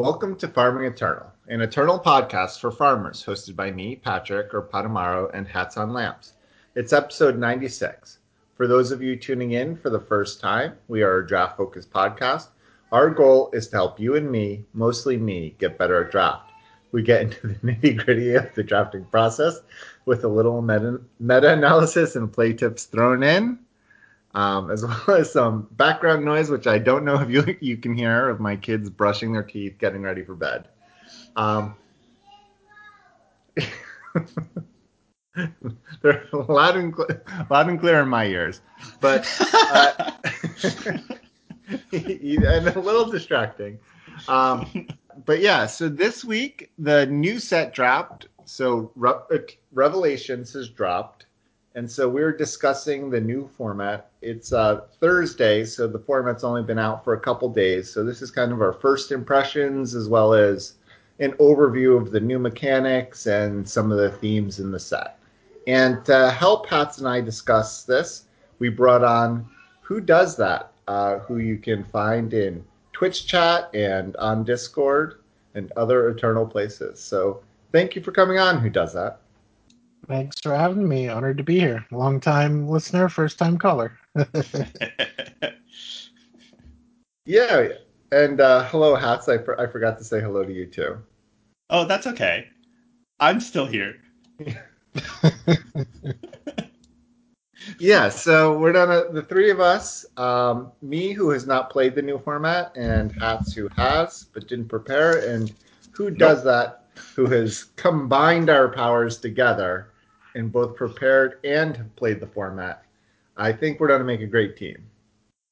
Welcome to Farming Eternal, an eternal podcast for farmers hosted by me, Patrick, or Patamaro, and Hats on Lamps. It's episode 96. For those of you tuning in for the first time, we are a draft focused podcast. Our goal is to help you and me, mostly me, get better at draft. We get into the nitty gritty of the drafting process with a little meta analysis and play tips thrown in um, as well as some background noise, which I don't know if you you can hear of my kids brushing their teeth, getting ready for bed. Um, they're loud and cl- loud and clear in my ears, but uh, and a little distracting. Um, but yeah, so this week the new set dropped. So Re- Revelations has dropped and so we're discussing the new format. It's uh, Thursday, so the format's only been out for a couple days. So this is kind of our first impressions as well as an overview of the new mechanics and some of the themes in the set. And to help Hats and I discuss this, we brought on Who Does That, uh, who you can find in Twitch chat and on Discord and other eternal places. So thank you for coming on, Who Does That. Thanks for having me. Honored to be here. Long time listener, first time caller. yeah, and uh, hello, Hats. I, for- I forgot to say hello to you too. Oh, that's okay. I'm still here. yeah, so we're done. Uh, the three of us, um, me who has not played the new format, and Hats who has but didn't prepare, and who does nope. that, who has combined our powers together and both prepared and have played the format. I think we're going to make a great team.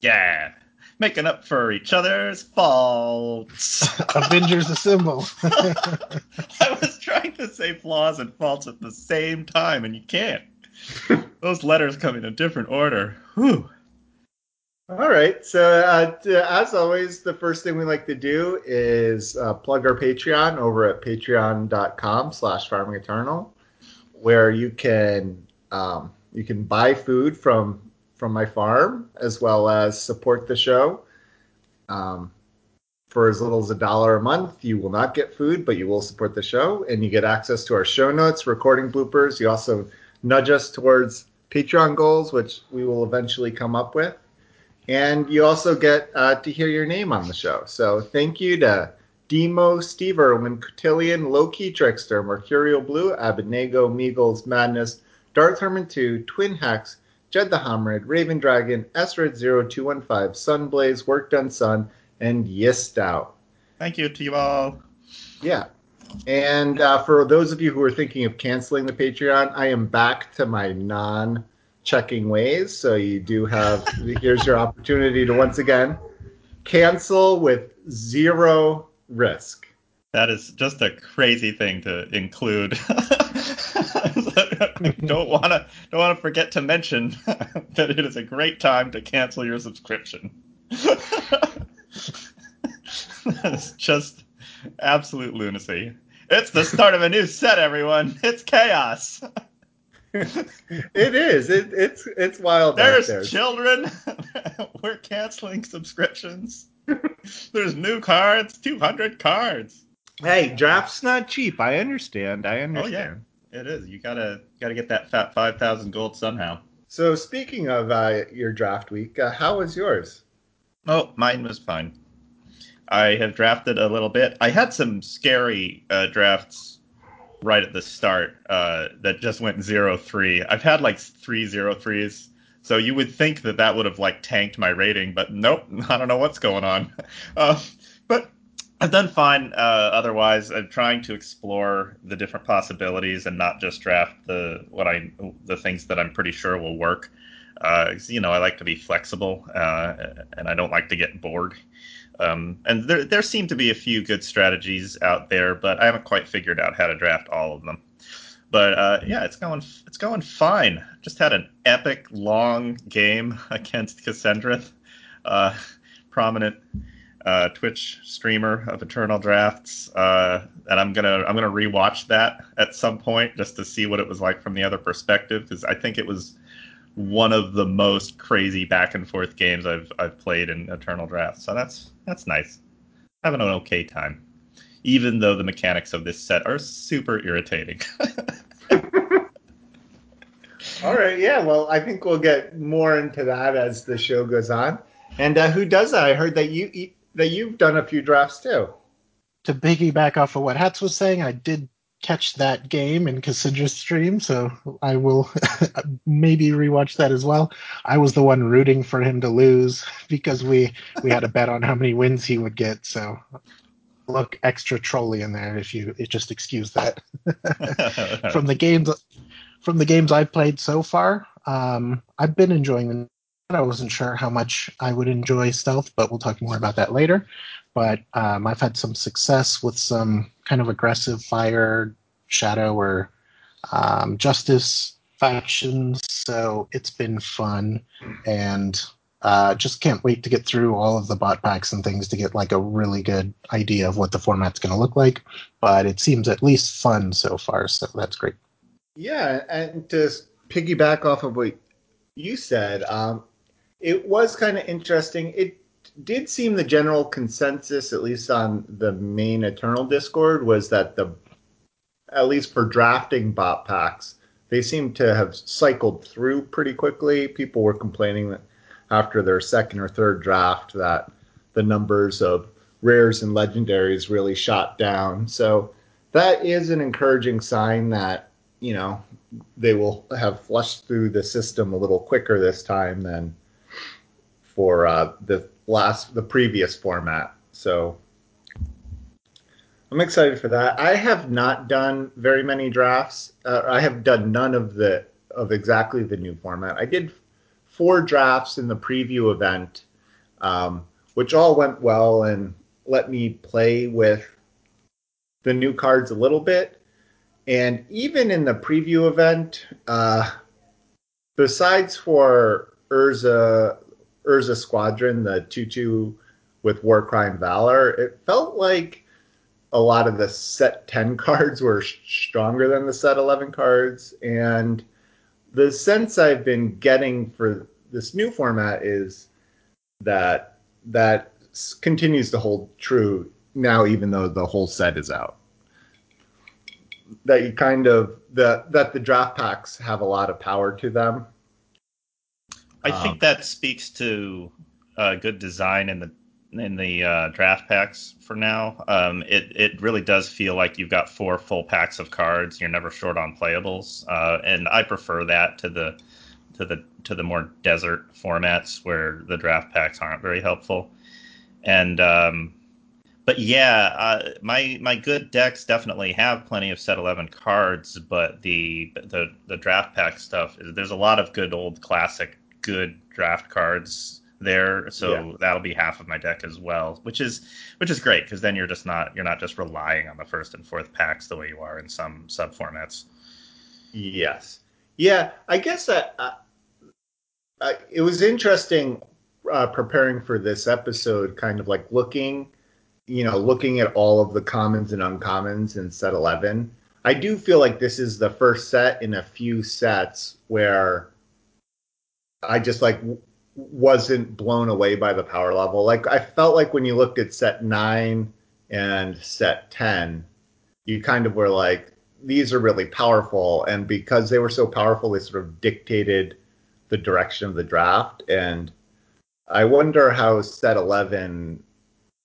Yeah. Making up for each other's faults. Avengers assemble. I was trying to say flaws and faults at the same time, and you can't. Those letters come in a different order. Whew. All right. So, uh, as always, the first thing we like to do is uh, plug our Patreon over at patreon.com slash farmingeternal where you can um, you can buy food from from my farm as well as support the show. Um, for as little as a dollar a month, you will not get food, but you will support the show, and you get access to our show notes, recording bloopers. You also nudge us towards Patreon goals, which we will eventually come up with, and you also get uh, to hear your name on the show. So thank you to Demo, Steve Irwin, Cotillion, Loki Trickster, Mercurial Blue, Abednego, Meagles, Madness, Darth Herman 2, Twin Hex, Jed the Homrid, Raven Dragon, Esred 0215, Sunblaze, Work Done Sun, and Yistout. Thank you to you all. Yeah. And uh, for those of you who are thinking of canceling the Patreon, I am back to my non checking ways. So you do have, here's your opportunity to once again cancel with zero risk. That is just a crazy thing to include. don't want to don't want to forget to mention that it is a great time to cancel your subscription. That's just absolute lunacy. It's the start of a new set, everyone. It's chaos. It is. It, it's it's wild. There's there. children. We're canceling subscriptions. There's new cards, 200 cards. Hey, draft's not cheap. I understand. I understand. Oh, yeah. It is. You gotta gotta get that fat 5,000 gold somehow. So speaking of uh, your draft week, uh, how was yours? Oh, mine was fine. I have drafted a little bit. I had some scary uh, drafts right at the start uh, that just went zero three. I've had like three zero threes so you would think that that would have like tanked my rating, but nope. I don't know what's going on. Uh, but I've done fine. Uh, otherwise, I'm trying to explore the different possibilities and not just draft the what I the things that I'm pretty sure will work. Uh, you know, I like to be flexible, uh, and I don't like to get bored. Um, and there there seem to be a few good strategies out there, but I haven't quite figured out how to draft all of them. But uh, yeah, it's going it's going fine. Just had an epic long game against Cassandrith, uh, prominent uh, Twitch streamer of Eternal Drafts, uh, and I'm gonna I'm gonna rewatch that at some point just to see what it was like from the other perspective because I think it was one of the most crazy back and forth games I've I've played in Eternal Drafts. So that's that's nice. Having an okay time. even though the mechanics of this set are super irritating. All right, yeah. Well, I think we'll get more into that as the show goes on. And uh, who does that? I heard that you that you've done a few drafts too. To piggyback off of what Hats was saying, I did catch that game in Cassandra's stream, so I will maybe rewatch that as well. I was the one rooting for him to lose because we we had a bet on how many wins he would get. So look extra trolly in there if you just excuse that. from the games from the games I've played so far, um, I've been enjoying them. I wasn't sure how much I would enjoy stealth, but we'll talk more about that later. But um, I've had some success with some kind of aggressive fire, shadow, or um, justice factions. So it's been fun, and uh, just can't wait to get through all of the bot packs and things to get like a really good idea of what the format's going to look like. But it seems at least fun so far, so that's great. Yeah, and to piggyback off of what you said, um, it was kind of interesting. It did seem the general consensus, at least on the main Eternal Discord, was that the at least for drafting bot packs, they seem to have cycled through pretty quickly. People were complaining that after their second or third draft that the numbers of rares and legendaries really shot down. So that is an encouraging sign that you know, they will have flushed through the system a little quicker this time than for uh, the last the previous format. So I'm excited for that. I have not done very many drafts. Uh, I have done none of the of exactly the new format. I did four drafts in the preview event, um, which all went well and let me play with the new cards a little bit. And even in the preview event, uh, besides for Urza Urza Squadron, the two two with War Crime Valor, it felt like a lot of the set 10 cards were stronger than the set 11 cards. And the sense I've been getting for this new format is that that continues to hold true now, even though the whole set is out that you kind of that that the draft packs have a lot of power to them. I um, think that speaks to uh, good design in the in the uh, draft packs for now. Um, it it really does feel like you've got four full packs of cards. You're never short on playables, uh, and I prefer that to the to the to the more desert formats where the draft packs aren't very helpful. And um, but yeah, uh, my my good decks definitely have plenty of set eleven cards, but the the the draft pack stuff is there's a lot of good old classic good draft cards there, so yeah. that'll be half of my deck as well, which is which is great because then you're just not you're not just relying on the first and fourth packs the way you are in some sub formats. Yes, yeah, I guess that uh, it was interesting uh, preparing for this episode, kind of like looking you know, looking at all of the commons and uncommons in set 11, I do feel like this is the first set in a few sets where I just like wasn't blown away by the power level. Like I felt like when you looked at set 9 and set 10, you kind of were like these are really powerful and because they were so powerful they sort of dictated the direction of the draft and I wonder how set 11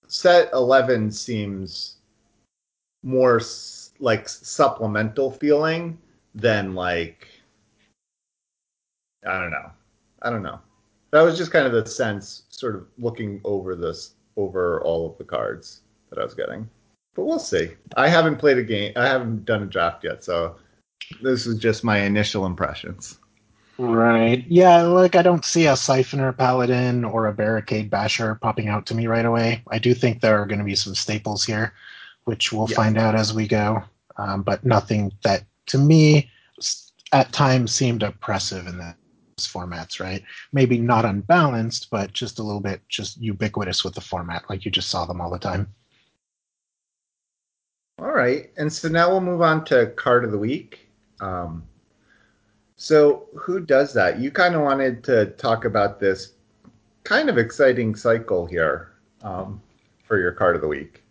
set 11 seems more like supplemental feeling than like I don't know. I don't know. That was just kind of the sense sort of looking over this over all of the cards that I was getting. But we'll see. I haven't played a game. I haven't done a draft yet, so this is just my initial impressions. Right. Yeah, like I don't see a Siphoner Paladin or a Barricade Basher popping out to me right away. I do think there are going to be some staples here, which we'll yeah. find out as we go. Um, but nothing that, to me, at times seemed oppressive in those formats, right? Maybe not unbalanced, but just a little bit just ubiquitous with the format, like you just saw them all the time. All right. And so now we'll move on to card of the week. Um, so, who does that? You kind of wanted to talk about this kind of exciting cycle here um, for your card of the week.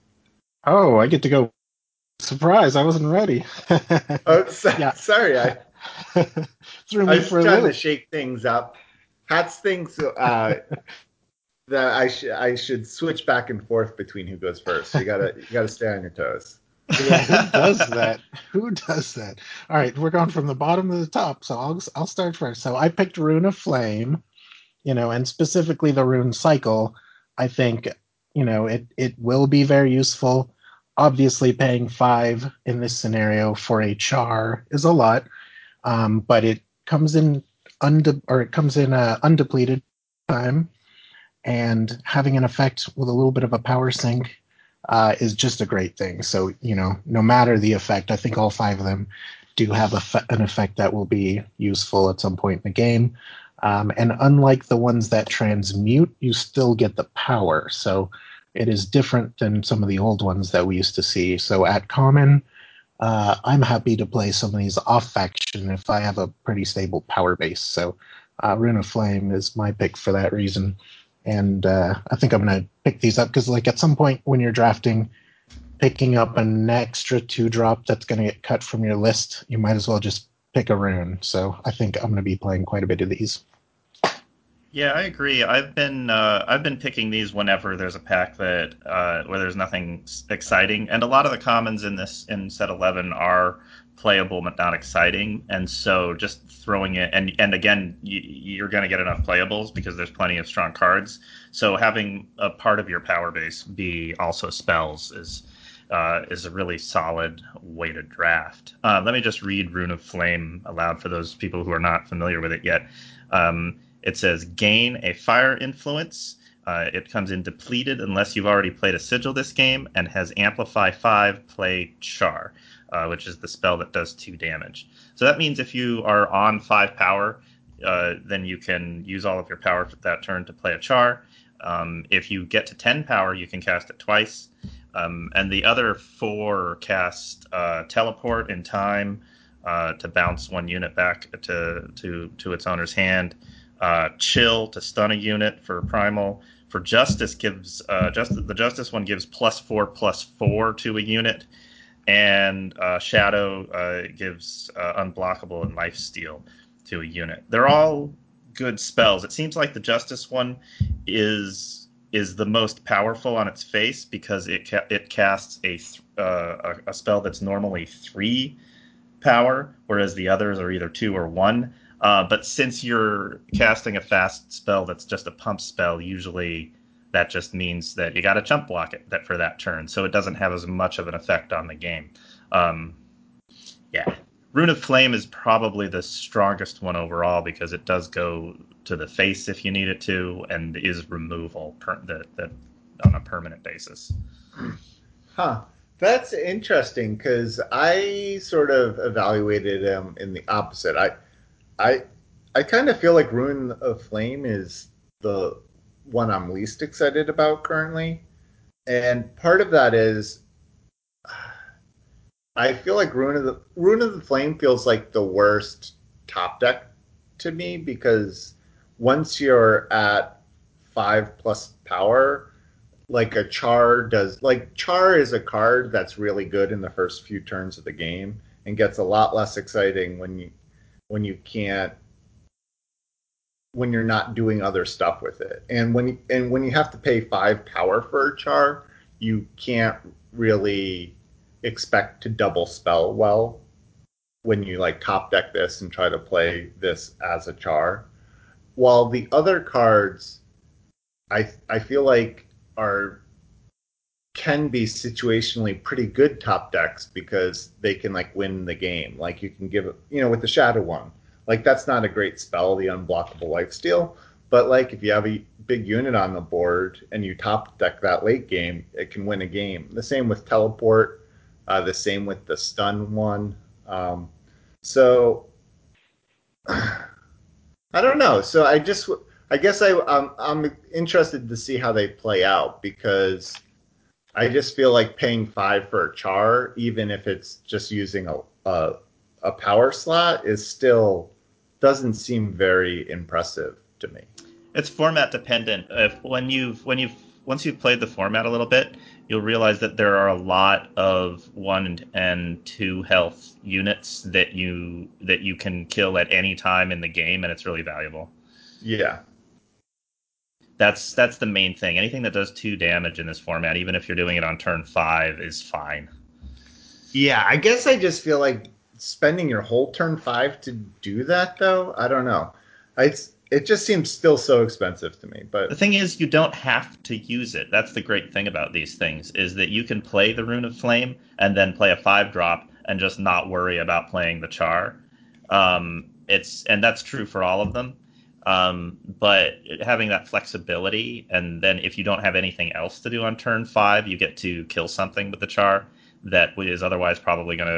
Oh, I get to go. Surprise! I wasn't ready. Oh, so, Yeah. sorry, I, Threw I me was for trying to shake things up. Hats thinks uh, that I should I should switch back and forth between who goes first. You gotta you gotta stay on your toes. Yeah, who does that? Who does that? All right, we're going from the bottom to the top, so I'll I'll start first. So I picked Rune of Flame, you know, and specifically the Rune Cycle. I think you know it it will be very useful. Obviously, paying five in this scenario for a char is a lot, um, but it comes in unde- or it comes in uh, undepleted time, and having an effect with a little bit of a power sink uh, is just a great thing. So, you know, no matter the effect, I think all five of them do have fe- an effect that will be useful at some point in the game. Um, and unlike the ones that transmute, you still get the power. So it is different than some of the old ones that we used to see. So at common, uh, I'm happy to play some of these off faction if I have a pretty stable power base. So uh, Rune of Flame is my pick for that reason and uh, I think I'm gonna pick these up because, like, at some point when you're drafting, picking up an extra two drop that's gonna get cut from your list, you might as well just pick a rune. So I think I'm gonna be playing quite a bit of these. Yeah, I agree. I've been uh, I've been picking these whenever there's a pack that uh, where there's nothing exciting, and a lot of the commons in this in set eleven are playable but not exciting, and so just throwing it and and again you, you're going to get enough playables because there's plenty of strong cards. So having a part of your power base be also spells is uh, is a really solid way to draft. Uh, let me just read Rune of Flame aloud for those people who are not familiar with it yet. Um, it says gain a fire influence. Uh, it comes in depleted unless you've already played a sigil this game and has amplify 5 play char, uh, which is the spell that does 2 damage. So that means if you are on 5 power, uh, then you can use all of your power for that turn to play a char. Um, if you get to 10 power, you can cast it twice. Um, and the other four cast uh, teleport in time uh, to bounce one unit back to, to, to its owner's hand uh, chill to stun a unit for primal. For justice gives uh, just the justice one gives plus four plus four to a unit, and uh, shadow uh, gives uh, unblockable and life steal to a unit. They're all good spells. It seems like the justice one is is the most powerful on its face because it ca- it casts a, th- uh, a a spell that's normally three power, whereas the others are either two or one. Uh, but since you're casting a fast spell that's just a pump spell, usually that just means that you got to chump block it that for that turn, so it doesn't have as much of an effect on the game. Um, yeah, Rune of Flame is probably the strongest one overall because it does go to the face if you need it to, and is removal per- that that on a permanent basis. Huh. That's interesting because I sort of evaluated him in the opposite. I, I, I kind of feel like Ruin of Flame is the one I'm least excited about currently, and part of that is I feel like Ruin of the Ruin of the Flame feels like the worst top deck to me because once you're at five plus power, like a char does like char is a card that's really good in the first few turns of the game and gets a lot less exciting when you when you can't when you're not doing other stuff with it. And when and when you have to pay five power for a char you can't really expect to double spell well when you like top deck this and try to play this as a char. While the other cards i i feel like are can be situationally pretty good top decks because they can like win the game. Like you can give it, you know, with the shadow one, like that's not a great spell, the unblockable life steal. But like if you have a big unit on the board and you top deck that late game, it can win a game. The same with teleport. Uh, the same with the stun one. Um, so I don't know. So I just, I guess I, I'm, I'm interested to see how they play out because I just feel like paying five for a char, even if it's just using a a, a power slot, is still doesn't seem very impressive to me. It's format dependent. If when you've when you've once you've played the format a little bit, you'll realize that there are a lot of one and two health units that you that you can kill at any time in the game, and it's really valuable. Yeah. That's that's the main thing. Anything that does two damage in this format, even if you're doing it on turn five, is fine. Yeah, I guess I just feel like spending your whole turn five to do that, though. I don't know. It's it just seems still so expensive to me. But the thing is, you don't have to use it. That's the great thing about these things is that you can play the Rune of Flame and then play a five drop and just not worry about playing the Char. Um, it's and that's true for all of them. Um, but having that flexibility, and then if you don't have anything else to do on turn five, you get to kill something with the Char that is otherwise probably going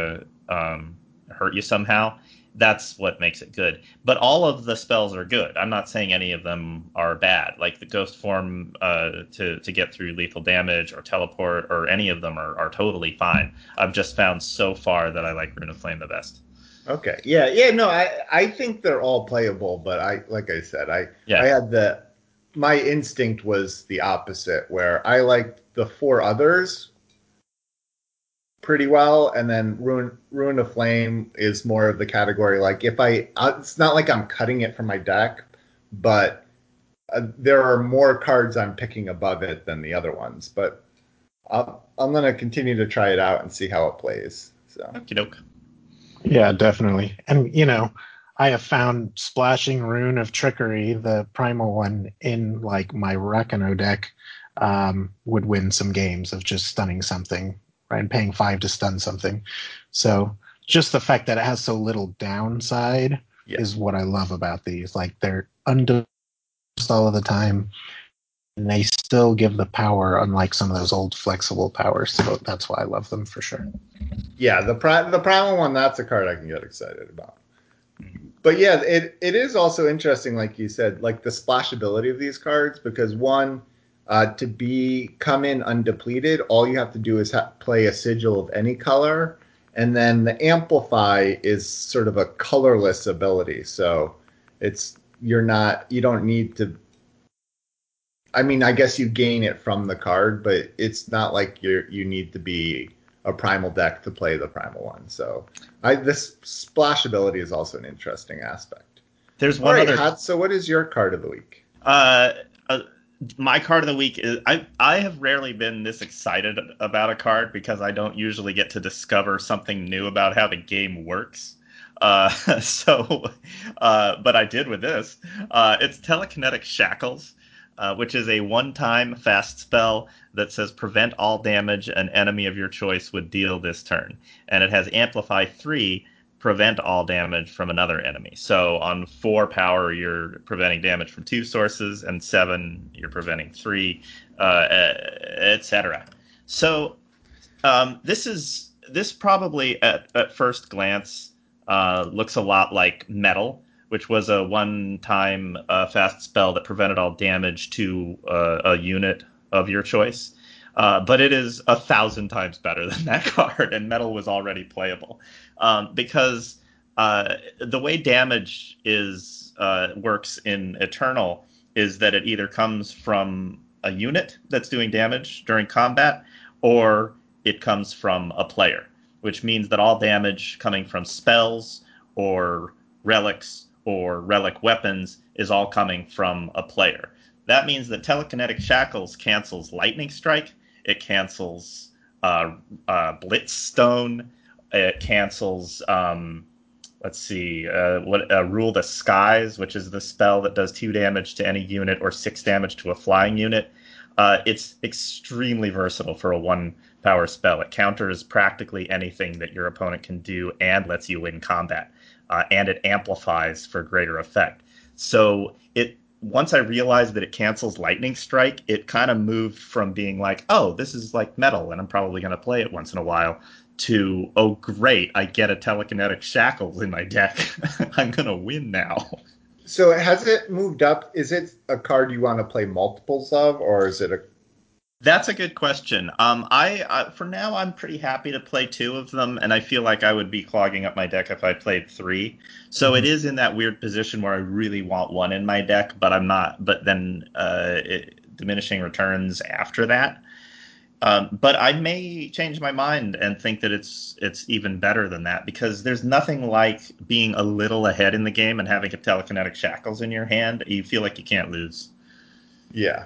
to um, hurt you somehow that's what makes it good. But all of the spells are good. I'm not saying any of them are bad. Like the ghost form uh, to to get through lethal damage or teleport or any of them are, are totally fine. I've just found so far that I like Rune of Flame the best. Okay. Yeah. Yeah. No, I I think they're all playable, but I like I said, I yeah. I had the my instinct was the opposite, where I liked the four others pretty well, and then Ruin Rune of Flame is more of the category like if I uh, it's not like I'm cutting it from my deck, but uh, there are more cards I'm picking above it than the other ones. But i am gonna continue to try it out and see how it plays. So. Okie doke. Yeah, definitely. And you know, I have found splashing Rune of Trickery, the primal one, in like my Rakano deck, um, would win some games of just stunning something right? And paying five to stun something. So just the fact that it has so little downside yeah. is what I love about these. Like they're undone all of the time, and they still give the power, unlike some of those old flexible powers. So that's why I love them for sure. Yeah, the pri- the primal one, that's a card I can get excited about. But yeah, it it is also interesting, like you said, like the splashability of these cards because one uh, to be come in undepleted, all you have to do is ha- play a sigil of any color, and then the amplify is sort of a colorless ability. So it's you're not you don't need to. I mean, I guess you gain it from the card, but it's not like you you need to be a primal deck to play the primal one. So I, this splash ability is also an interesting aspect. There's one right, other. so what is your card of the week? Uh, uh, my card of the week is I I have rarely been this excited about a card because I don't usually get to discover something new about how the game works. Uh, so, uh, but I did with this. Uh, it's Telekinetic Shackles, uh, which is a one-time fast spell that says prevent all damage an enemy of your choice would deal this turn, and it has Amplify three prevent all damage from another enemy. So on four power, you're preventing damage from two sources, and seven, you're preventing three, uh, etc. So um, this is this probably at, at first glance uh, looks a lot like Metal, which was a one-time uh, fast spell that prevented all damage to uh, a unit of your choice. Uh, but it is a thousand times better than that card, and Metal was already playable um, because uh, the way damage is uh, works in Eternal is that it either comes from a unit that's doing damage during combat, or it comes from a player, which means that all damage coming from spells or relics or relic weapons is all coming from a player. That means that telekinetic shackles cancels lightning strike it cancels uh, uh, Blitz Stone. It cancels. Um, let's see. Uh, what uh, Rule the Skies, which is the spell that does two damage to any unit or six damage to a flying unit. Uh, it's extremely versatile for a one power spell. It counters practically anything that your opponent can do and lets you win combat. Uh, and it amplifies for greater effect. So it once I realized that it cancels Lightning Strike, it kind of moved from being like, oh, this is like metal and I'm probably going to play it once in a while, to, oh, great, I get a telekinetic shackles in my deck. I'm going to win now. So has it moved up? Is it a card you want to play multiples of, or is it a that's a good question. Um, I, for now I'm pretty happy to play two of them, and I feel like I would be clogging up my deck if I played three. So mm-hmm. it is in that weird position where I really want one in my deck, but I'm not. But then uh, it, diminishing returns after that. Um, but I may change my mind and think that it's it's even better than that because there's nothing like being a little ahead in the game and having a telekinetic shackles in your hand. You feel like you can't lose. Yeah.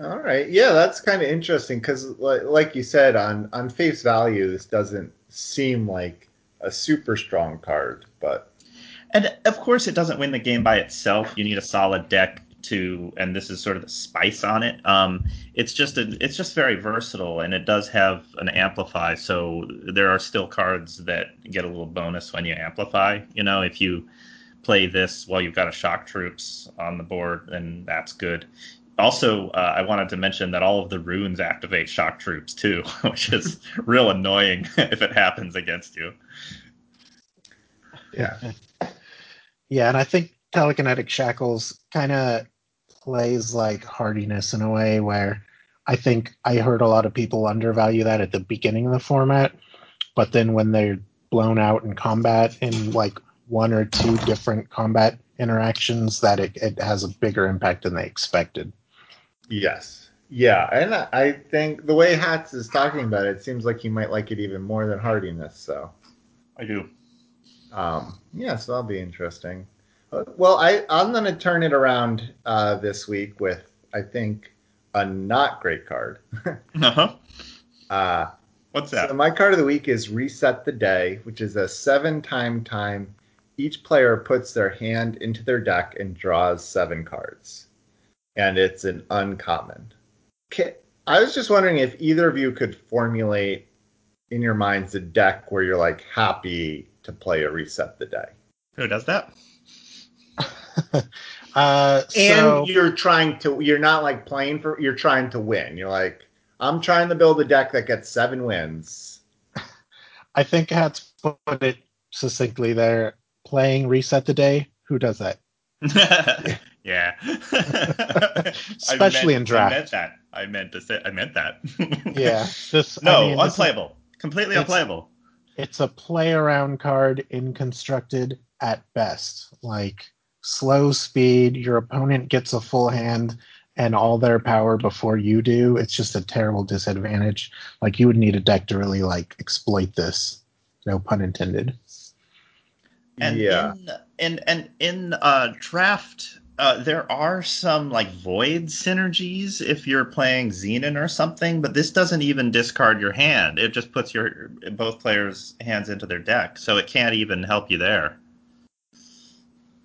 All right. Yeah, that's kind of interesting because, like, you said, on on face value, this doesn't seem like a super strong card, but And of course, it doesn't win the game by itself. You need a solid deck to, and this is sort of the spice on it. Um, it's just a, it's just very versatile, and it does have an amplify. So there are still cards that get a little bonus when you amplify. You know, if you play this while you've got a shock troops on the board, then that's good. Also, uh, I wanted to mention that all of the runes activate shock troops too, which is real annoying if it happens against you. yeah. Yeah, and I think telekinetic shackles kind of plays like hardiness in a way where I think I heard a lot of people undervalue that at the beginning of the format, but then when they're blown out in combat in like one or two different combat interactions, that it, it has a bigger impact than they expected. Yes. Yeah, and I- think the way Hats is talking about it, it seems like he might like it even more than hardiness. So, I do. um, yeah, so that'll be interesting. Uh, Well, I I'm gonna turn it around uh, this week with I think a not great card. Uh-huh. uh, What's that? So my card of the week is Reset the Day, which is a seven time time. Each player puts their hand into their deck and draws seven cards. And it's an uncommon. Ca- I was just wondering if either of you could formulate in your minds a deck where you're like happy to play a Reset the Day. Who does that? Uh, And so you're trying to, you're not like playing for, you're trying to win. You're like, I'm trying to build a deck that gets seven wins. I think Hats put it succinctly there. Playing Reset the Day. Who does that? yeah. Especially I in draft. I meant that. I meant to say. I meant that. Yeah. This no, I mean, this unplayable. Completely It's- unplayable. it's a play around card in constructed at best. Like slow speed, your opponent gets a full hand and all their power before you do. It's just a terrible disadvantage. Like you would need a deck to really like exploit this. No pun intended. And yeah. in and and in uh, draft, uh, there are some like void synergies if you're playing Xenan or something, but this doesn't even discard your hand. It just puts your both players' hands into their deck, so it can't even help you there.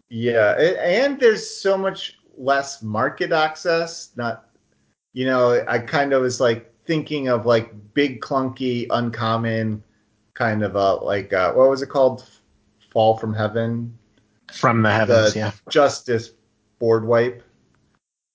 Yeah, a- and there's so much less market access. Not, you know, I kind of was like thinking of like big clunky uncommon kind of a like uh, what was it called? Fall from Heaven, From the heavens, The- yeah. Justice board wipe,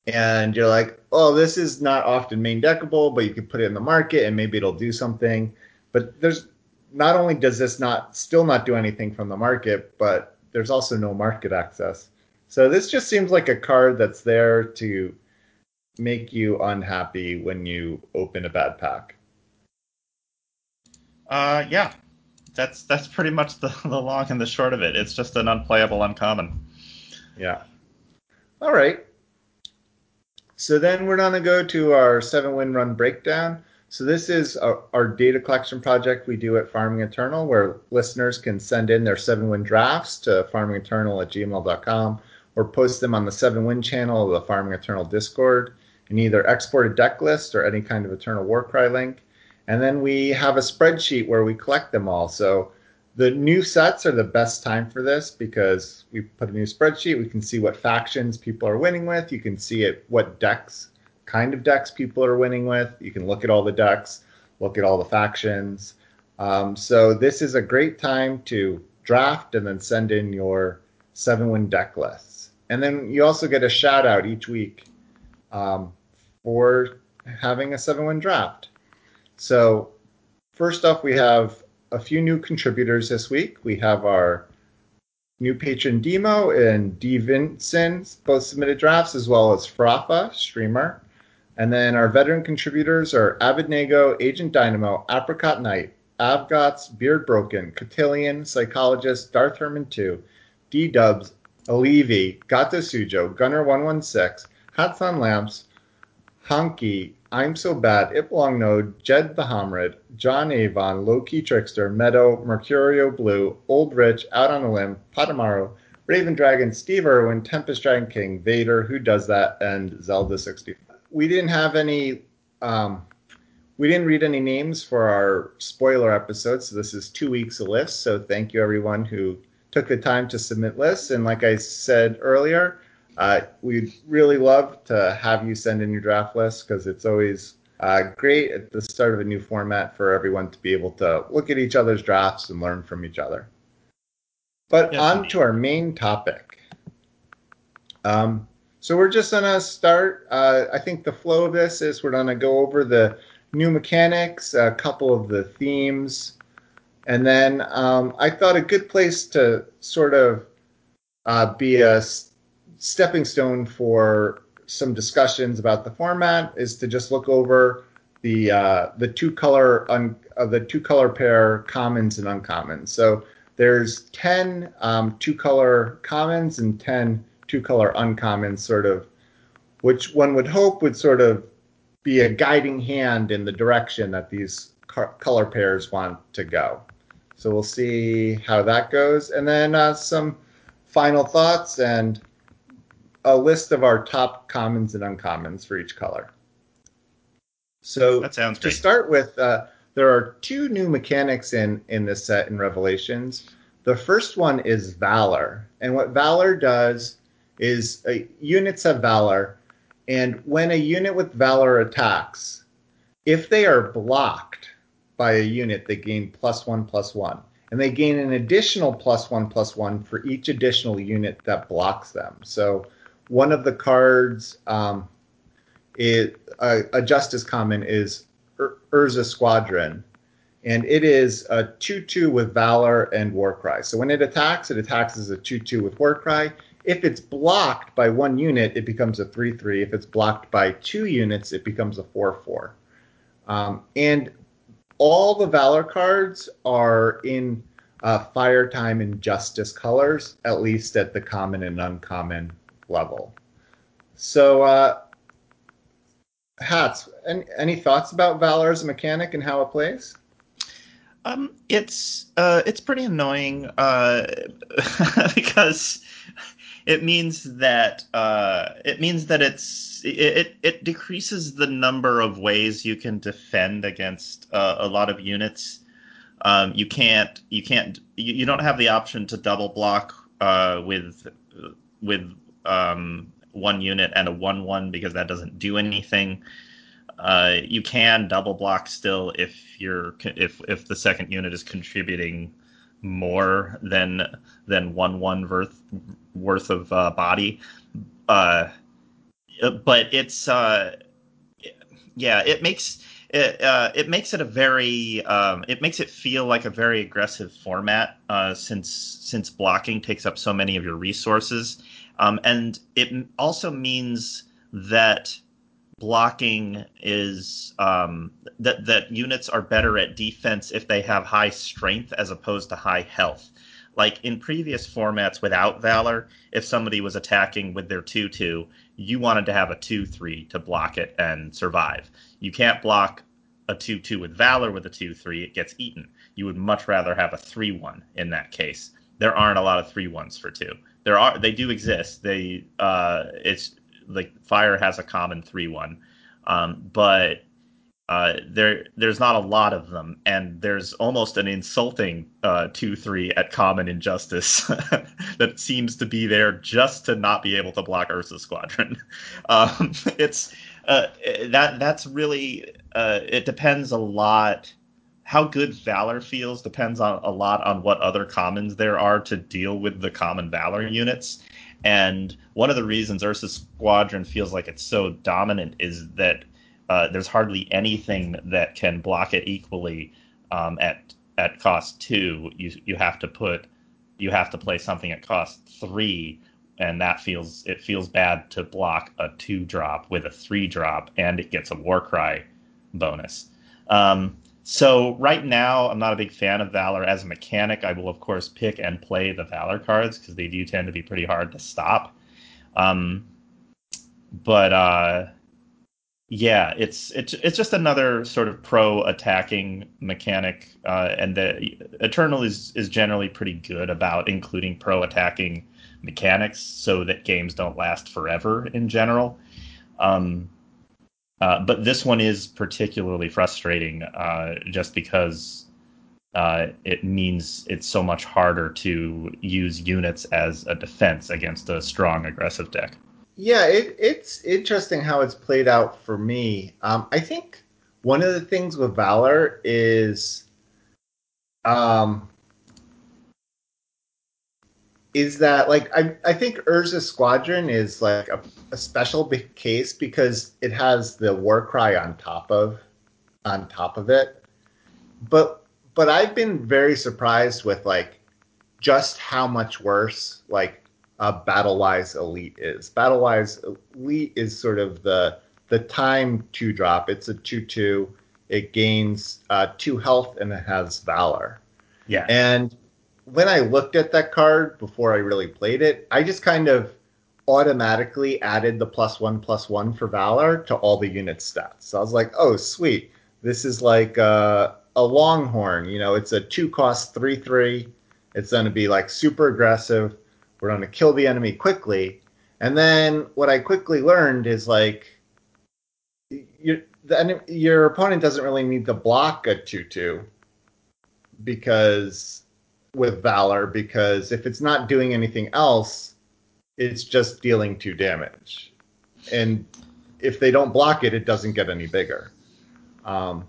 and you're like, oh, this is not often main deckable, but you can put it in the market and maybe it'll do something. But there's not only does this not still not do anything from the market, but there's also no market access. So this just seems like a card that's there to make you unhappy when you open a bad pack. Uh, yeah, that's that's pretty much the, the long and the short of it. It's just an unplayable uncommon. Yeah. All right. So then we're going to go to our seven win run breakdown. So this is our, our data collection project we do at Farming Eternal, where listeners can send in their seven win drafts to farmingeternal at gmail.com or post them on the seven win channel of the Farming Eternal Discord and either export a deck list or any kind of Eternal Warcry link. And then we have a spreadsheet where we collect them all. So the new sets are the best time for this because we put a new spreadsheet. We can see what factions people are winning with. You can see it what decks, kind of decks people are winning with. You can look at all the decks, look at all the factions. Um, so this is a great time to draft and then send in your seven win deck lists. And then you also get a shout out each week um, for having a seven win draft. So first off, we have a few new contributors this week. We have our new patron Demo and D Vincent both submitted drafts, as well as Frafa, streamer. And then our veteran contributors are Abednego, Agent Dynamo, Apricot Knight, Avgots, Beard Broken, Cotillion, Psychologist, Darth Herman 2, D Dubs, Alivi, Gato Sujo, Gunner 116, Hats on Lamps, Honky, I'm So Bad, Iplong Node, Jed the Homrid, John Avon, Loki Trickster, Meadow, Mercurio Blue, Old Rich, Out on a Limb, Patamaru, Raven Dragon, Steve Irwin, Tempest Dragon King, Vader, Who Does That, and Zelda 65. We didn't have any, um, we didn't read any names for our spoiler episode, so this is two weeks of lists. So thank you everyone who took the time to submit lists. And like I said earlier, uh, we'd really love to have you send in your draft list because it's always uh, great at the start of a new format for everyone to be able to look at each other's drafts and learn from each other. But yes, on indeed. to our main topic. Um, so we're just gonna start. Uh, I think the flow of this is we're gonna go over the new mechanics, a couple of the themes, and then um, I thought a good place to sort of uh, be a stepping stone for some discussions about the format is to just look over the uh, the two color un, uh, the two color pair commons and uncommons. So there's 10 um, two color commons and 10 two color uncommons, sort of, which one would hope would sort of be a guiding hand in the direction that these color pairs want to go. So we'll see how that goes, and then uh, some final thoughts and a list of our top commons and uncommons for each color. So that sounds great. to start with, uh, there are two new mechanics in in this set in Revelations. The first one is Valor, and what Valor does is uh, units have Valor, and when a unit with Valor attacks, if they are blocked by a unit, they gain plus one plus one and they gain an additional plus one plus one for each additional unit that blocks them. So one of the cards um, uh, a justice common is Ur- Urza Squadron, and it is a 2-2 with Valor and Warcry. So when it attacks, it attacks as a 2-2 with Warcry. If it's blocked by one unit, it becomes a 3-3. If it's blocked by two units, it becomes a 4-4. Um, and all the Valor cards are in uh, Fire Time and Justice colors, at least at the common and uncommon level. So, uh, Hats, any, any thoughts about Valor as a mechanic and how it plays? Um, it's uh, it's pretty annoying uh, because it means that uh, it means that it's it, it decreases the number of ways you can defend against uh, a lot of units. Um, you can't you can't you, you, don't have the option to double block uh, with with um, one unit and a one one because that doesn't do anything. Uh, you can double block still if you're if if the second unit is contributing more than than one one worth worth of uh, body. Uh, but it's uh, yeah, it makes it, uh, it makes it a very um, it makes it feel like a very aggressive format uh, since since blocking takes up so many of your resources um, and it also means that blocking is um, that that units are better at defense if they have high strength as opposed to high health. Like in previous formats without Valor, if somebody was attacking with their 2 2, you wanted to have a 2 3 to block it and survive. You can't block a 2 2 with Valor with a 2 3, it gets eaten. You would much rather have a 3 1 in that case. There aren't a lot of 3 1s for 2 there are they do exist. They uh, it's like fire has a common three one, um, but uh, there there's not a lot of them, and there's almost an insulting uh, two three at common injustice that seems to be there just to not be able to block Urza Squadron. Um, it's uh, that that's really uh, it depends a lot how good Valor feels depends on a lot on what other commons there are to deal with the common Valor units. And one of the reasons Urza Squadron feels like it's so dominant is that uh, there's hardly anything that can block it equally um, at at cost two. You you have to put you have to play something at cost three, and that feels it feels bad to block a two drop with a three drop, and it gets a Warcry bonus. Um, so right now, I'm not a big fan of Valor as a mechanic. I will of course pick and play the Valor cards because they do tend to be pretty hard to stop. Um, but uh, Yeah, it's it's it's just another sort of pro attacking mechanic, uh, and the Eternal is is generally pretty good about including pro attacking mechanics so that games don't last forever in general. Um, uh, but this one is particularly frustrating uh, just because uh, it means it's so much harder to use units as a defense against a strong aggressive deck. Yeah, it, it's interesting how it's played out for me. Um, I think one of the things with Valor is um, is that like I, I think Urza Squadron is like a, a special case because it has the war cry on top of on top of it. But but I've been very surprised with like just how much worse like uh, Battlewise Elite is. Battlewise Elite is sort of the the time two drop. It's a two two. It gains uh, two health and it has Valor. Yeah. And when I looked at that card before I really played it, I just kind of automatically added the plus one plus one for Valor to all the unit stats. So I was like, oh sweet, this is like uh, a Longhorn. You know, it's a two cost three three. It's going to be like super aggressive we're going to kill the enemy quickly. And then what I quickly learned is like the, your opponent doesn't really need to block a two two because with valor because if it's not doing anything else, it's just dealing two damage, and if they don't block it, it doesn't get any bigger. Um,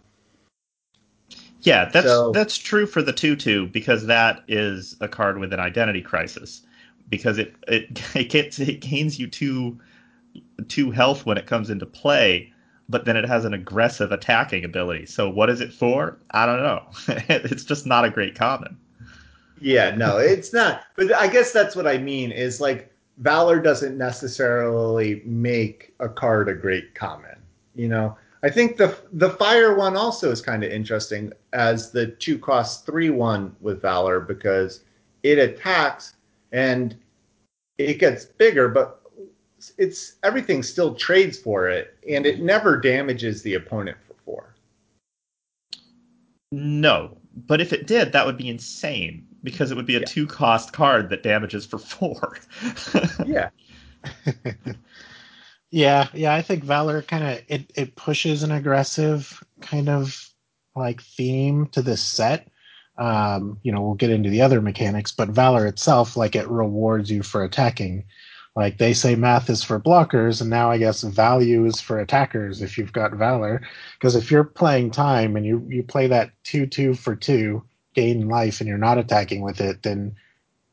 yeah, that's so, that's true for the two two because that is a card with an identity crisis because it it it, gets, it gains you two two health when it comes into play, but then it has an aggressive attacking ability. So what is it for? I don't know. it's just not a great common. Yeah, no, it's not. But I guess that's what I mean is like Valor doesn't necessarily make a card a great common. You know, I think the the fire one also is kind of interesting as the two cost three one with Valor because it attacks and it gets bigger, but it's everything still trades for it, and it never damages the opponent for four. No, but if it did, that would be insane because it would be a yeah. two cost card that damages for four. yeah. yeah, yeah, I think Valor kind of it, it pushes an aggressive kind of like theme to this set um, you know, we'll get into the other mechanics, but Valor itself, like it rewards you for attacking. Like they say math is for blockers, and now I guess value is for attackers if you've got Valor. Because if you're playing time and you, you play that 2 2 for 2, gain life, and you're not attacking with it, then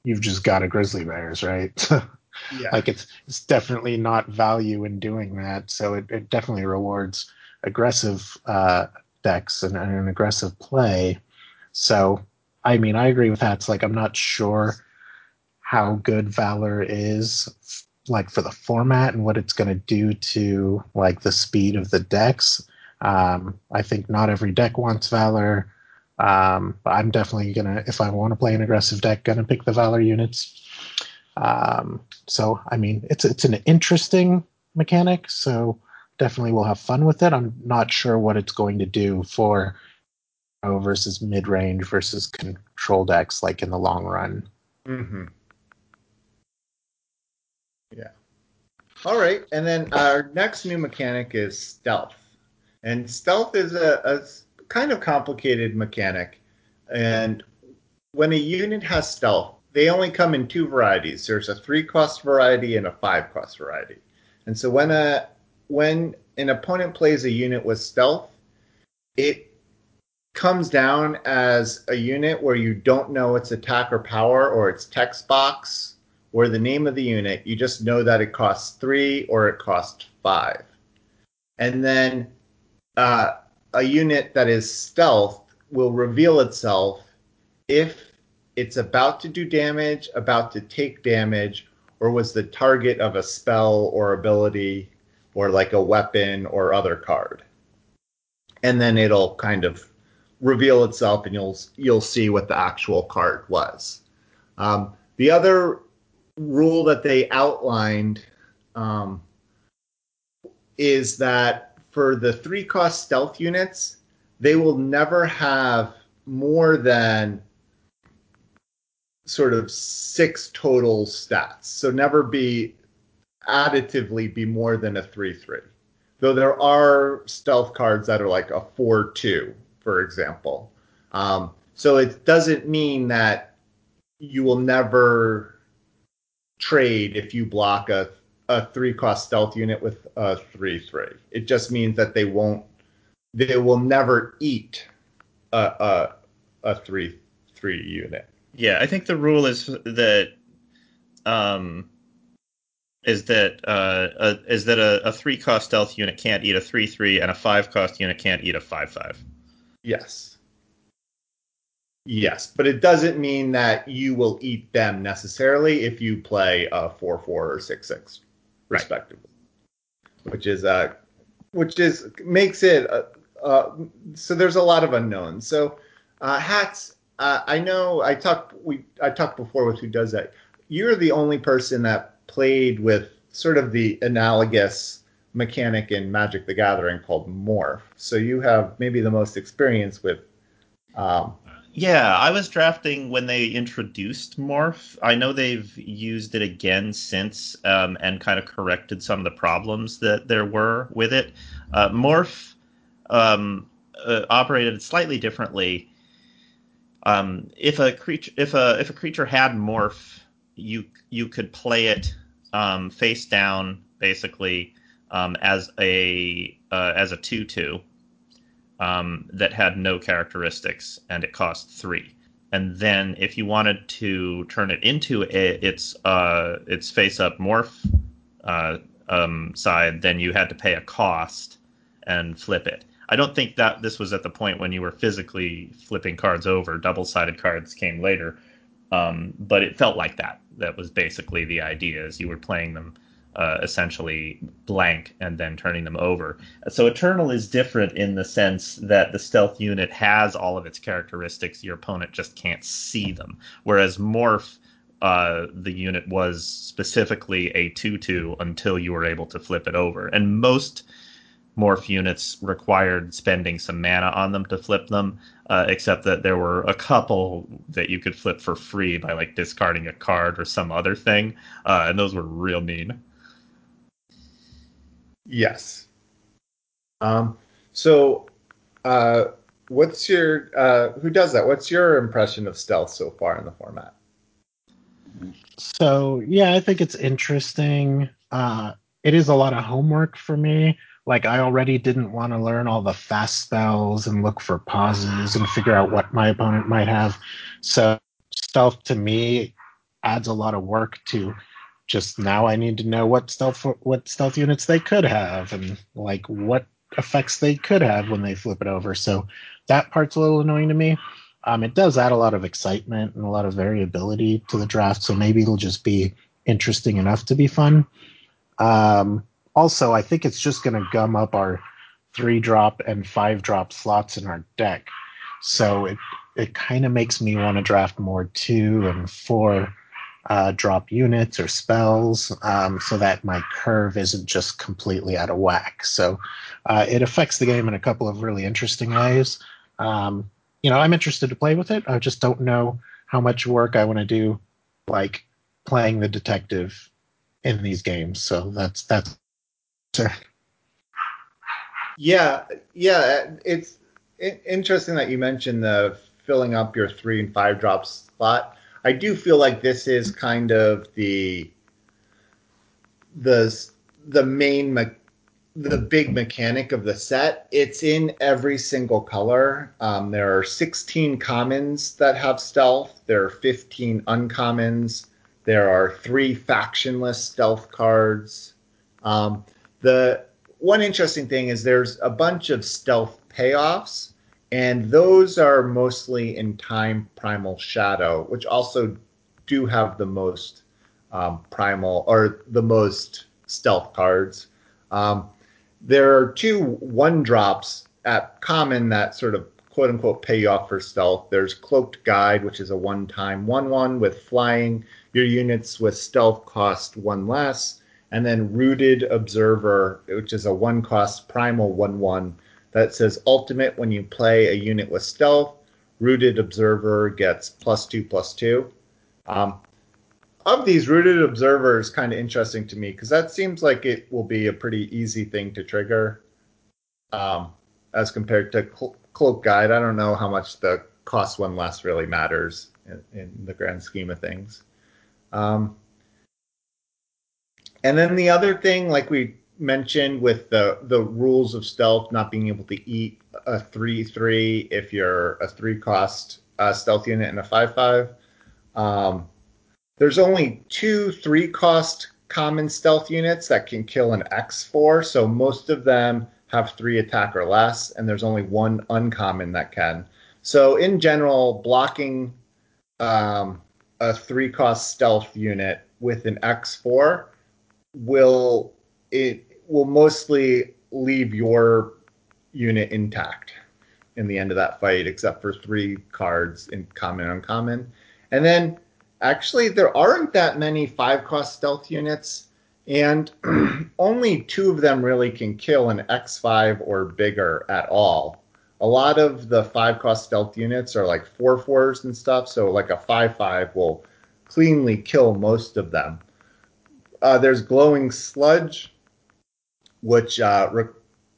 you've just got a Grizzly Bears, right? yeah. Like it's it's definitely not value in doing that. So it, it definitely rewards aggressive uh, decks and, and an aggressive play. So, I mean, I agree with that. It's like I'm not sure how good Valor is, like for the format and what it's going to do to like the speed of the decks. Um, I think not every deck wants Valor. Um, but I'm definitely gonna, if I want to play an aggressive deck, gonna pick the Valor units. Um, so I mean, it's it's an interesting mechanic. So definitely we'll have fun with it. I'm not sure what it's going to do for oh, versus mid range versus control decks, like in the long run. Mm-hmm. Yeah. All right, and then our next new mechanic is stealth, and stealth is a, a kind of complicated mechanic, and when a unit has stealth, they only come in two varieties. There's a three cost variety and a five cost variety. And so when a when an opponent plays a unit with stealth, it comes down as a unit where you don't know its attack or power or its text box or the name of the unit. You just know that it costs three or it costs five. And then uh, a unit that is stealth will reveal itself if it's about to do damage, about to take damage, or was the target of a spell or ability or like a weapon or other card. And then it'll kind of reveal itself, and you'll you'll see what the actual card was. Um, the other rule that they outlined um, is that for the three cost stealth units, they will never have more than sort of six total stats. So never be additively be more than a three three. Though there are stealth cards that are like a four two, for example. Um, so it doesn't mean that you will never trade if you block a a three cost stealth unit with a three three. It just means that they won't they will never eat a a, a three three unit. Yeah, I think the rule is that um is that uh a, is that a, a three cost stealth unit can't eat a three three and a five cost unit can't eat a five five. Yes. Yes, but it doesn't mean that you will eat them necessarily if you play a four four or six six, respectively. Right. Which is uh, which is makes it uh, uh, so there's a lot of unknowns. So uh, hats, uh, I know I talked we I talked before with who does that. You're the only person that played with sort of the analogous mechanic in Magic the Gathering called Morph. So you have maybe the most experience with um, yeah, I was drafting when they introduced Morph. I know they've used it again since um, and kind of corrected some of the problems that there were with it. Uh, Morph um, uh, operated slightly differently. Um, if a creature if a if a creature had Morph, you you could play it um, face down basically um, as a uh, as a two two um, that had no characteristics, and it cost three. And then if you wanted to turn it into a, its uh, its face up morph uh, um, side, then you had to pay a cost and flip it. I don't think that this was at the point when you were physically flipping cards over. Double sided cards came later, um, but it felt like that. That was basically the idea: is you were playing them uh, essentially blank and then turning them over. So Eternal is different in the sense that the stealth unit has all of its characteristics. Your opponent just can't see them. Whereas Morph, uh, the unit was specifically a 2 2 until you were able to flip it over. And most morph units required spending some mana on them to flip them, uh, except that there were a couple that you could flip for free by like discarding a card or some other thing, uh, and those were real mean. Yes. Um, so, uh, what's your uh, who does that? What's your impression of stealth so far in the format? So yeah, I think it's interesting. Uh, it is a lot of homework for me. Like I already didn't want to learn all the fast spells and look for pauses and figure out what my opponent might have. So stealth to me adds a lot of work to just now I need to know what stealth what stealth units they could have and like what effects they could have when they flip it over. So that part's a little annoying to me. Um, it does add a lot of excitement and a lot of variability to the draft, so maybe it'll just be interesting enough to be fun. Um, also, I think it's just going to gum up our three drop and five drop slots in our deck. So it it kind of makes me want to draft more two and four uh, drop units or spells um, so that my curve isn't just completely out of whack. So uh, it affects the game in a couple of really interesting ways. Um, you know, I'm interested to play with it. I just don't know how much work I want to do, like playing the detective in these games. So that's that's. Yeah, yeah, it's interesting that you mentioned the filling up your three and five drop spot I do feel like this is kind of the the the main me- the big mechanic of the set. It's in every single color. Um, there are 16 commons that have stealth. There are 15 uncommons. There are three factionless stealth cards. Um, the one interesting thing is there's a bunch of stealth payoffs and those are mostly in Time Primal Shadow, which also do have the most um, primal or the most stealth cards. Um, there are two one drops at common that sort of quote unquote pay you off for stealth. There's Cloaked Guide, which is a one time 1 1 with flying. Your units with stealth cost one less. and then Rooted Observer, which is a one cost primal 1 1 that says ultimate when you play a unit with stealth. Rooted Observer gets plus 2 plus 2. Um, of these, Rooted Observer is kind of interesting to me because that seems like it will be a pretty easy thing to trigger um, as compared to Clo- Cloak Guide. I don't know how much the cost one less really matters in, in the grand scheme of things. Um, and then the other thing, like we mentioned with the the rules of stealth, not being able to eat a three three if you're a three cost uh, stealth unit and a five five. Um, there's only two three cost common stealth units that can kill an X four, so most of them have three attack or less, and there's only one uncommon that can. So in general, blocking um, a three cost stealth unit with an X four will it will mostly leave your unit intact in the end of that fight, except for three cards in common and uncommon. And then actually there aren't that many five cost stealth units, and only two of them really can kill an X5 or bigger at all. A lot of the five cost stealth units are like four fours and stuff, so like a five five will cleanly kill most of them. Uh, there's glowing sludge, which uh, re-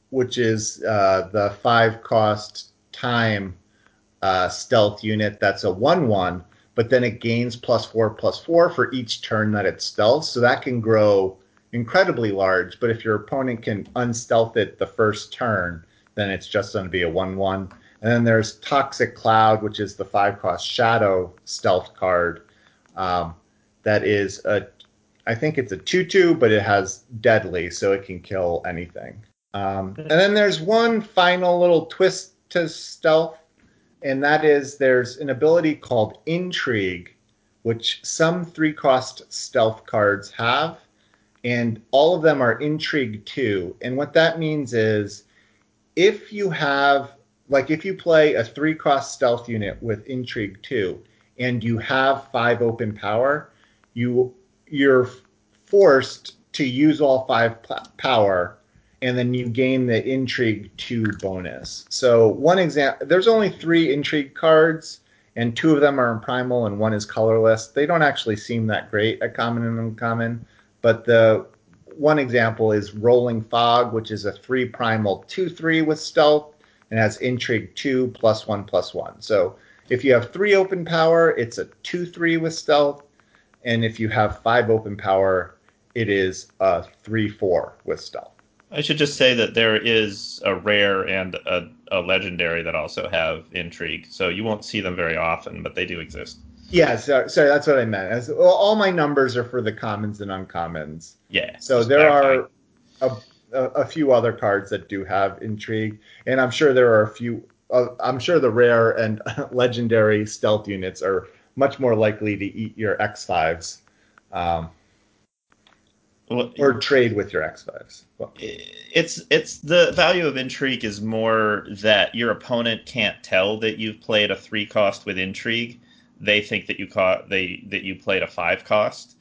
which is uh, the five cost time uh, stealth unit. That's a one one, but then it gains plus four plus four for each turn that it stealths. So that can grow incredibly large. But if your opponent can unstealth it the first turn, then it's just going to be a one one. And then there's Toxic Cloud, which is the five cost shadow stealth card. Um, that is a I think it's a 2 2, but it has deadly, so it can kill anything. Um, and then there's one final little twist to stealth, and that is there's an ability called Intrigue, which some three cost stealth cards have, and all of them are Intrigue 2. And what that means is if you have, like, if you play a three cost stealth unit with Intrigue 2 and you have five open power, you you're forced to use all five p- power and then you gain the intrigue 2 bonus. So one example there's only three intrigue cards and two of them are in primal and one is colorless. They don't actually seem that great at common and uncommon but the one example is rolling fog which is a three primal 2-3 with stealth and has intrigue 2 plus 1 plus 1 so if you have three open power it's a 2-3 with stealth and if you have five open power, it is a three four with stealth. I should just say that there is a rare and a, a legendary that also have intrigue, so you won't see them very often, but they do exist. Yeah, so, so that's what I meant. As, well, all my numbers are for the commons and uncommons. Yeah. So there are a, a, a few other cards that do have intrigue, and I'm sure there are a few. Uh, I'm sure the rare and legendary stealth units are much more likely to eat your X5s um, Well, or trade with your X5s. Well, it's it's the value of intrigue is more that your opponent can't tell that you've played a three cost with intrigue. They think that you caught they that you played a five cost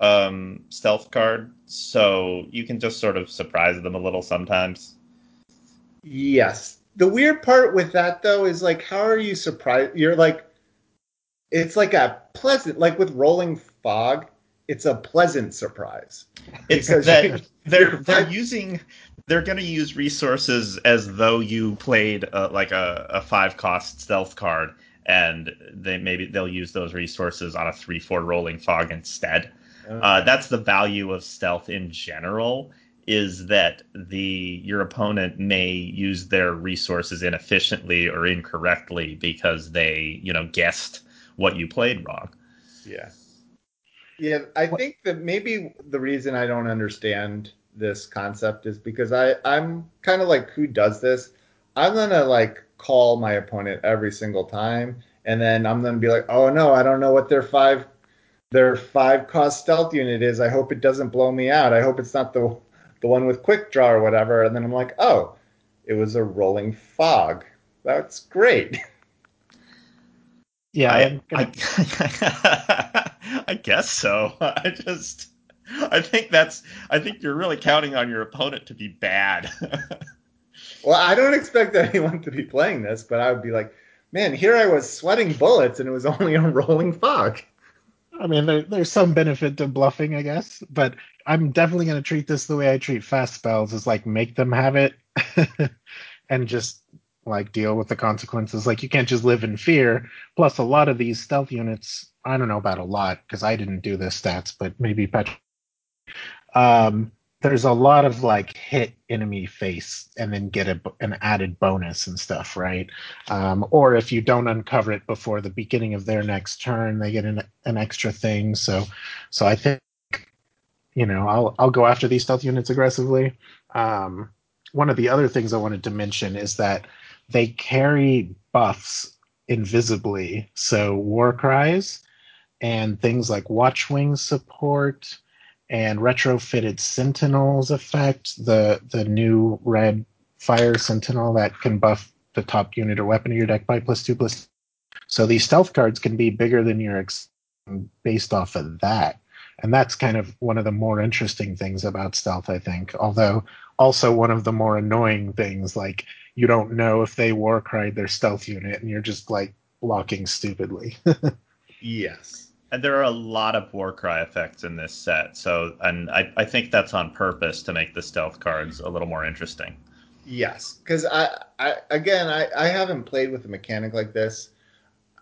um, stealth card, so you can just sort of surprise them a little sometimes. Yes. The weird part with that though is like, how are you surprised? You're like, it's like a pleasant, like with rolling fog, it's a pleasant surprise. It's that you're- they're you're they're right. using they're going to use resources as though you played uh, like a, a five cost stealth card, and they maybe they'll use those resources on a three four rolling fog instead. Uh, that's the value of stealth in general. Is that the your opponent may use their resources inefficiently or incorrectly because they you know guessed what you played wrong. Yeah. Yeah, I think that maybe the reason I don't understand this concept is because I, I'm kind of like, who does this? I'm gonna like call my opponent every single time, and then I'm gonna be like, oh no, I don't know what their five their five cost stealth unit is. I hope it doesn't blow me out. I hope it's not the the one with quick draw or whatever. And then I'm like, oh, it was a rolling fog. That's great. Yeah, I, I'm gonna, I, I guess so. I just I think that's. I think you're really counting on your opponent to be bad. well, I don't expect anyone to be playing this, but I would be like, man, here I was sweating bullets, and it was only a rolling fog. I mean, there, there's some benefit to bluffing, I guess, but I'm definitely going to treat this the way I treat fast spells, is like make them have it, and just like deal with the consequences. Like you can't just live in fear. Plus, a lot of these stealth units, I don't know about a lot because I didn't do the stats, but maybe Patrick um, there's a lot of like hit enemy face and then get a, an added bonus and stuff, right? Um, or if you don't uncover it before the beginning of their next turn, they get an, an extra thing. So, so I think you know I'll I'll go after these stealth units aggressively. Um, one of the other things I wanted to mention is that they carry buffs invisibly. So war cries and things like watchwing support and retrofitted Sentinels effect, the the new red fire Sentinel that can buff the top unit or weapon of your deck by plus two plus. So these stealth cards can be bigger than your ex- based off of that, and that's kind of one of the more interesting things about stealth, I think. Although also one of the more annoying things, like you don't know if they war cried their stealth unit, and you're just like blocking stupidly. yes and there are a lot of Warcry effects in this set. So, and I, I think that's on purpose to make the stealth cards a little more interesting. Yes, because I, I again, I, I haven't played with a mechanic like this.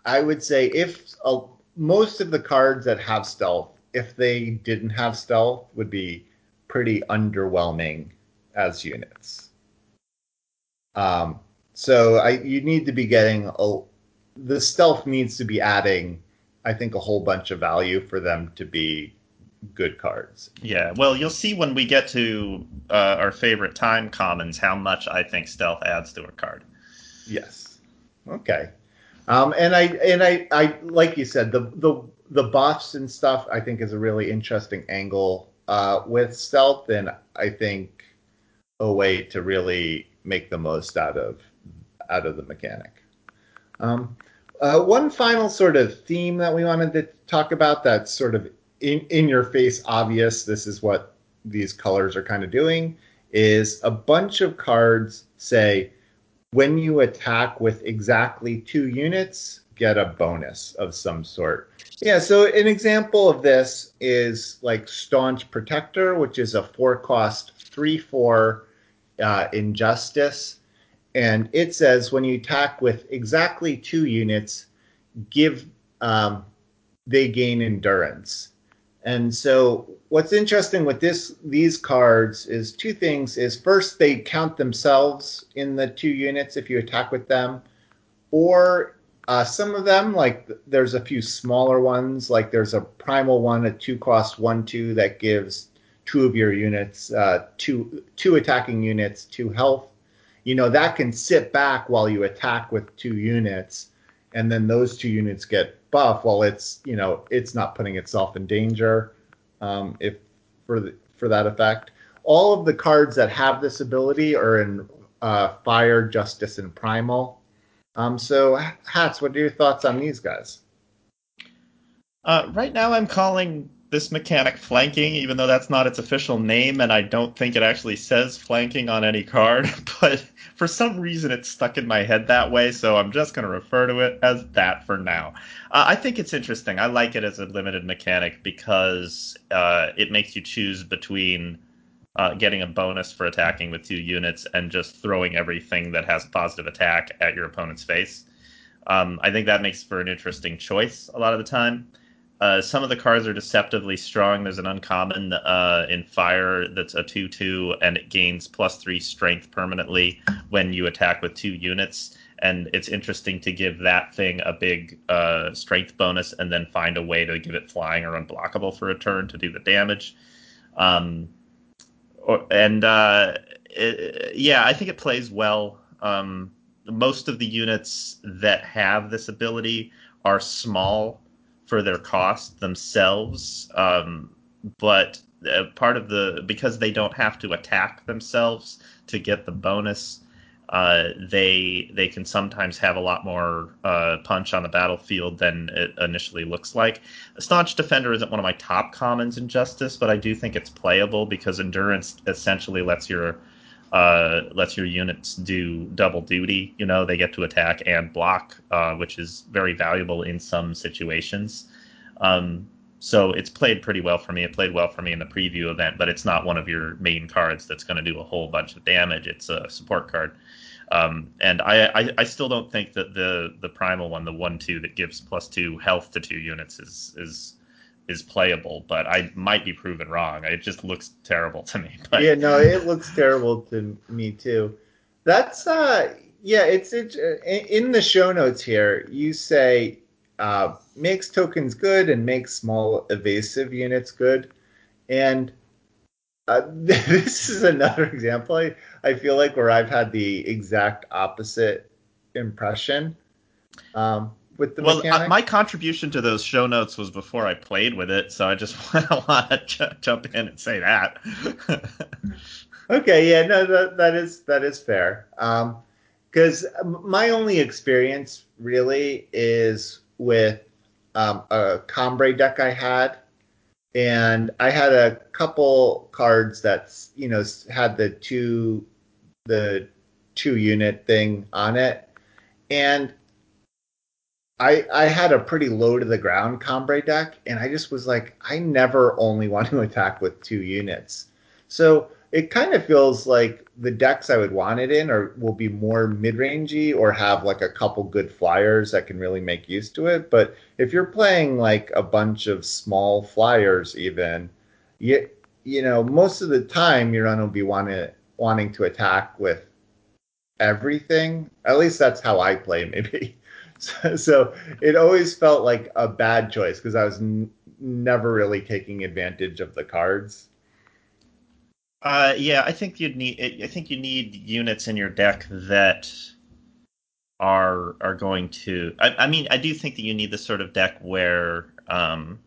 I would say if uh, most of the cards that have stealth, if they didn't have stealth, would be pretty underwhelming as units. Um, so I you need to be getting a the stealth needs to be adding I think, a whole bunch of value for them to be good cards. Yeah, well, you'll see when we get to uh, our favorite time commons how much I think stealth adds to a card. Yes. Okay. Um, and I and I, I like you said the the the buffs and stuff I think is a really interesting angle uh, with stealth, and I think a way to really make the most out of out of the mechanic. Um, uh, one final sort of theme that we wanted to talk about that's sort of in, in your face obvious. This is what these colors are kind of doing. Is a bunch of cards say when you attack with exactly two units, get a bonus of some sort. Yeah, so an example of this is like Staunch Protector, which is a four cost 3 4 uh, Injustice and it says when you attack with exactly two units, give um, they gain endurance. And so what's interesting with this these cards is two things is first they count themselves in the two units if you attack with them or uh, some of them like there's a few smaller ones like there's a primal one a two cost one two that gives two of your units uh, two two attacking units two health. You know that can sit back while you attack with two units and then those two units get buff while it's you know it's not putting itself in danger um, if for the, for that effect. All of the cards that have this ability are in uh, fire justice and primal. Um, so hats what are your thoughts on these guys? Uh, right now i'm calling this mechanic flanking, even though that's not its official name, and I don't think it actually says flanking on any card, but for some reason it's stuck in my head that way, so I'm just going to refer to it as that for now. Uh, I think it's interesting. I like it as a limited mechanic because uh, it makes you choose between uh, getting a bonus for attacking with two units and just throwing everything that has positive attack at your opponent's face. Um, I think that makes for an interesting choice a lot of the time. Uh, some of the cards are deceptively strong. There's an uncommon uh, in fire that's a 2 2, and it gains plus 3 strength permanently when you attack with two units. And it's interesting to give that thing a big uh, strength bonus and then find a way to give it flying or unblockable for a turn to do the damage. Um, or, and uh, it, yeah, I think it plays well. Um, most of the units that have this ability are small for their cost themselves, um, but uh, part of the because they don't have to attack themselves to get the bonus. uh, they they can sometimes have a lot more uh, punch on the battlefield than it initially looks like. A staunch defender isn't one of my top commons in Justice, but I do think it's playable because endurance essentially lets your uh, lets your units do double duty. You know, they get to attack and block, uh, which is very valuable in some situations. Um, so it's played pretty well for me. It played well for me in the preview event, but it's not one of your main cards that's going to do a whole bunch of damage. It's a support card. Um, and I, I, I, still don't think that the the primal one, the one two that gives plus two health to two units, is is is playable. But I might be proven wrong. It just looks terrible to me. But... Yeah, no, it looks terrible to me too. That's uh, yeah, it's it, in the show notes here. You say uh, makes tokens good and makes small evasive units good, and uh, this is another example. I, I feel like where I've had the exact opposite impression um, with the well, mechanic. Uh, my contribution to those show notes was before I played with it, so I just want to ch- jump in and say that. okay, yeah, no, that, that is that is fair. Because um, my only experience really is with um, a Combrei deck I had and I had a couple cards that you know had the two the two unit thing on it, and I I had a pretty low to the ground Combrei deck, and I just was like, I never only want to attack with two units, so it kind of feels like the decks I would want it in or will be more mid-rangey or have like a couple good flyers that can really make use to it. But if you're playing like a bunch of small flyers, even you you know most of the time you're gonna be wanting wanting to attack with everything. At least that's how I play, maybe. So, it always felt like a bad choice because I was n- never really taking advantage of the cards. Uh, yeah, I think you'd need. I think you need units in your deck that are are going to. I, I mean, I do think that you need the sort of deck where um,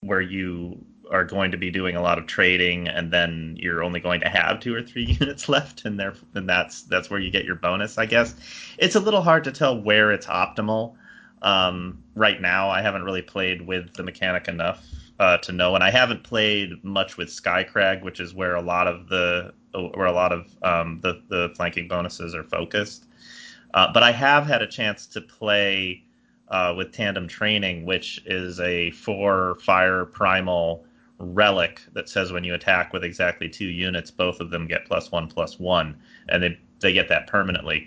where you are going to be doing a lot of trading, and then you're only going to have two or three units left, and there, and that's that's where you get your bonus. I guess it's a little hard to tell where it's optimal. Um, right now, I haven't really played with the mechanic enough uh, to know. And I haven't played much with Skycrag, which is where a lot of the where a lot of um, the the flanking bonuses are focused. Uh, but I have had a chance to play uh, with Tandem Training, which is a four fire primal relic that says when you attack with exactly two units, both of them get plus one plus one, and they they get that permanently.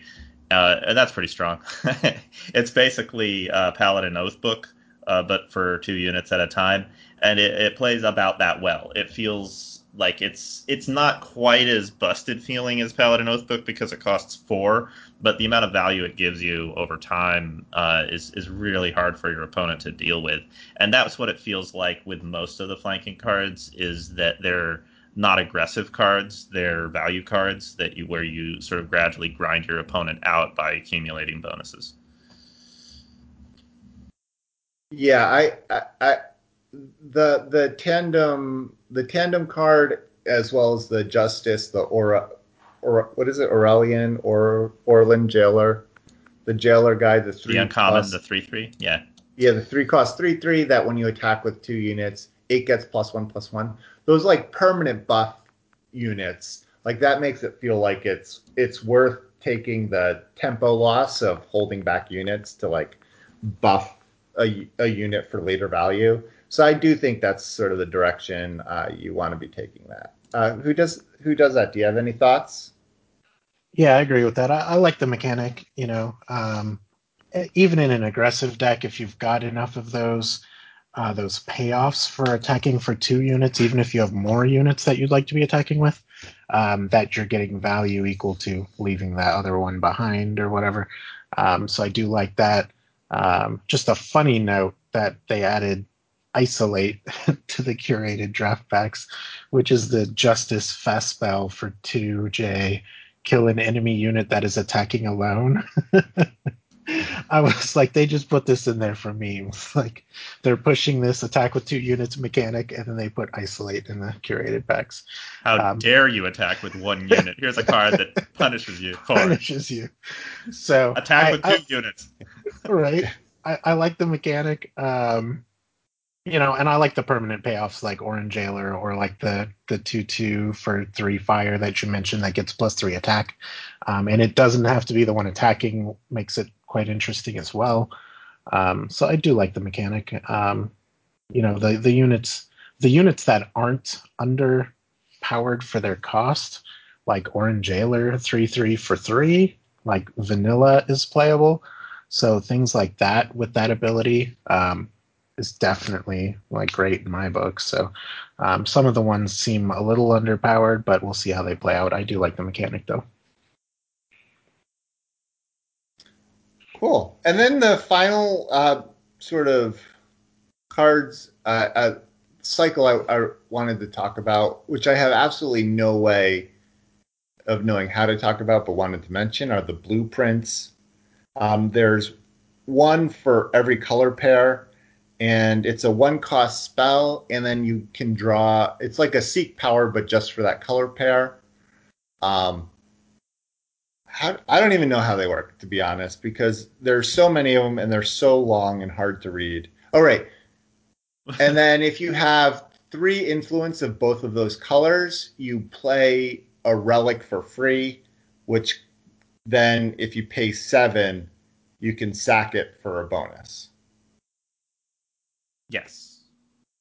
Uh, and that's pretty strong. it's basically uh, Paladin Oathbook, uh, but for two units at a time and it, it plays about that well. It feels like it's it's not quite as busted feeling as Paladin Oathbook because it costs four, but the amount of value it gives you over time uh, is is really hard for your opponent to deal with, and that's what it feels like with most of the flanking cards is that they're not aggressive cards; they're value cards that you where you sort of gradually grind your opponent out by accumulating bonuses. Yeah, I, I the the tandem the tandem card as well as the justice the aura or what is it Aurelian or Orlan jailer the jailer guy the three the uncommon cost, the three three yeah yeah the three cost three three that when you attack with two units it gets plus one plus one those like permanent buff units like that makes it feel like it's it's worth taking the tempo loss of holding back units to like buff a, a unit for later value so I do think that's sort of the direction uh, you want to be taking that. Uh, who does who does that? Do you have any thoughts? Yeah, I agree with that. I, I like the mechanic. You know, um, even in an aggressive deck, if you've got enough of those uh, those payoffs for attacking for two units, even if you have more units that you'd like to be attacking with, um, that you're getting value equal to leaving that other one behind or whatever. Um, so I do like that. Um, just a funny note that they added isolate to the curated draft packs, which is the Justice Fast spell for 2J. Kill an enemy unit that is attacking alone. I was like, they just put this in there for memes. Like they're pushing this attack with two units mechanic, and then they put isolate in the curated packs. How um, dare you attack with one unit? Here's a card that punishes you. For punishes you. So attack I, with two I, units. right. I, I like the mechanic. Um, you know, and I like the permanent payoffs like Orange Jailer or like the the two two for three fire that you mentioned that gets plus three attack, um, and it doesn't have to be the one attacking, makes it quite interesting as well. Um, so I do like the mechanic. Um, you know, the the units the units that aren't under powered for their cost, like Orange Jailer three three for three, like Vanilla is playable. So things like that with that ability. Um, is definitely like great in my book. So um, some of the ones seem a little underpowered, but we'll see how they play out. I do like the mechanic though. Cool. And then the final uh, sort of cards uh, uh, cycle I, I wanted to talk about, which I have absolutely no way of knowing how to talk about, but wanted to mention, are the blueprints. Um, there's one for every color pair and it's a one cost spell, and then you can draw. It's like a seek power, but just for that color pair. Um, how, I don't even know how they work, to be honest, because there's so many of them and they're so long and hard to read. All oh, and then if you have three influence of both of those colors, you play a relic for free, which then if you pay seven, you can sack it for a bonus. Yes.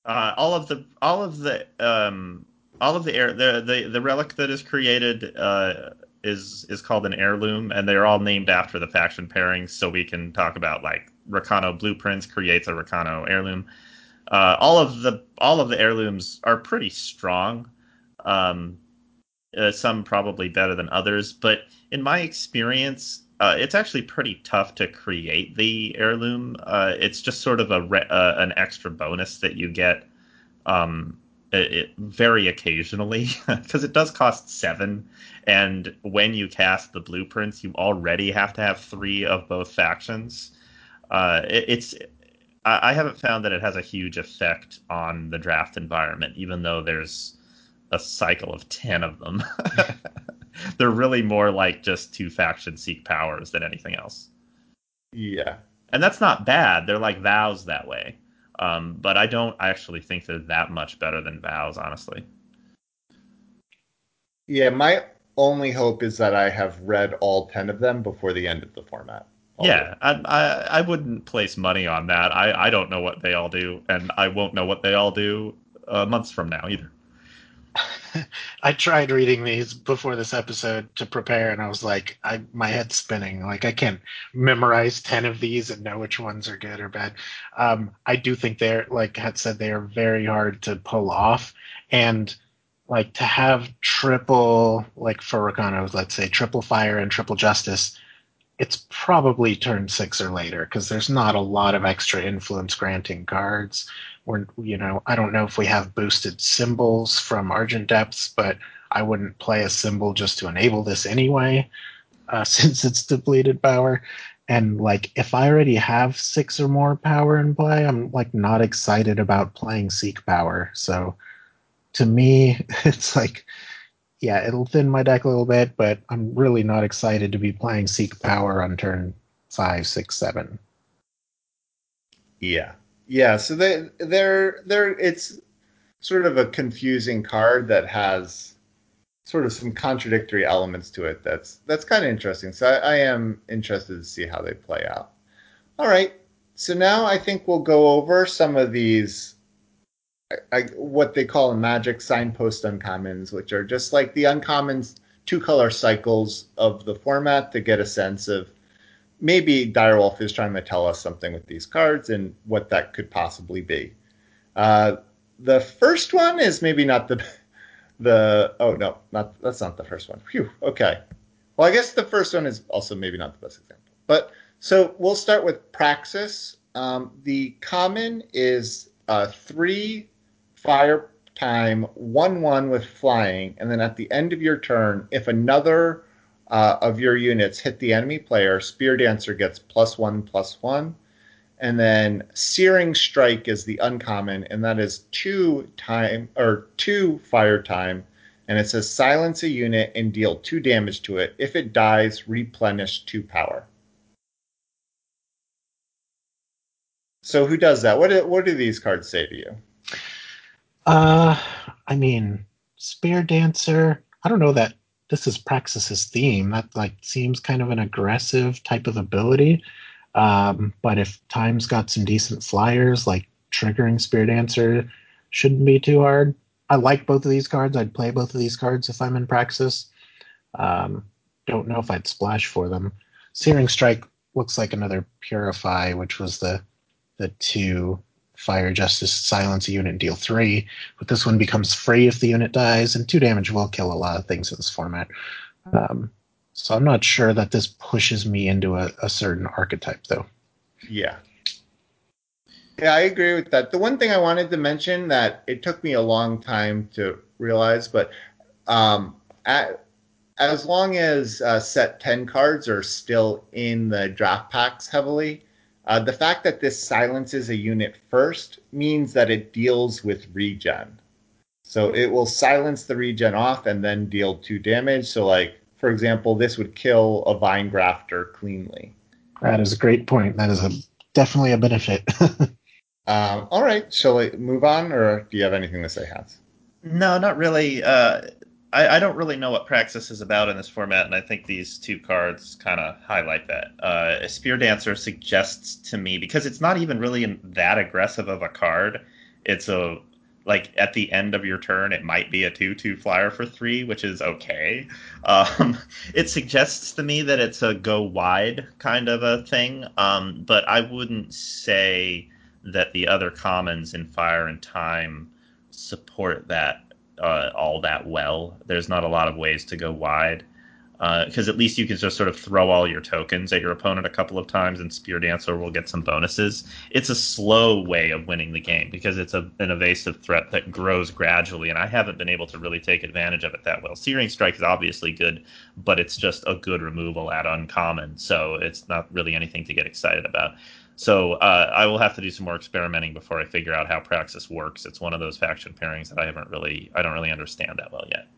Uh, all of the all of the um, all of the air the, the the relic that is created uh, is is called an heirloom, and they're all named after the faction pairings. So we can talk about like Rakano Blueprints creates a Rakano heirloom. Uh, all of the all of the heirlooms are pretty strong. Um, uh, some probably better than others, but in my experience, uh, it's actually pretty tough to create the heirloom. Uh, it's just sort of a re- uh, an extra bonus that you get um, it, it very occasionally because it does cost seven, and when you cast the blueprints, you already have to have three of both factions. Uh, it, it's I, I haven't found that it has a huge effect on the draft environment, even though there's a cycle of ten of them. they're really more like just two factions seek powers than anything else. Yeah. And that's not bad. They're like vows that way. Um, but I don't actually think they're that much better than vows, honestly. Yeah, my only hope is that I have read all 10 of them before the end of the format. Yeah, I, I, I wouldn't place money on that. I, I don't know what they all do, and I won't know what they all do uh, months from now either. I tried reading these before this episode to prepare, and I was like, I my head's spinning. Like I can't memorize ten of these and know which ones are good or bad. Um, I do think they're like had said they are very hard to pull off, and like to have triple like for Rakano, let's say triple fire and triple justice. It's probably turn six or later because there's not a lot of extra influence granting cards we're you know I don't know if we have boosted symbols from Argent Depths, but I wouldn't play a symbol just to enable this anyway, uh, since it's depleted power. And like if I already have six or more power in play, I'm like not excited about playing Seek Power. So to me, it's like yeah, it'll thin my deck a little bit, but I'm really not excited to be playing Seek Power on turn five, six, seven. Yeah, yeah, so they they're they're it's sort of a confusing card that has sort of some contradictory elements to it. That's that's kind of interesting. So I, I am interested to see how they play out. All right, so now I think we'll go over some of these I, I, what they call in Magic signpost uncommons, which are just like the uncommons two color cycles of the format to get a sense of maybe Direwolf is trying to tell us something with these cards and what that could possibly be. Uh, the first one is maybe not the the oh no not that's not the first one. Phew. Okay. Well, I guess the first one is also maybe not the best example. But so we'll start with Praxis. Um, the common is uh, three fire time, one one with flying, and then at the end of your turn, if another uh, of your units hit the enemy player, Spear Dancer gets plus one, plus one. And then Searing Strike is the uncommon, and that is two time or two fire time. And it says silence a unit and deal two damage to it. If it dies, replenish two power. So who does that? What do, what do these cards say to you? Uh, I mean, Spear Dancer. I don't know that this is Praxis's theme. That like seems kind of an aggressive type of ability. Um, but if time's got some decent flyers, like triggering Spear Dancer shouldn't be too hard. I like both of these cards. I'd play both of these cards if I'm in Praxis. Um, don't know if I'd splash for them. Searing Strike looks like another Purify, which was the the two fire justice silence a unit deal three. But this one becomes free if the unit dies, and two damage will kill a lot of things in this format. Um, so I'm not sure that this pushes me into a, a certain archetype, though. Yeah. Yeah, I agree with that. The one thing I wanted to mention that it took me a long time to realize, but um, at, as long as uh, set 10 cards are still in the draft packs heavily, uh, the fact that this silences a unit first means that it deals with regen. So it will silence the regen off and then deal two damage. So, like, for example, this would kill a vine grafter cleanly. That is a great point. That is a definitely a benefit. um, all right, shall we move on, or do you have anything to say, Hans? No, not really. Uh, I, I, don't really know what Praxis is about in this format, and I think these two cards kind of highlight that. Uh, Spear Dancer suggests to me because it's not even really that aggressive of a card. It's a like at the end of your turn, it might be a two-two flyer for three, which is okay. Um, it suggests to me that it's a go wide kind of a thing, um, but I wouldn't say that the other commons in Fire and Time support that uh, all that well. There's not a lot of ways to go wide because uh, at least you can just sort of throw all your tokens at your opponent a couple of times, and Spear Dancer will get some bonuses. It's a slow way of winning the game because it's a, an evasive threat that grows gradually, and I haven't been able to really take advantage of it that well. Searing Strike is obviously good, but it's just a good removal at uncommon, so it's not really anything to get excited about. So uh, I will have to do some more experimenting before I figure out how Praxis works. It's one of those faction pairings that I haven't really, I don't really understand that well yet.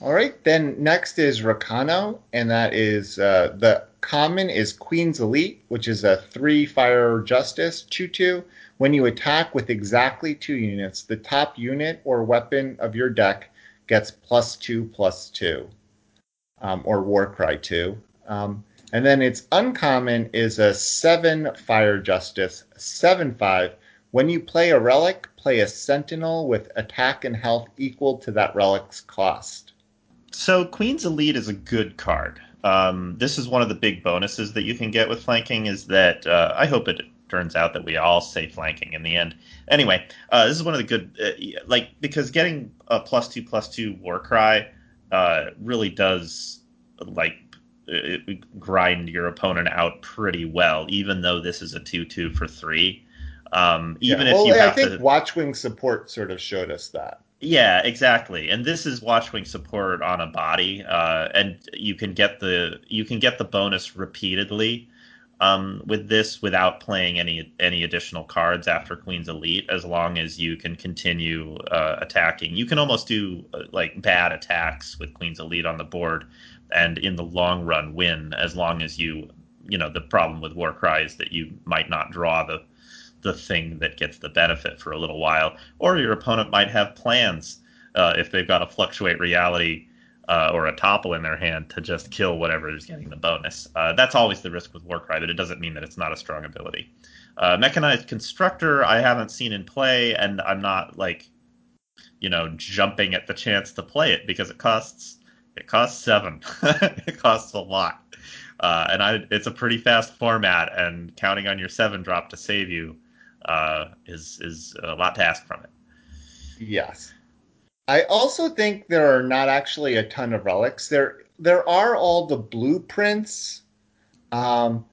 All right, then next is Rakano, and that is uh, the common is Queen's Elite, which is a three fire justice, 2 2. When you attack with exactly two units, the top unit or weapon of your deck gets plus two plus two, um, or Warcry 2. Um, and then its uncommon is a seven fire justice, 7 5. When you play a relic, play a sentinel with attack and health equal to that relic's cost. So Queen's Elite is a good card. Um, this is one of the big bonuses that you can get with flanking. Is that uh, I hope it turns out that we all say flanking in the end. Anyway, uh, this is one of the good uh, like because getting a plus two plus two war cry uh, really does like grind your opponent out pretty well, even though this is a two two for three. Um, even yeah, well, if you have I think to, Watchwing support sort of showed us that. Yeah, exactly. And this is Watchwing support on a body, uh, and you can get the you can get the bonus repeatedly um, with this without playing any any additional cards after Queen's Elite, as long as you can continue uh, attacking. You can almost do uh, like bad attacks with Queen's Elite on the board, and in the long run win, as long as you you know the problem with Warcry is that you might not draw the the thing that gets the benefit for a little while, or your opponent might have plans uh, if they've got a fluctuate reality uh, or a topple in their hand to just kill whatever is getting the bonus. Uh, that's always the risk with Warcry, but it doesn't mean that it's not a strong ability. Uh, mechanized Constructor, I haven't seen in play, and I'm not like, you know, jumping at the chance to play it because it costs it costs seven. it costs a lot. Uh, and I, it's a pretty fast format, and counting on your seven drop to save you uh, is is a lot to ask from it. Yes, I also think there are not actually a ton of relics. There there are all the blueprints, um,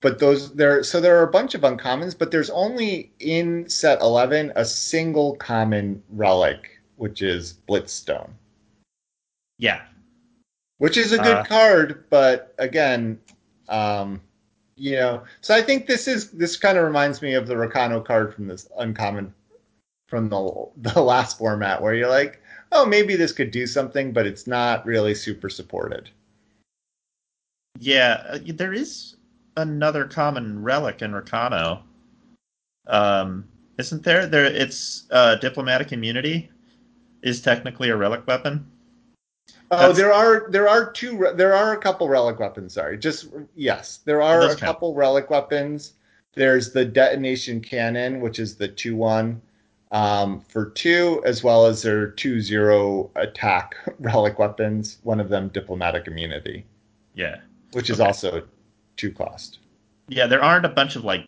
but those there so there are a bunch of uncommons, but there's only in set eleven a single common relic, which is Blitzstone. Yeah, which is a good Uh, card, but again, um, you know, so I think this is this kind of reminds me of the Rakano card from this uncommon from the the last format where you're like, oh, maybe this could do something, but it's not really super supported. Yeah, uh, there is another common relic in Rakano. Um, isn't there? There, it's uh, diplomatic immunity is technically a relic weapon. Oh, there are there are two there are a couple relic weapons. Sorry, just yes, there are a count. couple relic weapons. There's the detonation cannon, which is the two one um, for two, as well as their two zero attack relic weapons. One of them diplomatic immunity, Yeah, which is Okay. also two cost. yeah. There aren't a bunch of like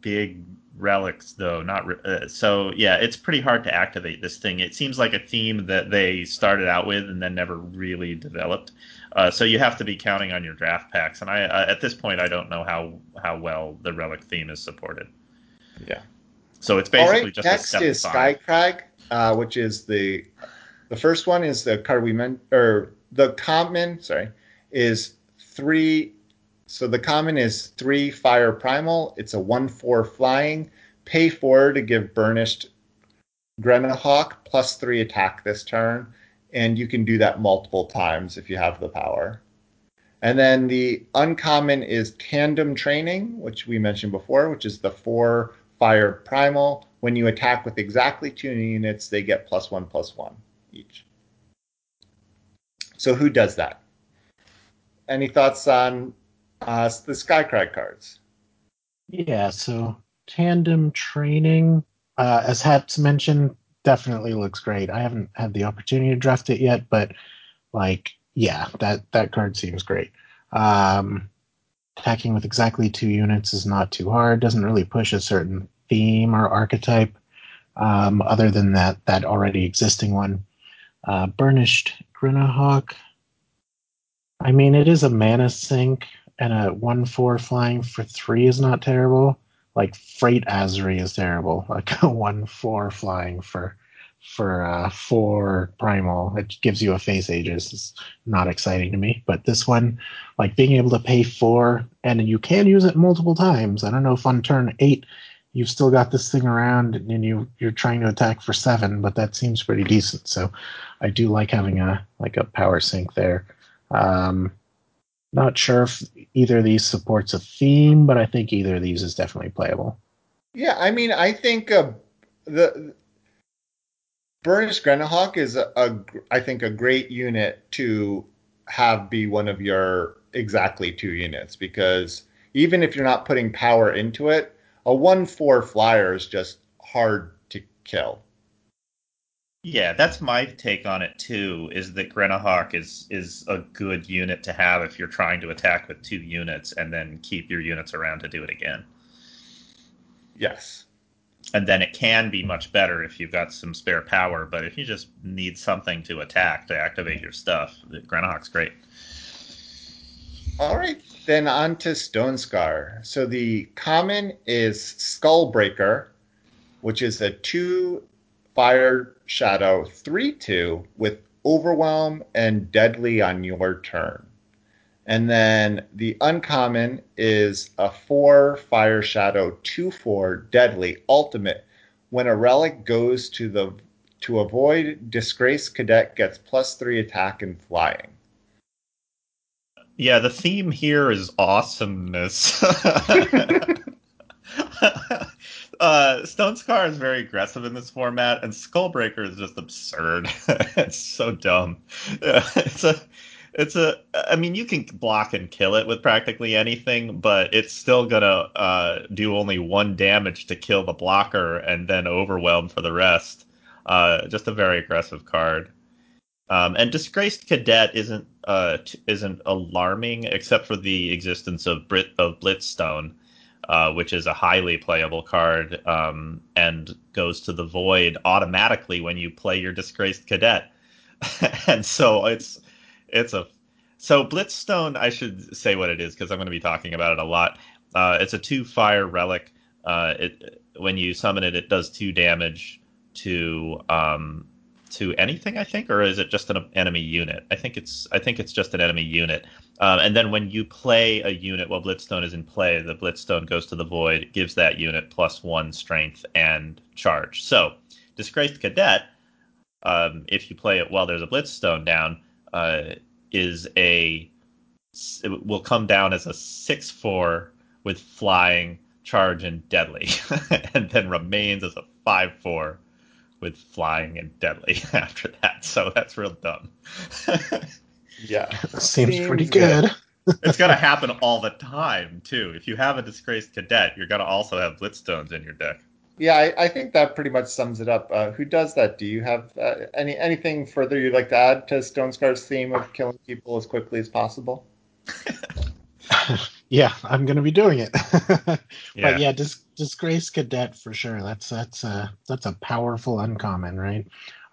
big relics though. Not re- uh, so. Yeah, it's pretty hard to activate this thing. It seems like a theme that they started out with and then never really developed. Uh, so you have to be counting on your draft packs, and I uh, at this point I don't know how how well the relic theme is supported. Yeah. So it's All basically right, just next a is 75. Skycrag, uh, which is the the first one is the card we meant or the common. Sorry, is three. So the common is three fire primal. It's a one four flying. Pay four to give burnished Grenahawk plus three attack this turn, and you can do that multiple times if you have the power. And then the uncommon is tandem training, which we mentioned before, which is the four fire primal. When you attack with exactly two units, they get plus one plus one each. So who does that? Any thoughts on uh, the Skycrag cards? Yeah, so tandem training, uh, as Hats mentioned, definitely looks great. I haven't had the opportunity to draft it yet, but like, yeah, that that card seems great. Um, attacking with exactly two units is not too hard. Doesn't really push a certain theme or archetype, um, other than that that already existing one. Uh, Burnished Grenahawk. I mean, it is a mana sink, and a one four flying for three is not terrible. Like Freight Azri is terrible. Like a one four flying for for uh, four primal. It gives you a face ages. It's not exciting to me. But this one, like being able to pay four, and you can use it multiple times. I don't know if on turn eight you've still got this thing around and you you're trying to attack for seven, but that seems pretty decent. So I do like having a like a power sink there. Um, not sure if either of these supports a theme, but I think either of these is definitely playable. Yeah, I mean, I think uh, the Burnished Grenahawk is a, a, I think, a great unit to have be one of your exactly two units because even if you're not putting power into it, a one four flyer is just hard to kill. Yeah, that's my take on it too. Is that Grenahawk is is a good unit to have if you're trying to attack with two units and then keep your units around to do it again. Yes. And then it can be much better if you've got some spare power. But if you just need something to attack to activate your stuff, the Grenahawk's great. All right, then on to Stonescar. So the common is Skullbreaker, which is a two fire shadow 3 2 with overwhelm and deadly on your turn. And then the uncommon is a four fire shadow 2 4 deadly ultimate. When a relic goes to the to avoid disgrace cadet gets plus three attack and flying. Yeah, the theme here is awesomeness. uh, Stonescar is very aggressive in this format, and Skullbreaker is just absurd. it's so dumb. it's a, it's a. I mean, you can block and kill it with practically anything, but it's still gonna uh, do only one damage to kill the blocker, and then overwhelm for the rest. Uh, just a very aggressive card. Um, and disgraced cadet isn't uh, t- isn't alarming except for the existence of Brit of Blitzstone, uh, which is a highly playable card um, and goes to the void automatically when you play your disgraced cadet. and so it's it's a so Blitzstone. I should say what it is because I'm going to be talking about it a lot. Uh, it's a two fire relic. Uh, it when you summon it, it does two damage to um, to anything, I think, or is it just an enemy unit? I think it's I think it's just an enemy unit. Um, and then when you play a unit while Blitzstone is in play, the Blitzstone goes to the void, gives that unit plus one strength and charge. So Disgraced Cadet, um, if you play it while there's a Blitzstone down, uh, is a will come down as a six four with flying, charge, and deadly, and then remains as a five four with flying and deadly after that. So that's real dumb. yeah, seems, seems pretty good. good. it's gonna happen all the time too. If you have a disgraced cadet, you're gonna also have blitzstones in your deck. Yeah, I, I think that pretty much sums it up. Uh, who does that? Do you have uh, any anything further you'd like to add to Stonescar's theme of killing people as quickly as possible? yeah, I'm going to be doing it. yeah. But yeah, dis- disgrace cadet for sure. That's that's a that's a powerful uncommon, right?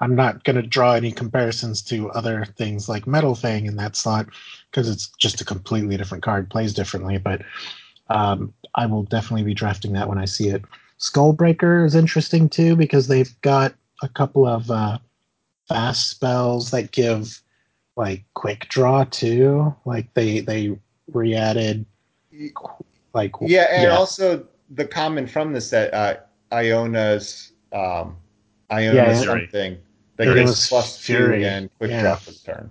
I'm not going to draw any comparisons to other things like Metal Fang in that slot because it's just a completely different card, plays differently. But um, I will definitely be drafting that when I see it. Skullbreaker is interesting too because they've got a couple of uh, fast spells that give like quick draw too. Like they they re-added like yeah, and yeah. also the common from the set, uh, Iona's um, Iona yeah, something that gives plus Fury. two and quick yeah. draw for turn.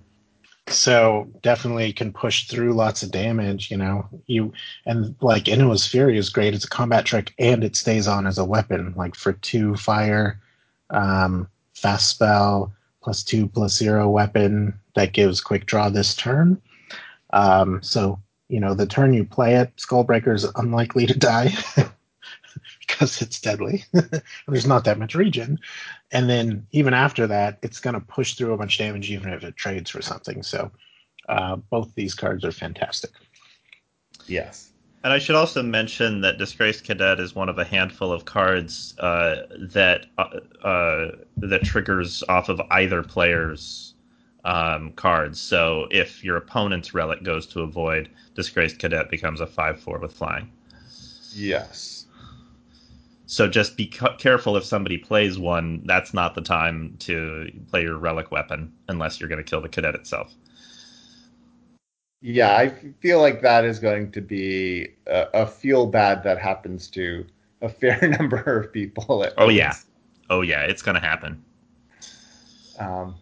So definitely can push through lots of damage, you know. You and like Inua's Fury is great. It's a combat trick and it stays on as a weapon, like for two fire, um, fast spell, plus two plus zero weapon that gives quick draw this turn. Um, so you know, the turn you play it, Skullbreaker is unlikely to die because it's deadly. There's not that much regen, and then even after that, it's going to push through a bunch of damage even if it trades for something. So uh, both these cards are fantastic. Yes. And I should also mention that Disgraced Cadet is one of a handful of cards uh, that uh, uh that triggers off of either player's um, cards. So if your opponent's relic goes to a void, Disgraced Cadet becomes a 5 4 with flying. Yes. So just be ca- careful if somebody plays one, that's not the time to play your relic weapon unless you're going to kill the cadet itself. Yeah, I feel like that is going to be a, a feel bad that happens to a fair number of people. oh, once. yeah. Oh, yeah, it's going to happen. Um,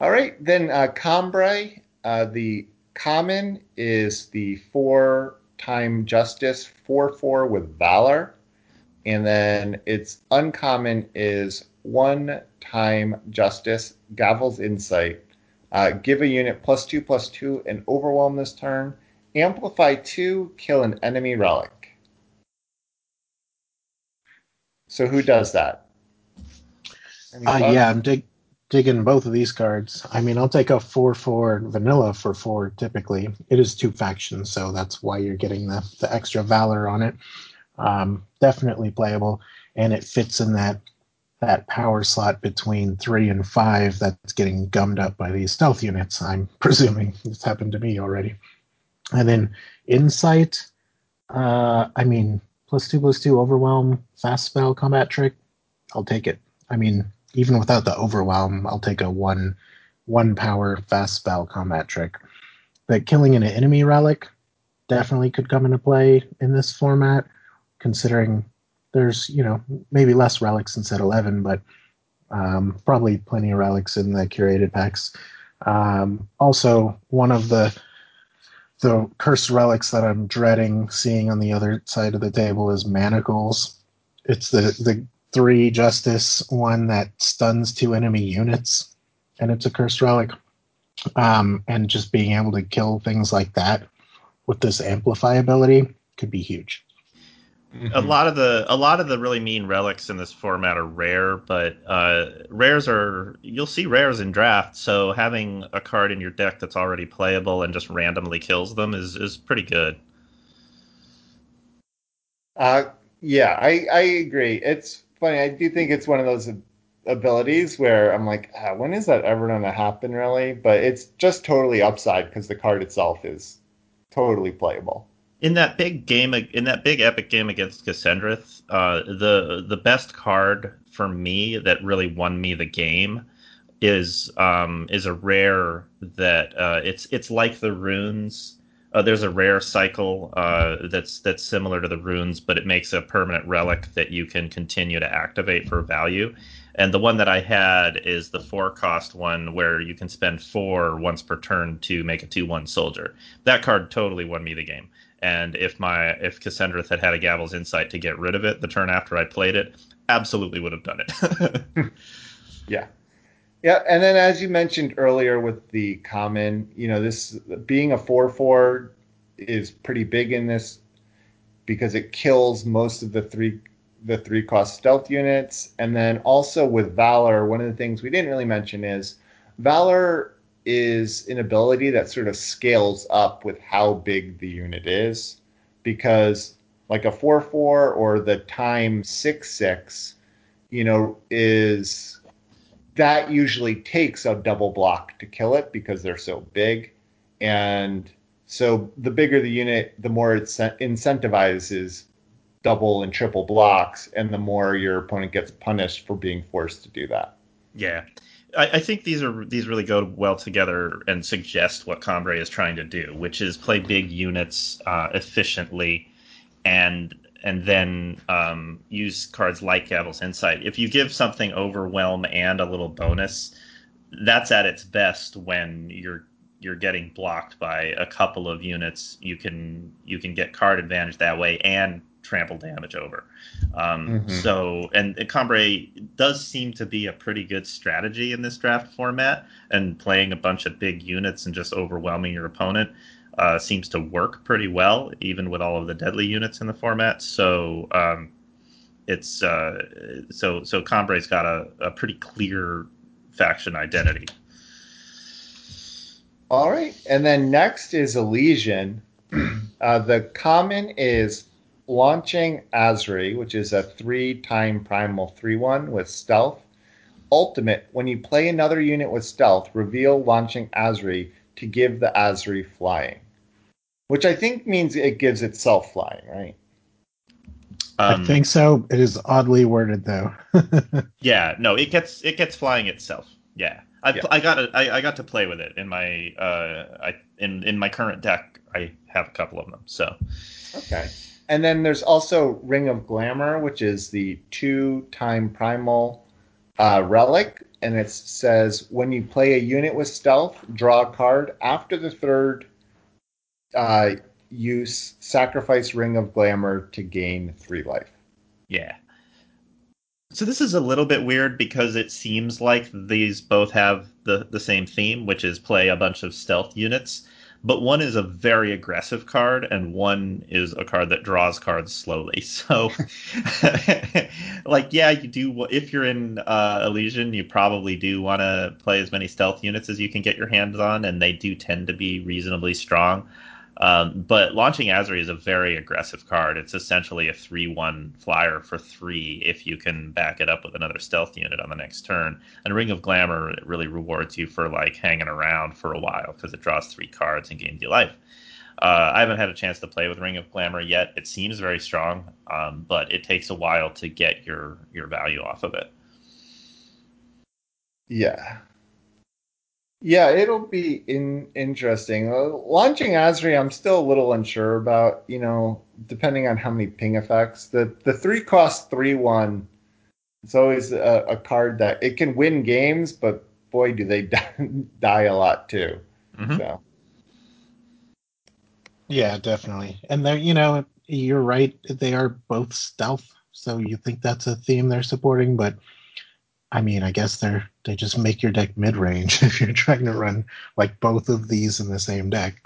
all right, then uh, Combrei, uh, the common is the four time justice, 4 4 with valor. And then its uncommon is one time justice, Gavel's Insight. Uh, give a unit plus two plus two and overwhelm this turn. Amplify two, kill an enemy relic. So who does that? Uh, yeah, I'm dig- digging both of these cards. I mean, I'll take a 4 4 vanilla for 4 typically. It is two factions, so that's why you're getting the, the extra valor on it. Um, definitely playable, and it fits in that that power slot between 3 and 5 that's getting gummed up by these stealth units, I'm presuming. It's happened to me already. And then Insight, uh, I mean, plus 2 plus 2 overwhelm, fast spell combat trick. I'll take it. I mean, even without the overwhelm, I'll take a one one power fast spell combat trick. But killing an enemy relic definitely could come into play in this format, considering there's you know maybe less relics in set 11, but um, probably plenty of relics in the curated packs. Um, also, one of the the cursed relics that I'm dreading seeing on the other side of the table is manacles. It's the the three justice, one that stuns two enemy units, and it's a cursed relic. Um, and just being able to kill things like that with this amplify ability could be huge. Mm-hmm. A lot of the a lot of the really mean relics in this format are rare, but uh, rares are you'll see rares in draft. So having a card in your deck that's already playable and just randomly kills them is is pretty good. Uh, yeah, I I agree. It's funny. I do think it's one of those abilities where I'm like, ah, when is that ever going to happen, really? But it's just totally upside because the card itself is totally playable. In that big game, in that big epic game against Cassandrith, uh, the the best card for me that really won me the game is um, is a rare that uh, it's it's like the runes. Uh, there's a rare cycle uh, that's that's similar to the runes, but it makes a permanent relic that you can continue to activate for value. And the one that I had is the four cost one where you can spend four once per turn to make a two one soldier. That card totally won me the game. And if my if Cassandra had had a Gavel's Insight to get rid of it the turn after I played it, absolutely would have done it. yeah. Yeah, and then as you mentioned earlier with the common, you know, this being a 4 4 is pretty big in this because it kills most of the three the three cost stealth units. And then also with Valor, one of the things we didn't really mention is Valor is an ability that sort of scales up with how big the unit is because like a 4 4 or the time 6 6, you know, is that usually takes a double block to kill it because they're so big. And so the bigger the unit, the more it incentivizes double and triple blocks, and the more your opponent gets punished for being forced to do that. Yeah. I, I think these are these really go well together and suggest what Combrei is trying to do, which is play big units uh, efficiently and and then um, use cards like Gavel's Insight. If you give something overwhelm and a little bonus, that's at its best when you're you're getting blocked by a couple of units. You can you can get card advantage that way and trample damage over. Um, mm-hmm. So, and, and Combrei does seem to be a pretty good strategy in this draft format, and playing a bunch of big units and just overwhelming your opponent uh, seems to work pretty well, even with all of the deadly units in the format. So, um, it's uh, so so Combrei's got a, a pretty clear faction identity. All right, and then next is Elysian. Uh, the common is launching Azri, which is a three time primal 3 1 with stealth. Ultimate, when you play another unit with stealth, reveal launching Azri to give the Azri flying. Which I think means it gives itself flying, right? Um, I think so. It is oddly worded though. yeah, no, it gets it gets flying itself. Yeah. I, yeah. I got it. I, I, got to play with it in my uh, I in in my current deck. I have a couple of them. So okay. And then there's also Ring of Glamour, which is the two time primal uh, relic. And it says when you play a unit with stealth, draw a card. After the third uh, use, sacrifice Ring of Glamour to gain three life. Yeah. So this is a little bit weird because it seems like these both have the, the same theme, which is play a bunch of stealth units but one is a very aggressive card and one is a card that draws cards slowly. So, like, yeah, you do. If you're in uh, Elysian, you probably do want to play as many stealth units as you can get your hands on, and they do tend to be reasonably strong. Um, but launching Azri is a very aggressive card. It's essentially a 3 1 flyer for three if you can back it up with another stealth unit on the next turn. And Ring of Glamour really rewards you for like hanging around for a while because it draws three cards and gains you life. Uh, I haven't had a chance to play with Ring of Glamour yet. It seems very strong, um, but it takes a while to get your your value off of it. Yeah, yeah, it'll be in, interesting. Uh, launching Azri, I'm still a little unsure about. You know, depending on how many ping effects. The the three cost three one. It's always a, a card that it can win games, but boy, do they die, die a lot too. Mm-hmm. So. Yeah, definitely. And they're you know you're right. They are both stealth, so you think that's a theme they're supporting, but I mean, I guess they're they just make your deck mid range if you're trying to run like both of these in the same deck.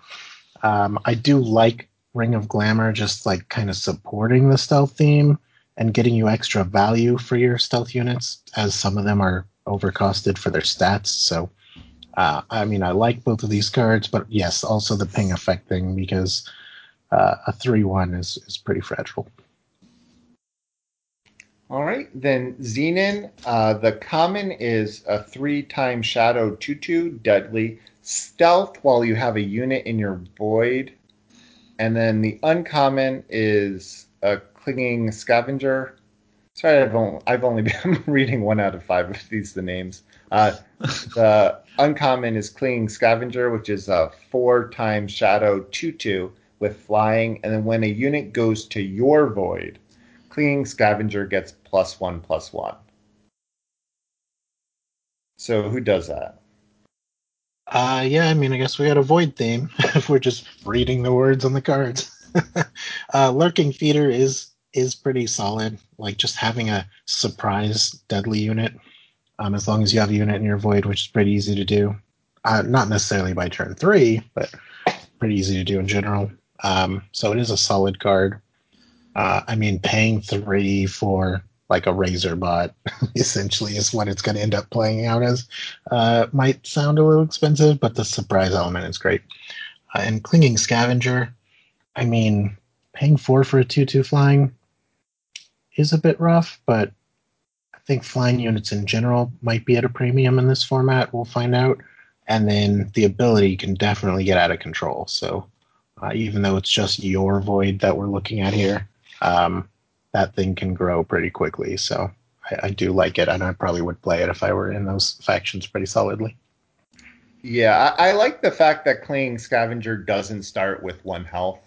Um, I do like Ring of Glamour, just like kind of supporting the stealth theme and getting you extra value for your stealth units, as some of them are overcosted for their stats. So, uh, I mean, I like both of these cards, but yes, also the ping effect thing because uh, a three one is is pretty fragile. All right, then Xenan. Uh, the common is a three-time Shadow two-two deadly stealth while you have a unit in your void, and then the uncommon is a clinging scavenger. Sorry, I've only, I've only been reading one out of five of these the names. Uh, the uncommon is Clinging Scavenger, which is a four time Shadow two two with flying, and then when a unit goes to your void, Clinging Scavenger gets plus one plus one. So who does that? Uh, yeah, I mean, I guess we got a void theme if we're just reading the words on the cards. uh, Lurking Feeder is is pretty solid. Like just having a surprise deadly unit, um, as long as you have a unit in your void, which is pretty easy to do. Uh, not necessarily by turn three, but pretty easy to do in general. Um, so it is a solid card. Uh, I mean, paying three for like a razor bot essentially is what it's going to end up playing out as. Uh, might sound a little expensive, but the surprise element is great. Uh, and clinging scavenger, I mean, paying four for a two-two flying is a bit rough, but I think flying units in general might be at a premium in this format. We'll find out. And then the ability can definitely get out of control. So uh, even though it's just your void that we're looking at here, um, that thing can grow pretty quickly. So I, I, do like it, and I probably would play it if I were in those factions pretty solidly. Yeah, I, I like the fact that Clinging Scavenger doesn't start with one health.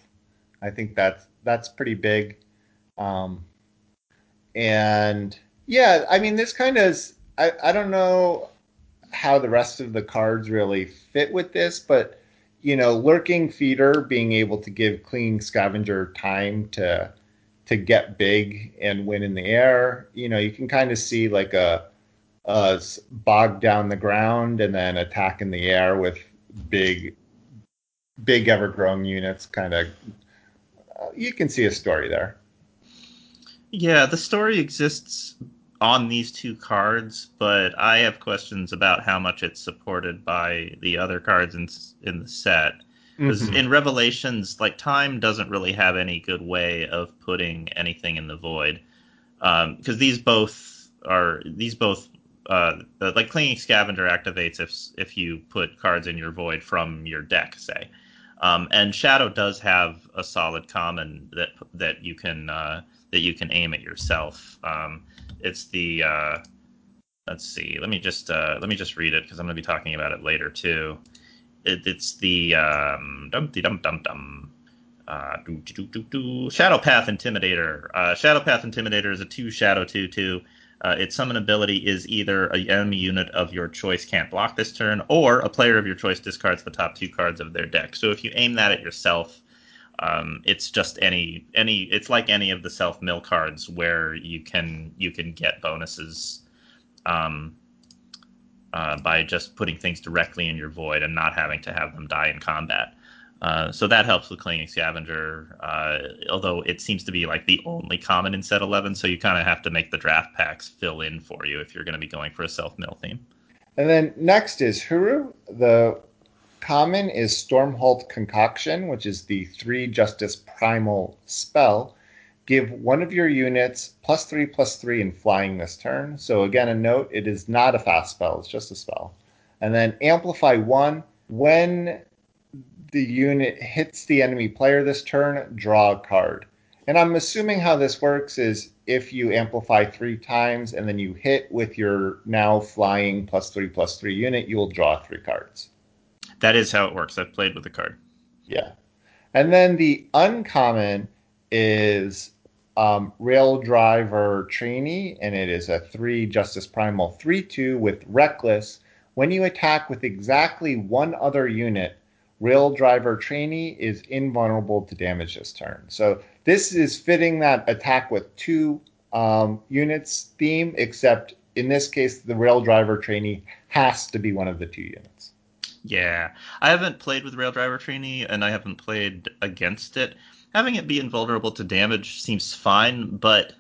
I think that's that's pretty big. Um, and yeah, I mean, this kind of I, I don't know how the rest of the cards really fit with this, but you know, lurking feeder being able to give Clinging Scavenger time to to get big and win in the air. You know, you can kind of see like a, a bog down the ground and then attack in the air with big, big ever growing units. Kind of, uh, you can see a story there. Yeah, the story exists on these two cards, but I have questions about how much it's supported by the other cards in in the set. Because mm-hmm. in Revelations, like time doesn't really have any good way of putting anything in the void. Because um, these both are these both uh, like clinging scavenger activates if if you put cards in your void from your deck, say. Um, and Shadow does have a solid common that that you can uh, that you can aim at yourself. Um, it's the uh, let's see. Let me just uh, let me just read it because I'm going to be talking about it later too. It, it's the um, dum dum dum dum. Uh, do, do, do, do, Shadow Path Intimidator. Uh, Shadow Path Intimidator is a two Shadow two two. Uh, its summon ability is either a enemy unit of your choice can't block this turn, or a player of your choice discards the top two cards of their deck. So if you aim that at yourself, um, it's just any any. It's like any of the self mill cards where you can you can get bonuses. Um, uh, by just putting things directly in your void and not having to have them die in combat. Uh, so that helps with Clinging Scavenger, uh, although it seems to be like the only common in set 11, so you kind of have to make the draft packs fill in for you if you're going to be going for a self mill theme. And then next is Hooru. The common is Stormholt Concoction, which is the three Justice Primal spell give one of your units plus three plus three in flying this turn. So again, a note: it is not a fast spell; it's just a spell. And then amplify one when the unit hits the enemy player this turn. Draw a card. And I'm assuming how this works is if you amplify three times and then you hit with your now flying plus three plus three unit, you will draw three cards. That is how it works. I've played with the card. Yeah. And then the uncommon is um, Rail Driver Trainee, and it is a 3 Justice Primal 3 2 with Reckless. When you attack with exactly one other unit, Rail Driver Trainee is invulnerable to damage this turn. So this is fitting that attack with two um, units theme, except in this case, the Rail Driver Trainee has to be one of the two units. Yeah, I haven't played with Rail Driver Trainee, and I haven't played against it having it be invulnerable to damage seems fine, but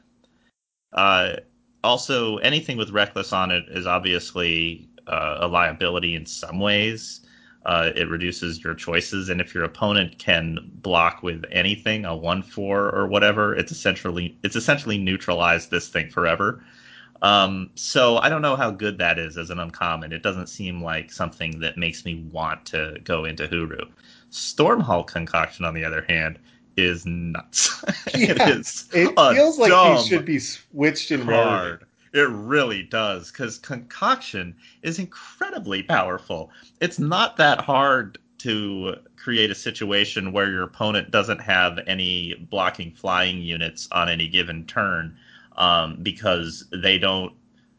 uh, also anything with reckless on it is obviously uh, a liability in some ways. Uh, it reduces your choices, and if your opponent can block with anything, a one four or whatever, it's essentially it's essentially neutralized this thing forever. Um, so I don't know how good that is as an uncommon. It doesn't seem like something that makes me want to go into Hooru. Stormholt concoction, on the other hand, is nuts. Yeah, it is. It feels like these should be switched in rarity. card. It really does, because concoction is incredibly powerful. It's not that hard to create a situation where your opponent doesn't have any blocking flying units on any given turn, um, because they don't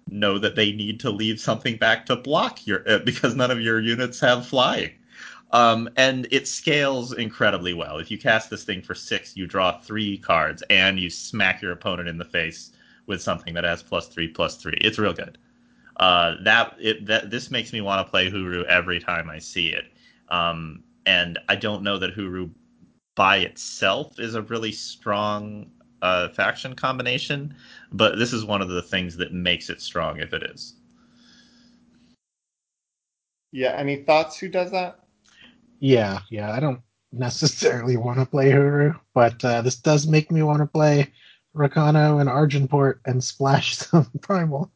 know that they need to leave something back to block your uh, because none of your units have flying. Um, and it scales incredibly well. If you cast this thing for six, you draw three cards and you smack your opponent in the face with something that has plus three, plus three. It's real good. Uh, that it that this makes me want to play Hooru every time I see it. Um, and I don't know that Hooru by itself is a really strong uh, faction combination, but this is one of the things that makes it strong if it is. Yeah. Any thoughts? Who does that? Yeah, yeah. I don't necessarily want to play Hooru, but uh, this does make me want to play Rakano and Argenport and splash some Primal.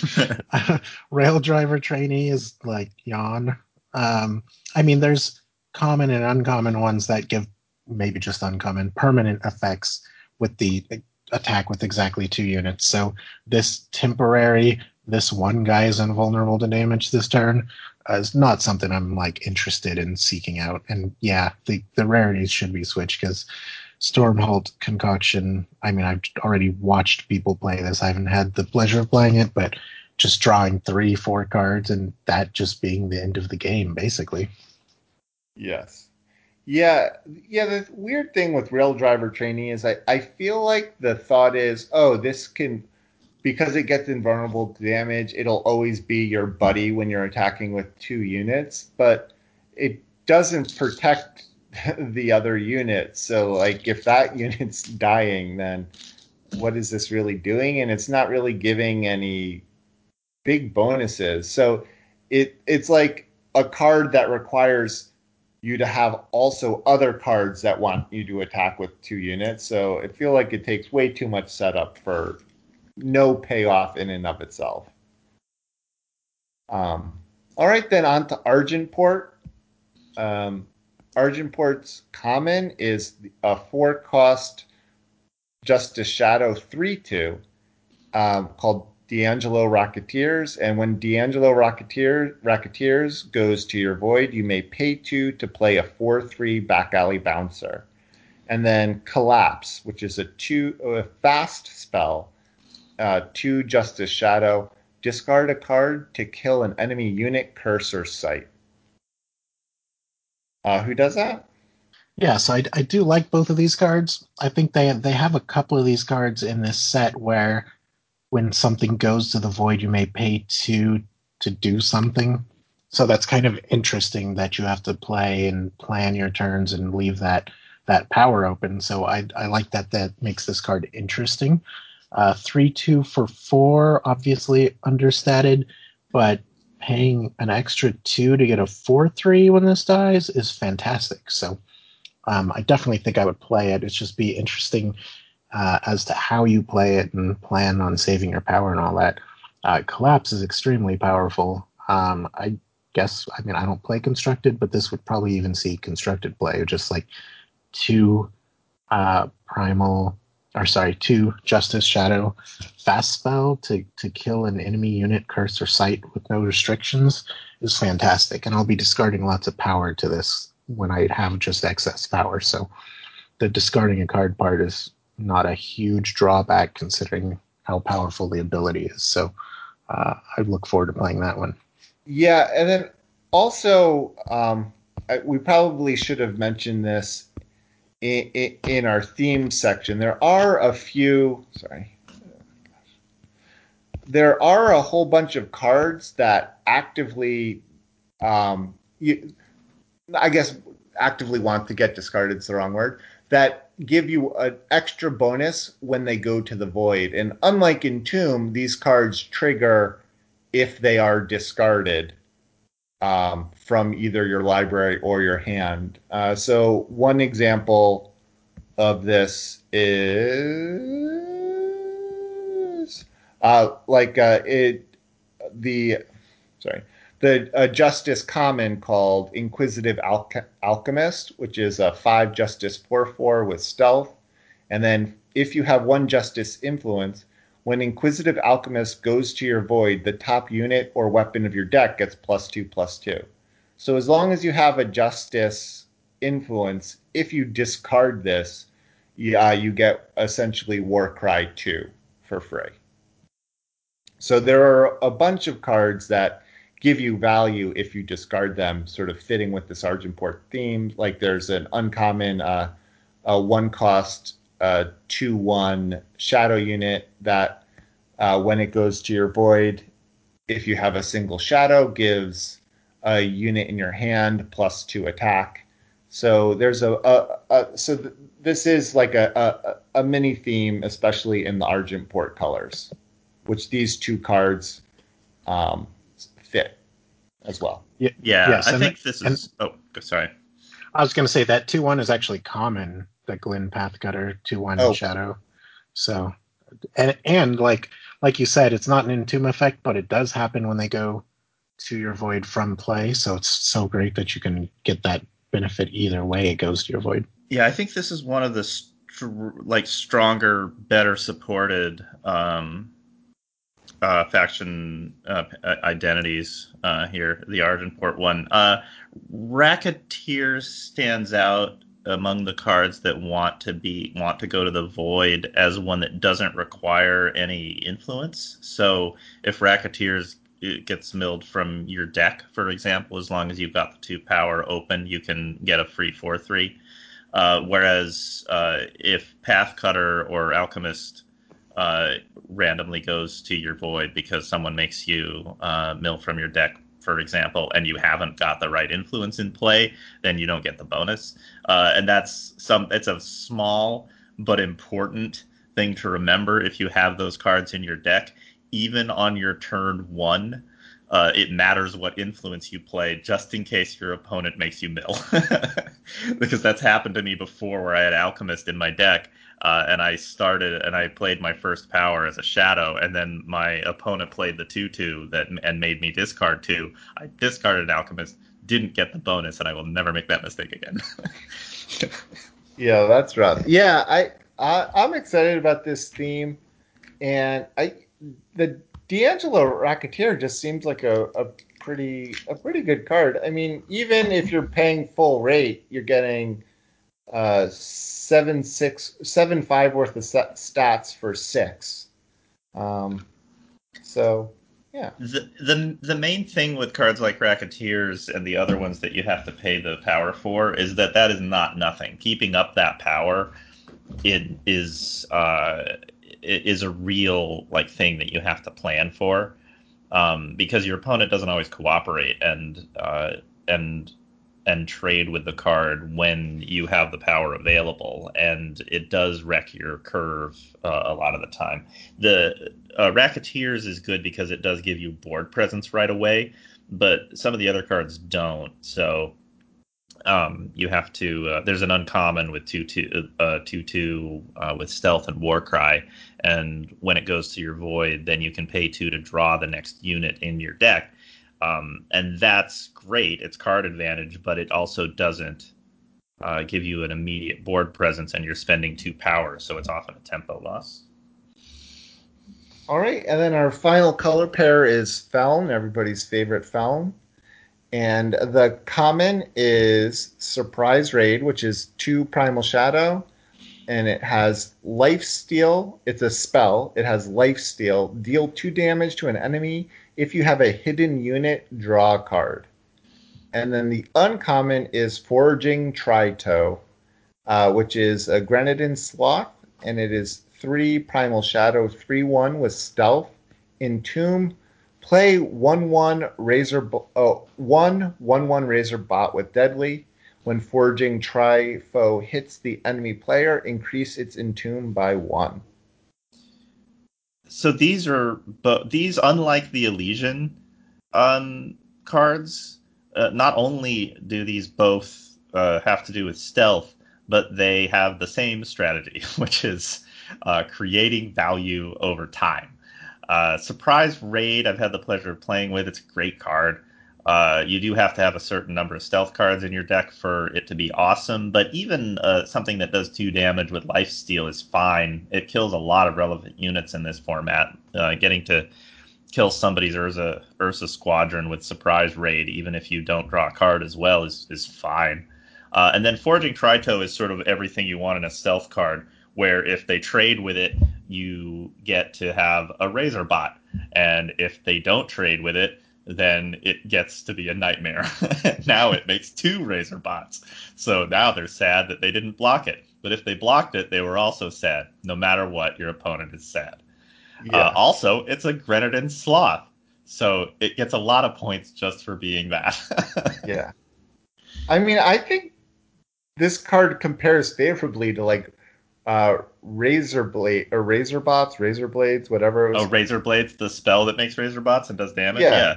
Rail driver trainee is like yawn. Um, I mean, there's common and uncommon ones that give maybe just uncommon permanent effects with the attack with exactly two units. So this temporary, this one guy is invulnerable to damage this turn is not something I'm like interested in seeking out. And yeah, the the rarities should be switched because Stormholt Concoction. I mean, I've already watched people play this. I haven't had the pleasure of playing it, but just drawing three, four cards, and that just being the end of the game, basically. Yes. Yeah, yeah. The weird thing with rail driver trainee is I, I feel like the thought is, oh, this can because it gets invulnerable damage, it'll always be your buddy when you're attacking with two units, but it doesn't protect the other unit. So like if that unit's dying, then what is this really doing? And it's not really giving any big bonuses. So it it's like a card that requires you to have also other cards that want you to attack with two units. So I feel like it takes way too much setup for no payoff in and of itself. Um, all right, then on to Argenport. Um, Argenport's common is a four cost Justice Shadow 3 2 um, called D'Angelo Rocketeers. And when D'Angelo Rocketeer, Rocketeers goes to your void, you may pay two to play a 4 3 back alley bouncer. And then Collapse, which is a two a fast spell, uh, two Justice Shadow. Discard a card to kill an enemy unit, curse, or site. Uh, who does that? Yeah, so I, I do like both of these cards. I think they they have a couple of these cards in this set where when something goes to the void, you may pay two to do something. So that's kind of interesting that you have to play and plan your turns and leave that that power open. So I I like that that makes this card interesting. Uh, three two for four, obviously understated, but paying an extra two to get a four three when this dies is fantastic. So um, I definitely think I would play it. It's just be interesting uh, as to how you play it and plan on saving your power and all that. Uh, collapse is extremely powerful. Um, I guess I mean I don't play constructed, but this would probably even see constructed play, just like two uh, primal or sorry, two Justice Shadow fast spell to, to kill an enemy unit, curse, or site with no restrictions is fantastic. And I'll be discarding lots of power to this when I have just excess power. So the discarding a card part is not a huge drawback considering how powerful the ability is. So uh, I look forward to playing that one. Yeah, and then also um, I, we probably should have mentioned this in, our theme section, there are a few. Sorry. There are a whole bunch of cards that actively, um, you, I guess, actively want to get discarded. Is the wrong word. That give you an extra bonus when they go to the void. And unlike in Tomb, these cards trigger if they are discarded um, from either your library or your hand. Uh, so one example of this is uh, like uh, it the sorry the a justice common called Inquisitive Alch- Alchemist, which is a five justice four four with stealth, and then if you have one justice influence, when Inquisitive Alchemist goes to your void, the top unit or weapon of your deck gets plus two plus two. So as long as you have a justice influence, if you discard this, yeah, you get essentially Warcry two for free. So there are a bunch of cards that give you value if you discard them, sort of fitting with the Argenport theme. Like there's an uncommon uh, one cost uh, two one shadow unit that uh, when it goes to your void, if you have a single shadow, gives a unit in your hand plus two attack. So there's a, a, a so th- this is like a, a, a mini theme, especially in the Argenport colors, which these two cards um, fit as well. Yeah, Yes, I and- think this and- is. oh, sorry. I was going to say that two one is actually common. The Glyn Pathcutter two one Oh. shadow. So, and and like like you said, it's not an entomb effect, but it does happen when they go to your void from play. So it's so great that you can get that benefit either way it goes to your void. Yeah, I think this is one of the like stronger, better supported um, uh, faction uh, uh, identities uh, here. The Argenport one, uh, Racketeer stands out among the cards that want to be want to go to the void as one that doesn't require any influence. So if Racketeers it gets milled from your deck, for example, as long as you've got the two power open, you can get a free four three. Uh, whereas uh, if Path Cutter or Alchemist uh, randomly goes to your void because someone makes you uh, mill from your deck, for example, and you haven't got the right influence in play, then you don't get the bonus. Uh, and that's some. It's a small but important thing to remember if you have those cards in your deck. Even on your turn one, uh, it matters what influence you play, just in case your opponent makes you mill. because that's happened to me before, where I had Alchemist in my deck, uh, and I started and I played my first power as a shadow, and then my opponent played the two-two that and made me discard two. I discarded Alchemist, didn't get the bonus, and I will never make that mistake again. Yeah, that's rough. Yeah, I, I I'm excited about this theme, and I the D'Angelo Racketeer just seems like a, a pretty a pretty good card. I mean, even if you're paying full rate, you're getting uh seven six seven five worth of sta- stats for six. Um, so yeah, the, the the main thing with cards like Racketeers and the other ones that you have to pay the power for is that that is not nothing. Keeping up that power, it is uh, is a real like thing that you have to plan for, um, because your opponent doesn't always cooperate and uh, and and trade with the card when you have the power available, and it does wreck your curve uh, a lot of the time. The uh, Racketeers is good because it does give you board presence right away, but some of the other cards don't. So um, you have to. Uh, there's an uncommon with two two uh, two two uh, with stealth and warcry, and when it goes to your void, then you can pay two to draw the next unit in your deck, um, and that's great. It's card advantage, but it also doesn't. Uh, give you an immediate board presence, and you're spending two power, so it's often a tempo loss. All right, and then our final color pair is Feln, everybody's favorite Feln. And the common is Surprise Raid, which is two Primal Shadow, and it has Life Steal. It's a spell. It has Life Steal. Deal two damage to an enemy. If you have a hidden unit, draw a card. And then the uncommon is Foraging Trito, uh, which is a Grenadin Sloth, and it is three Primal Shadow, three one with Stealth. Entomb, play one one Razor, oh, one one one Razor Bot with Deadly. When Foraging Trito hits the enemy player, increase its Entomb by one. So these are, but these, unlike the Elysian um, cards, uh, not only do these both uh, have to do with stealth, but they have the same strategy, which is uh, creating value over time. Uh, Surprise Raid, I've had the pleasure of playing with. It's a great card. Uh, you do have to have a certain number of stealth cards in your deck for it to be awesome, but even uh, something that does two damage with life steal is fine. It kills a lot of relevant units in this format. Uh, getting to kill somebody's Urza Ursa squadron with surprise raid, even if you don't draw a card as well, is is fine. Uh, and then Foraging Trito is sort of everything you want in a stealth card, where if they trade with it, you get to have a Razor Bot, and if they don't trade with it, then it gets to be a nightmare. now it makes two Razor Bots. So now they're sad that they didn't block it. But if they blocked it, they were also sad. No matter what, your opponent is sad. Yeah. Uh, also, it's a Grenadin Sloth. So it gets a lot of points just for being that. yeah. I mean, I think this card compares favorably to like uh, razor blade or razor bots, razor blades, whatever. Oh, razor blades, the spell that makes razor bots and does damage. Yeah. yeah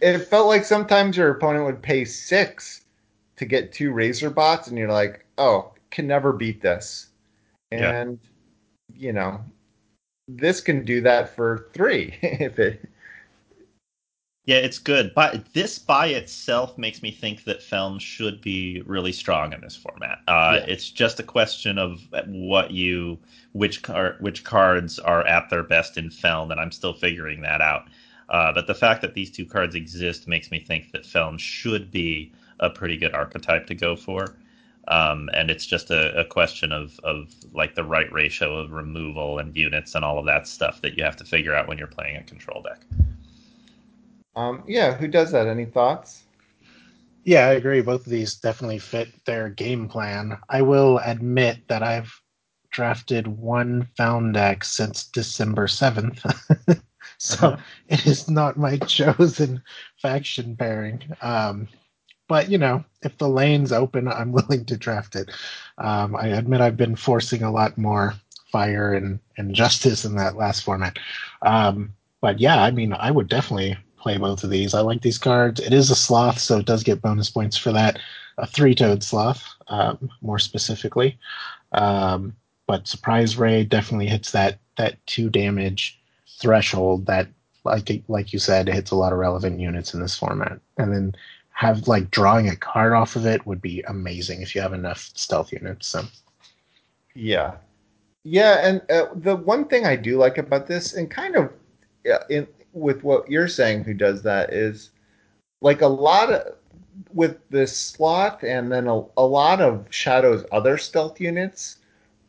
it felt like sometimes your opponent would pay six to get two razor bots, and you're like, oh, can never beat this. And yeah. you know, this can do that for three if it. Yeah, it's good. But this by itself makes me think that Feln should be really strong in this format. Uh, yeah. It's just a question of what you which car which cards are at their best in Feln, and I'm still figuring that out. Uh, but the fact that these two cards exist makes me think that Feln should be a pretty good archetype to go for. Um, and it's just a, a, question of, of like the right ratio of removal and units and all of that stuff that you have to figure out when you're playing a control deck. Um, yeah, who does that? Any thoughts? Yeah, I agree. Both of these definitely fit their game plan. I will admit that I've drafted one Feln deck since December 7th. so uh-huh. it is not my chosen faction pairing. Um, but you know, if the lane's open, I'm willing to draft it. Um, I admit I've been forcing a lot more fire and, and justice in that last format. Um, but yeah, I mean, I would definitely play both of these. I like these cards. It is a sloth, so it does get bonus points for that. A three-toed sloth, um, more specifically. Um, but surprise ray definitely hits that that two damage threshold that like like you said hits a lot of relevant units in this format. And then have like drawing a card off of it would be amazing if you have enough stealth units so. Yeah. Yeah and uh, the one thing i do like about this and kind of in with what you're saying who does that is like a lot of with this slot and then a, a lot of shadow's other stealth units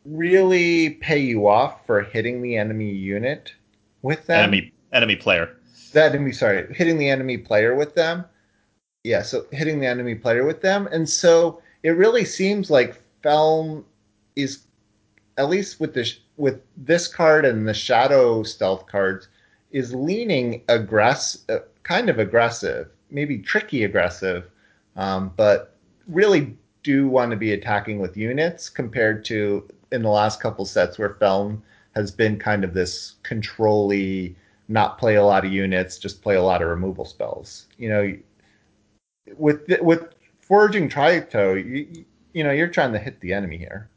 really pay you off for hitting the enemy unit with them. Enemy enemy player. The enemy, sorry, hitting the enemy player with them. Yeah, so hitting the enemy player with them, and so it really seems like Feln is, at least with this with this card and the Shadow stealth cards, is leaning aggressive, uh, kind of aggressive, maybe tricky aggressive, um, but really do want to be attacking with units compared to in the last couple sets where Feln has been kind of this controlly, not play a lot of units, just play a lot of removal spells. You know, with with foraging Trito, you, you know, you're trying to hit the enemy here.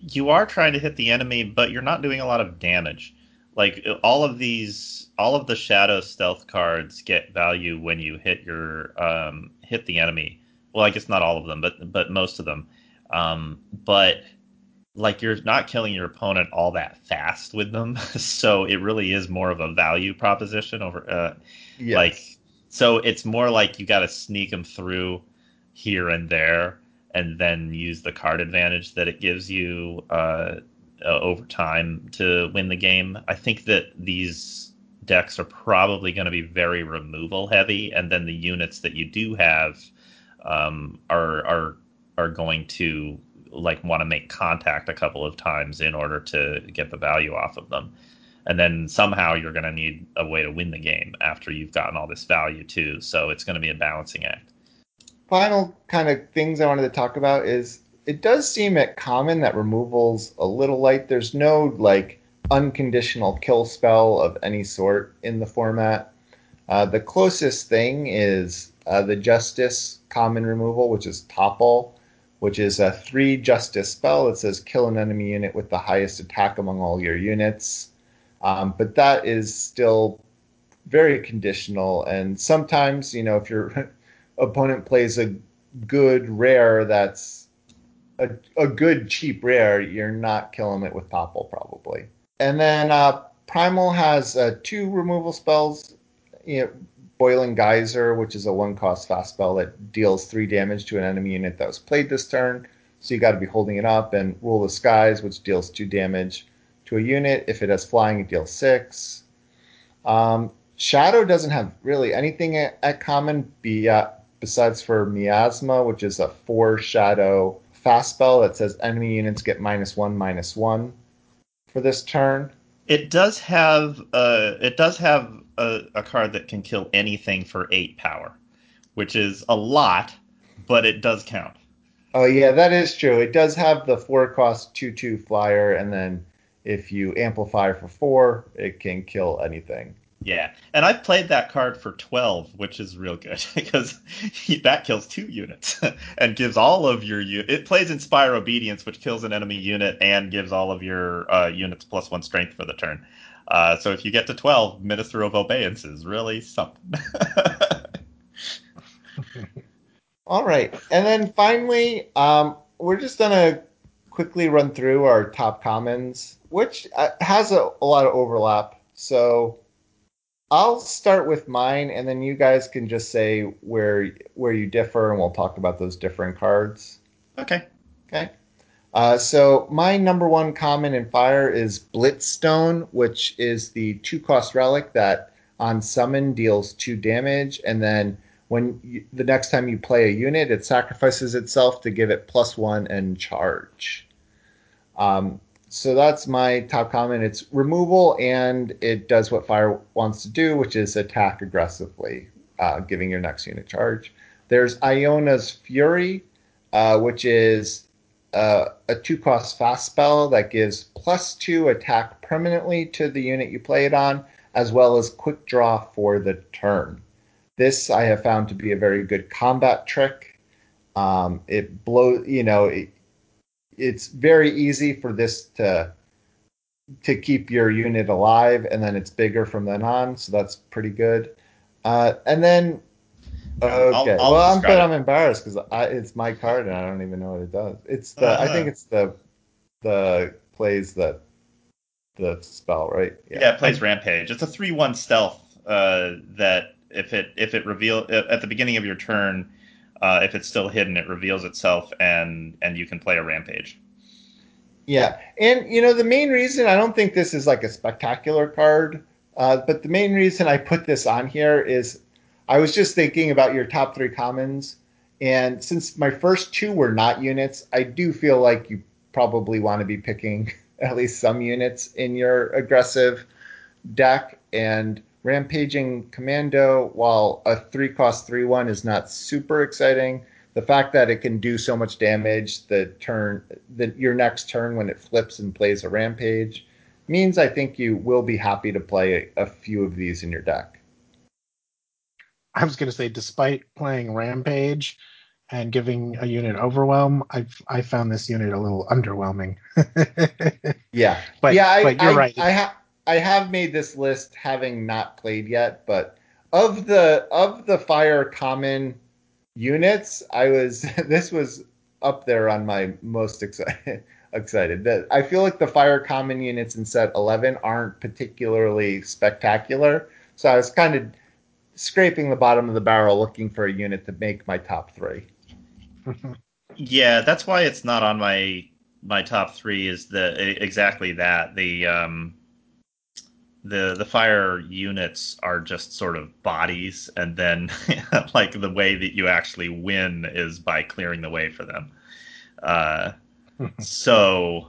You are trying to hit the enemy, but you're not doing a lot of damage. Like all of these, all of the shadow stealth cards get value when you hit your um, hit the enemy. Well, I guess not all of them, but but most of them. Um, but like you're not killing your opponent all that fast with them, so it really is more of a value proposition over. Uh, yes. Like, so it's more like you got to sneak them through here and there, and then use the card advantage that it gives you uh, uh, over time to win the game. I think that these decks are probably going to be very removal heavy, and then the units that you do have um, are are are going to like want to make contact a couple of times in order to get the value off of them. And then somehow you're going to need a way to win the game after you've gotten all this value too. So it's going to be a balancing act. Final kind of things I wanted to talk about is it does seem at common that removal's a little light. There's no like unconditional kill spell of any sort in the format. Uh, the closest thing is uh, the Justice common removal, which is Topple, which is a three justice spell that says kill an enemy unit with the highest attack among all your units. Um, but that is still very conditional, and sometimes you know if your opponent plays a good rare that's a, a good cheap rare, you're not killing it with topple probably. And then uh, Primal has uh, two removal spells. You know, Boiling Geyser, which is a one cost fast spell that deals three damage to an enemy unit that was played this turn. So you got to be holding it up. And Rule the Skies, which deals two damage to a unit. If it has flying, it deals six. Um, Shadow doesn't have really anything at, at common be, uh, besides for Miasma, which is a four shadow fast spell that says enemy units get minus one, minus one for this turn. It does have uh, it does have a, a card that can kill anything for eight power, which is a lot, but it does count. Oh yeah, that is true. It does have the four cost two two flyer, and then if you amplify for four, it can kill anything. Yeah, and I've played that card for 12, which is real good because that kills two units and gives all of your it plays Inspire Obedience, which kills an enemy unit and gives all of your uh, units plus one strength for the turn. Uh, so if you get to 12, Minister of Obeyance is really something. all right, and then finally, um, we're just gonna quickly run through our top commons, which uh, has a, a lot of overlap. So I'll start with mine, and then you guys can just say where where you differ, and we'll talk about those different cards. Okay. Okay. Uh, so my number one common in fire is Blitzstone, which is the two cost relic that on summon deals two damage, and then when you, the next time you play a unit, it sacrifices itself to give it plus one and charge. Um, so that's my top comment. It's removal and it does what fire wants to do, which is attack aggressively, uh, giving your next unit charge. There's Iona's Fury, uh, which is uh, a two cost fast spell that gives plus two attack permanently to the unit you play it on, as well as quick draw for the turn. This I have found to be a very good combat trick. Um, it blows, you know, it, it's very easy for this to to keep your unit alive, and then it's bigger from then on. So that's pretty good. Uh, and then okay, I'll, I'll well, I'm, but I'm embarrassed because it's my card and I don't even know what it does. It's the uh-huh. I think it's the the plays that the spell right. Yeah, yeah it plays rampage. It's a three one stealth uh, that if it if it reveal at the beginning of your turn uh, if it's still hidden, it reveals itself, and and you can play a rampage. Yeah, and you know the main reason I don't think this is like a spectacular card, uh, but the main reason I put this on here is I was just thinking about your top three commons, and since my first two were not units, I do feel like you probably want to be picking at least some units in your aggressive deck, and Rampaging Commando, while a three cost three one is not super exciting, the fact that it can do so much damage the turn that your next turn when it flips and plays a rampage means I think you will be happy to play a, a few of these in your deck. I was going to say, despite playing rampage and giving a unit overwhelm, I I found this unit a little underwhelming. yeah, but yeah, I, but you're I, right. I, ha- I have made this list having not played yet, but of the of the fire common units, I was this was up there on my most excited. excited. That I feel like the fire common units in set 11 aren't particularly spectacular, so I was kind of scraping the bottom of the barrel looking for a unit to make my top 3. yeah, that's why it's not on my my top 3 is the exactly that. The um the the fire units are just sort of bodies and then like the way that you actually win is by clearing the way for them uh, so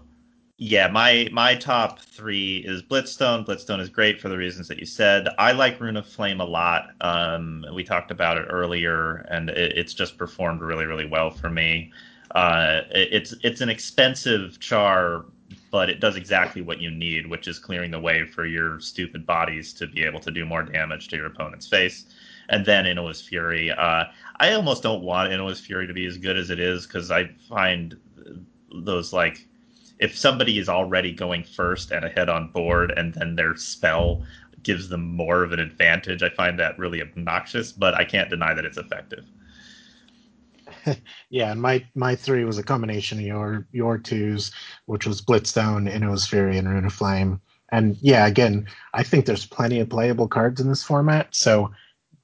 yeah my my top three is blitzstone blitzstone is great for the reasons that you said i like rune of flame a lot um, we talked about it earlier and it, it's just performed really really well for me uh, it, it's it's an expensive char but it does exactly what you need, which is clearing the way for your stupid bodies to be able to do more damage to your opponent's face. And then Inua's Fury. Uh, I almost don't want Inua's Fury to be as good as it is because I find those like if somebody is already going first and ahead on board and then their spell gives them more of an advantage. I find that really obnoxious, but I can't deny that it's effective. yeah, and my my three was a combination of your your twos, which was Blitzstone, Inno's Fury, and Rune of Flame. And yeah, again, I think there's plenty of playable cards in this format, so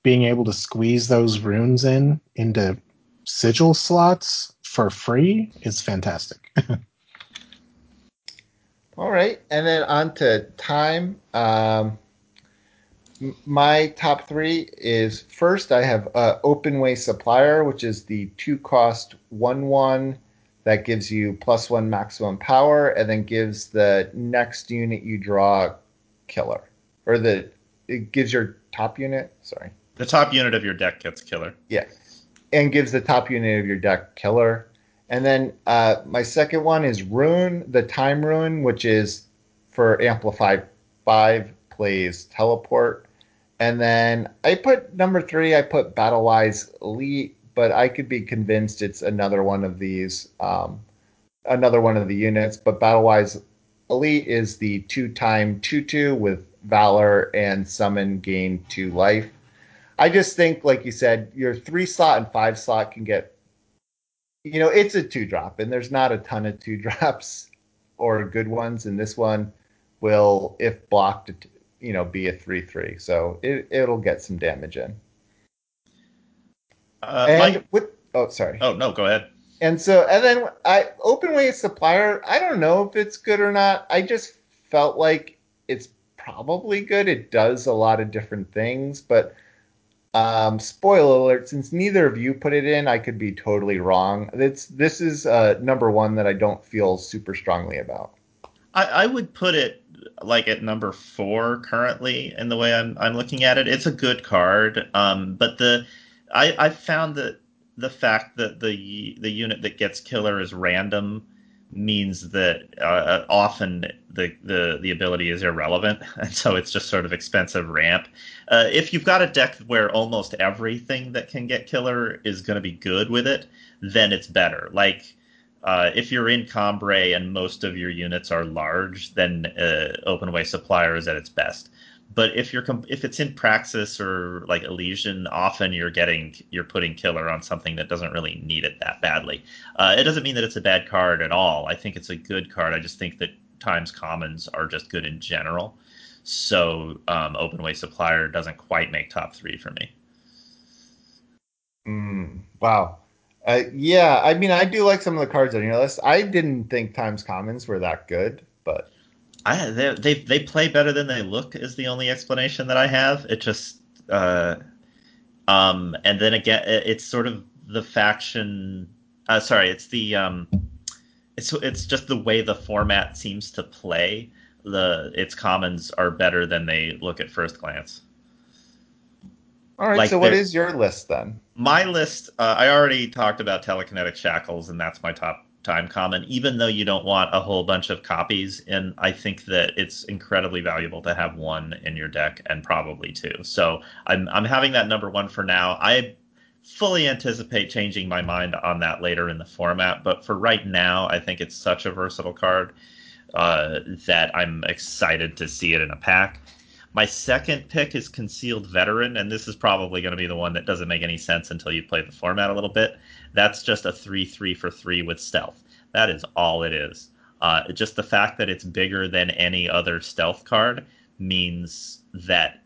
being able to squeeze those runes in into sigil slots for free is fantastic. All right, and then on to time. Um, my top three is first I have uh, Openway Supplier, which is the two cost one one that gives you plus one maximum power, and then gives the next unit you draw killer, or the it gives your top unit. Sorry, the top unit of your deck gets killer. Yeah, and gives the top unit of your deck killer. And then uh, my second one is Rune, the Time Rune, which is for Amplify 5 plays teleport. And then I put number three, I put Battlewise Elite, but I could be convinced it's another one of these, um, another one of the units. But Battlewise Elite is the two time 2 2 with Valor and Summon gain two life. I just think, like you said, your three slot and five slot can get, you know, it's a two drop, and there's not a ton of two drops or good ones. And this one will, if blocked, you know be a three three, so it it'll get some damage in. Uh, and Mike, with oh sorry. Oh no, go ahead. And so and then I Openway supplier. I don't know if it's good or not. I just felt like it's probably good. It does a lot of different things, but um, spoiler alert: since neither of you put it in, I could be totally wrong. It's this is uh, number one that I don't feel super strongly about. I, I would put it like at number four currently in the way I'm I'm looking at it. It's a good card, um, but the I I found that the fact that the the unit that gets killer is random means that uh, often the, the the ability is irrelevant, and so it's just sort of expensive ramp. Uh, if you've got a deck where almost everything that can get killer is going to be good with it, then it's better. Like uh, if you're in Combrei and most of your units are large, then uh, Openway Supplier is at its best. But if you're comp- if it's in Praxis or like Elysian, often you're getting you're putting killer on something that doesn't really need it that badly. Uh, it doesn't mean that it's a bad card at all. I think it's a good card. I just think that times commons are just good in general. So um, Openway Supplier doesn't quite make top three for me. Mm, wow. Uh, yeah, I mean, I do like some of the cards on your list. I didn't think Times Commons were that good, but I they they, they play better than they look is the only explanation that I have. It just uh, um, and then again, it's sort of the faction. Uh, sorry, it's the um, it's it's just the way the format seems to play. The its commons are better than they look at first glance. All right. Like so, what is your list then? My list. Uh, I already talked about telekinetic shackles, and that's my top time common. Even though you don't want a whole bunch of copies, and I think that it's incredibly valuable to have one in your deck, and probably two. So I'm I'm having that number one for now. I fully anticipate changing my mind on that later in the format, but for right now, I think it's such a versatile card uh, that I'm excited to see it in a pack. My second pick is Concealed Veteran, and this is probably going to be the one that doesn't make any sense until you play the format a little bit. That's just a 3 3 for 3 with stealth. That is all it is. Uh, just the fact that it's bigger than any other stealth card means that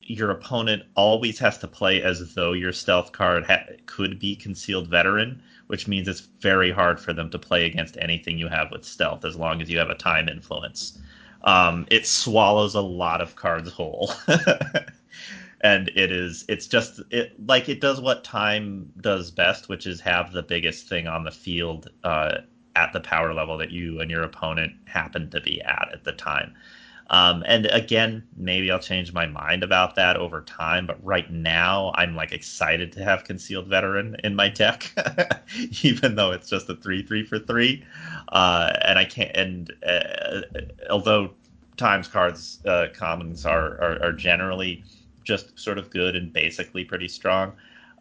your opponent always has to play as though your stealth card ha- could be Concealed Veteran, which means it's very hard for them to play against anything you have with stealth as long as you have a time influence um, it swallows a lot of cards whole. and it is it's just it like it does what time does best which is have the biggest thing on the field uh, at the power level that you and your opponent happen to be at at the time um, and again maybe i'll change my mind about that over time but right now i'm like excited to have concealed veteran in my deck even though it's just a 3-3 for 3 uh, and I can't. And uh, although times cards uh, commons are, are, are generally just sort of good and basically pretty strong,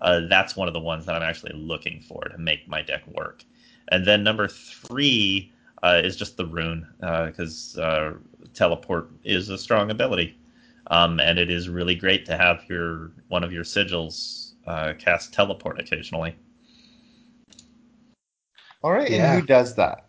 uh, that's one of the ones that I'm actually looking for to make my deck work. And then number three uh, is just the rune because uh, teleport is a strong ability. Um, and it is really great to have your one of your sigils uh, cast teleport occasionally. All right, Yeah. and who does that?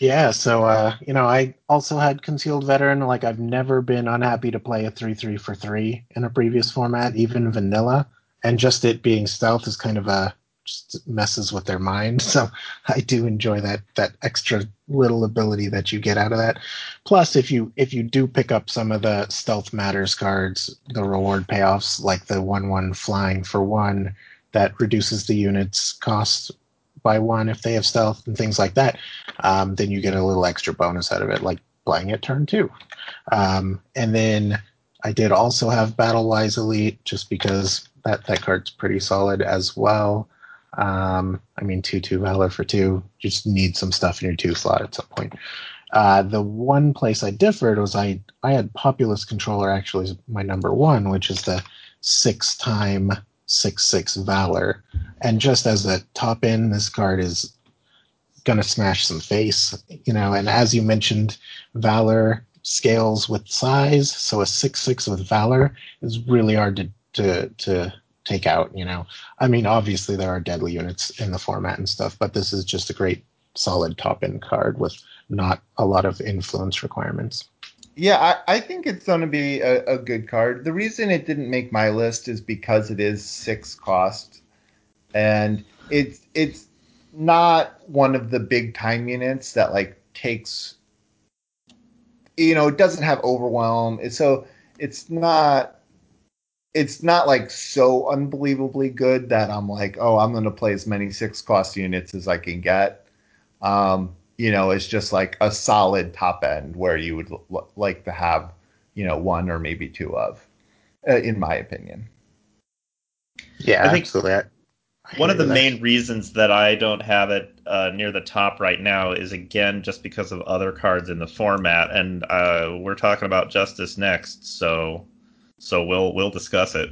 Yeah, so uh, you know, I also had concealed veteran. Like I've never been unhappy to play a three three for three in a previous format, even vanilla. And just it being stealth is kind of a just messes with their mind. So I do enjoy that that extra little ability that you get out of that. Plus, if you if you do pick up some of the stealth matters cards, the reward payoffs like the one one flying for one that reduces the unit's cost by one if they have stealth and things like that um, then you get a little extra bonus out of it, like playing it turn two. Um, and then I did also have Battle Wise Elite, just because that that card's pretty solid as well. Um, I mean, two two Valor for two, you just need some stuff in your two slot at some point. Uh, the one place I differed was I I had Populous Controller actually my number one, which is the six time six six Valor, and just as a top end, this card is gonna smash some face, you know. And as you mentioned, Valor scales with size, so a six six with Valor is really hard to to to take out. You know, I mean, obviously there are deadly units in the format and stuff, but this is just a great solid top end card with not a lot of influence requirements. Yeah, I, I think it's going to be a, a good card. The reason it didn't make my list is because it is six cost, and it's it's not one of the big time units that like takes. You know, it doesn't have overwhelm, so it's not. It's not like so unbelievably good that I'm like, oh, I'm going to play as many six cost units as I can get. Um, you know, it's just like a solid top end where you would l- like to have, you know, one or maybe two of, uh, in my opinion. Yeah, I think absolutely. I- I One of the that. main reasons that I don't have it uh, near the top right now is again just because of other cards in the format, and uh, we're talking about Justice next, so so we'll we'll discuss it.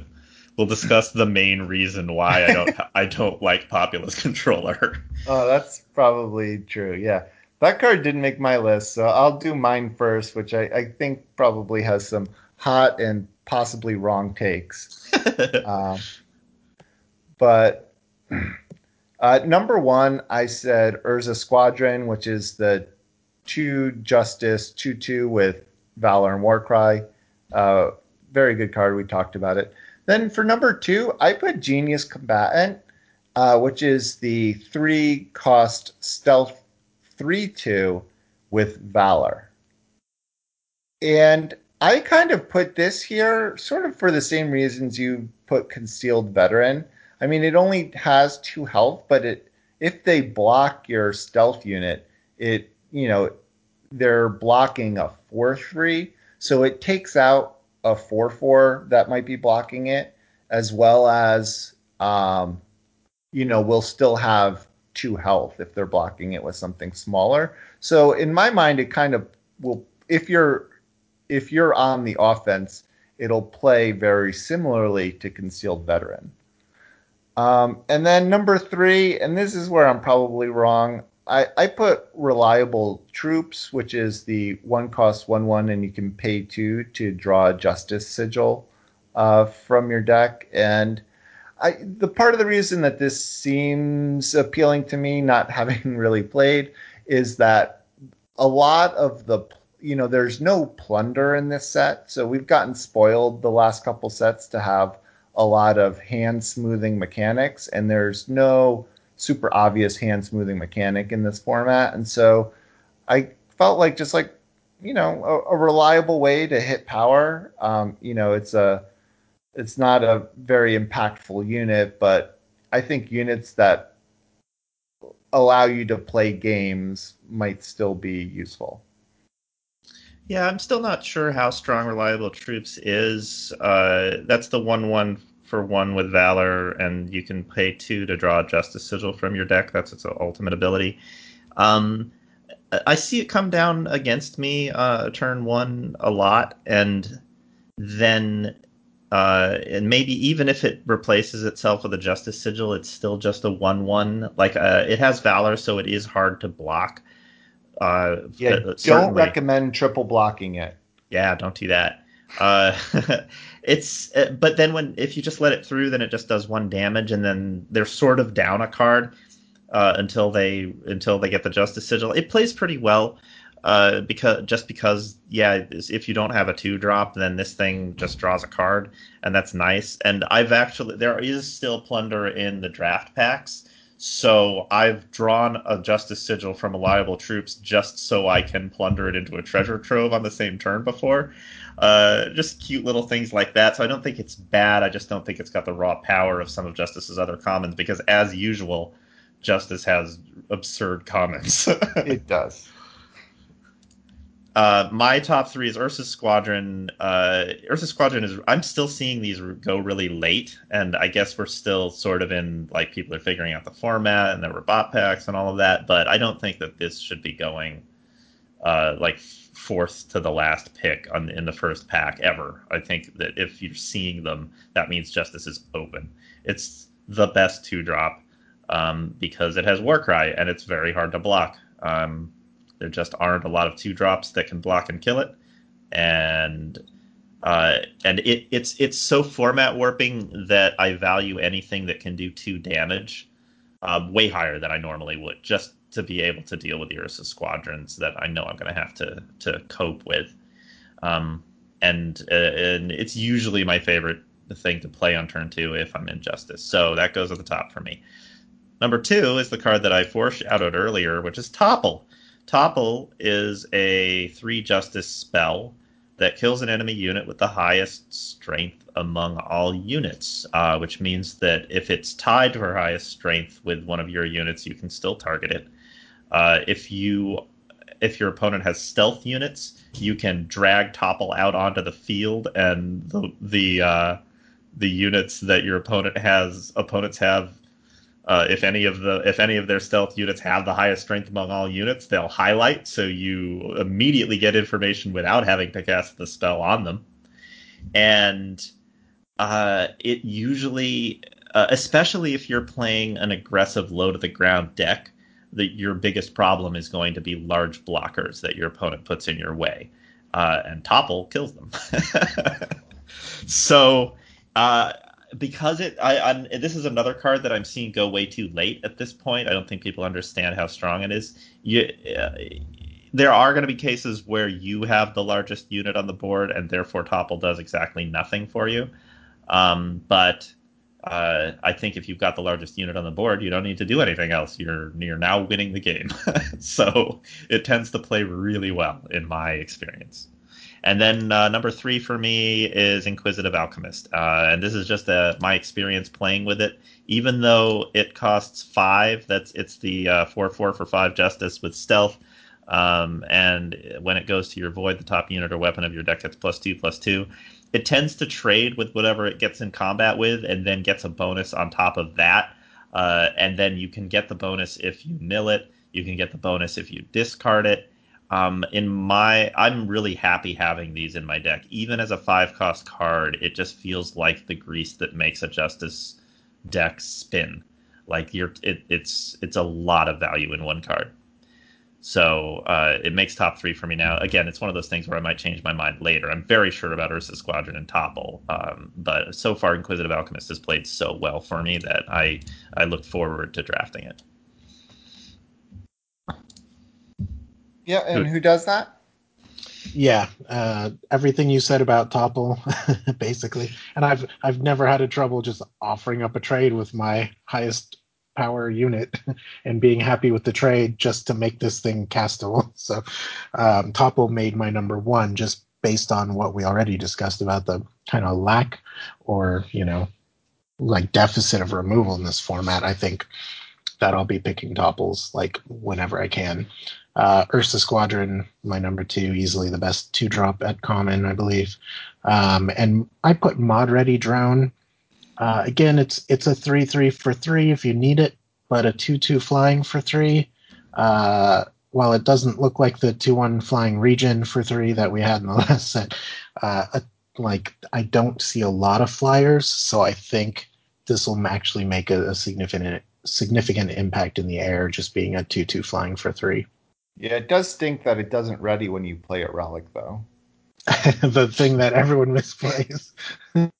We'll discuss the main reason why I don't I don't like Populous Controller. Oh, that's probably true. Yeah. That card didn't make my list, so I'll do mine first, which I, I think probably has some hot and possibly wrong takes. Um, but uh, number one, I said Urza Squadron, which is the two Justice, 2 2 with Valor and Warcry. Uh, very good card. We talked about it. Then for number two, I put Genius Combatant, uh, which is the three cost stealth 3 2 with Valor. And I kind of put this here sort of for the same reasons you put Concealed Veteran. I mean, it only has two health, but it if they block your stealth unit, it you know they're blocking a four three, so it takes out a four four that might be blocking it, as well as um, you know we'll still have two health if they're blocking it with something smaller. So in my mind, it kind of will if you're if you're on the offense, it'll play very similarly to concealed veteran. Um, and then number three, and this is where I'm probably wrong. I, I put reliable troops, which is the one cost one one, and you can pay two to draw a justice sigil uh, from your deck. And I, the part of the reason that this seems appealing to me, not having really played, is that a lot of the you know there's no plunder in this set, so we've gotten spoiled the last couple sets to have a lot of hand smoothing mechanics, and there's no super obvious hand smoothing mechanic in this format, and so I felt like just like you know a, a reliable way to hit power. Um, you know, it's a it's not a very impactful unit, but I think units that allow you to play games might still be useful. Yeah, I'm still not sure how strong reliable troops is. Uh, that's the one one for one with valor, and you can pay two to draw a justice sigil from your deck. That's its ultimate ability. Um, I see it come down against me uh, turn one a lot, and then uh, and maybe even if it replaces itself with a justice sigil, it's still just a one one. Like uh, it has valor, so it is hard to block. Uh, Yeah, don't certainly. recommend triple blocking it. Yeah, don't do that. Uh, it's uh, but then when if you just let it through, then it just does one damage, and then they're sort of down a card uh, until they until they get the Justice Sigil. It plays pretty well. Uh, because just because yeah, if you don't have a two drop, then this thing just draws a card, and that's nice. And I've actually there is still plunder in the draft packs, so I've drawn a Justice Sigil from Reliable Troops just so I can plunder it into a treasure trove on the same turn before. Uh, just cute little things like that. So I don't think it's bad. I just don't think it's got the raw power of some of Justice's other commons because, as usual, Justice has absurd commons. it does. Uh, my top three is Urza's Squadron. Uh, Urza's Squadron is. I'm still seeing these go really late, and I guess we're still sort of in like people are figuring out the format and the robot packs and all of that. But I don't think that this should be going uh, like fourth to the last pick on in the first pack ever. I think that if you're seeing them, that means Justice is open. It's the best two drop um, because it has Warcry and it's very hard to block. Um, there just aren't a lot of two drops that can block and kill it, and uh, and it, it's it's so format warping that I value anything that can do two damage um, way higher than I normally would, just to be able to deal with Urza squadrons that I know I'm going to have to to cope with. Um, and uh, and it's usually my favorite thing to play on turn two if I'm in Justice. So that goes at the top for me. Number two is the card that I foreshadowed earlier, which is Topple. Topple is a three justice spell that kills an enemy unit with the highest strength among all units, uh, which means that if it's tied for highest strength with one of your units, you can still target it. Uh, if you if your opponent has stealth units, you can drag Topple out onto the field, and the the uh, the units that your opponent has opponents have uh, if any of the if any of their stealth units have the highest strength among all units, they'll highlight, so you immediately get information without having to cast the spell on them. And uh, it usually, uh, especially if you're playing an aggressive low to the ground deck, that your biggest problem is going to be large blockers that your opponent puts in your way, uh, and Topple kills them. so. Uh, because it I I'm, this is another card that I'm seeing go way too late at this point. I don't think people understand how strong it is. You, uh, there are going to be cases where you have the largest unit on the board, and therefore Topple does exactly nothing for you. Um, but uh, I think if you've got the largest unit on the board, you don't need to do anything else. You're you're now winning the game. so it tends to play really well in my experience. And then uh, number three for me is Inquisitive Alchemist, uh, and this is just a, uh, my experience playing with it. Even though it costs five, that's it's the uh, four four for five justice with stealth. Um, and when it goes to your void, the top unit or weapon of your deck gets plus two plus two. It tends to trade with whatever it gets in combat with, and then gets a bonus on top of that. Uh, and then you can get the bonus if you mill it. You can get the bonus if you discard it um, in my, I'm really happy having these in my deck. Even as a five cost card, it just feels like the grease that makes a Justice deck spin. Like you're, it, it's it's a lot of value in one card. So uh, it makes top three for me now. Again, it's one of those things where I might change my mind later. I'm very sure about Urza's Squadron and Topple, um, but so far Inquisitive Alchemist has played so well for me that I I look forward to drafting it. Yeah, and who does that? Yeah, uh, everything you said about Topple, basically. And I've I've never had a trouble just offering up a trade with my highest power unit and being happy with the trade just to make this thing castable. So um, Topple made my number one just based on what we already discussed about the kind of lack or you know like deficit of removal in this format. I think that I'll be picking Topples like whenever I can. Uh, Urza Squadron, my number two, easily the best two drop at common, I believe. Um, and I put Mod Ready Drone. Uh, again, it's it's a three three for three if you need it, but a two two flying for three. Uh, while it doesn't look like the two one flying region for three that we had in the last set, uh, like I don't see a lot of flyers, so I think this will actually make a, a significant significant impact in the air, just being a two two flying for three. Yeah, it does stink that it doesn't ready when you play at Relic, though. the thing that everyone misplays.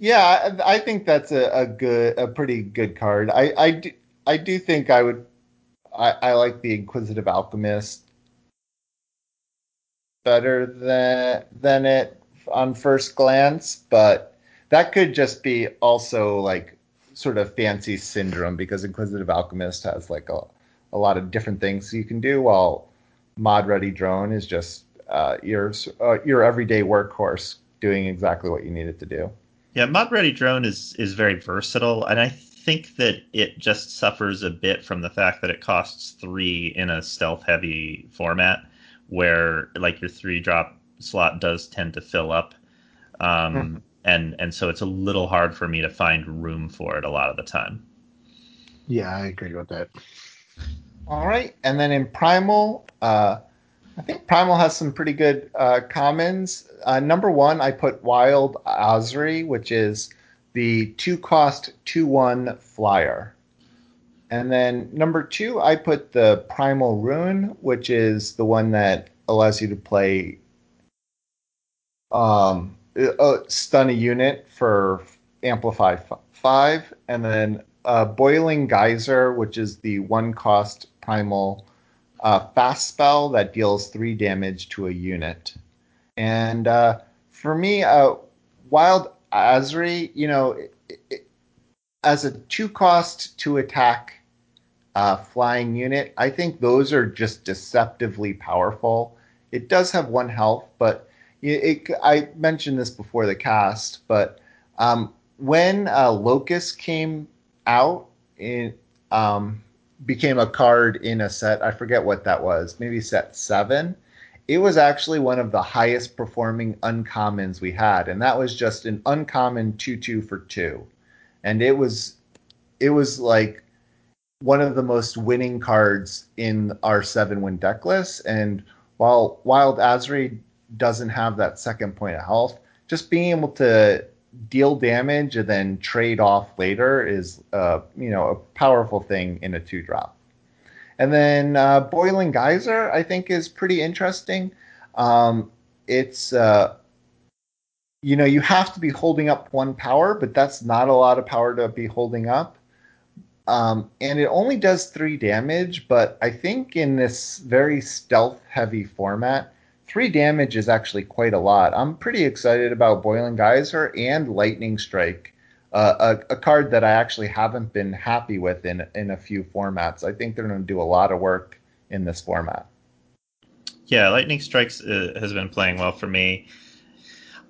Yeah, I, think that's a, a good, a pretty good card. I, I do, I do think I would, I, I like the Inquisitive Alchemist better than than it on first glance, but that could just be also like sort of fancy syndrome because Inquisitive Alchemist has like a, a lot of different things you can do, while Mod Ready Drone is just uh, your uh, your everyday workhorse doing exactly what you need it to do. Yeah, Mod Ready Drone is is very versatile, and I think that it just suffers a bit from the fact that it costs three in a stealth heavy format, where like your three drop slot does tend to fill up, um, mm-hmm. and and so it's a little hard for me to find room for it a lot of the time. Yeah, I agree with that. All right, and then in Primal, uh, I think Primal has some pretty good uh, commons. Uh, number one, I put Wild Azri, which is the two cost two one flyer. And then number two, I put the Primal Rune, which is the one that allows you to play um, uh, stun a unit for Amplify f- 5. And then uh, Boiling Geyser, which is the one cost Primal uh, fast spell that deals three damage to a unit. And uh, for me, uh, Wild Azri, you know, it, it, as a two cost to attack uh, flying unit, I think those are just deceptively powerful. It does have one health, but it, I mentioned this before the cast, but um, when uh, Locust came out in um, became a card in a set. I forget what that was. Maybe set seven. It was actually one of the highest performing uncommons we had, and that was just an uncommon two two for two, and it was it was like one of the most winning cards in our seven win deck list. And while Wild Azri doesn't have that second point of health, just being able to deal damage and then trade off later is uh, you know a powerful thing in a two drop. And then uh, Boiling Geyser, I think, is pretty interesting. Um, it's uh, you know you have to be holding up one power, but that's not a lot of power to be holding up. Um, and it only does three damage, but I think in this very stealth heavy format, three damage is actually quite a lot. I'm pretty excited about Boiling Geyser and Lightning Strike, uh, a, a, card that I actually haven't been happy with in in a few formats. I think they're going to do a lot of work in this format. Yeah, Lightning Strikes uh, has been playing well for me.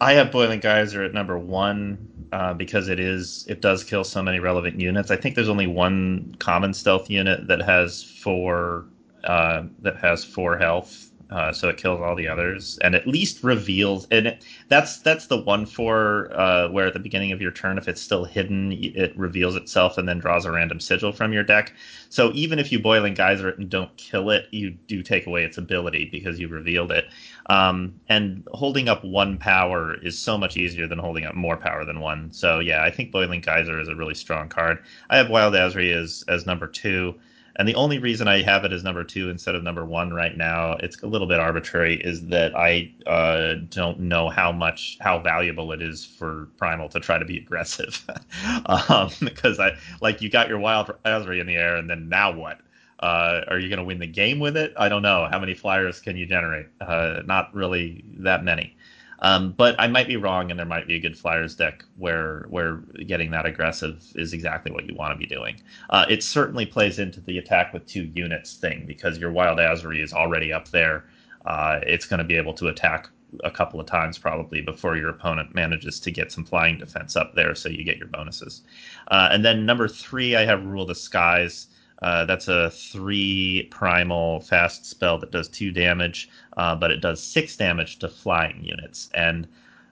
I have Boiling Geyser at number one uh, because it is it does kill so many relevant units. I think there's only one common stealth unit that has four uh, that has four health uh, so it kills all the others and at least reveals and it, that's that's the one for uh, where at the beginning of your turn if it's still hidden it reveals itself and then draws a random sigil from your deck. So even if you boiling geyser it and don't kill it you do take away its ability because you revealed it. Um, and holding up one power is so much easier than holding up more power than one. So yeah i think boiling geyser is a really strong card. I have wild azri as as number two and the only reason I have it as number two instead of number one right now, it's a little bit arbitrary, is that I uh, don't know how much how valuable it is for Primal to try to be aggressive, um, because I like you got your Wild Azri in the air, and then now what? Uh, are you going to win the game with it? I don't know. How many flyers can you generate? Uh, not really that many. Um, but I might be wrong, and there might be a good Flyers deck where where getting that aggressive is exactly what you want to be doing. Uh, it certainly plays into the attack with two units thing because your Wild Azri is already up there. Uh, it's going to be able to attack a couple of times probably before your opponent manages to get some flying defense up there, so you get your bonuses. Uh, and then number three, I have Rule the Skies. Uh, that's a three primal fast spell that does two damage, uh, but it does six damage to flying units. And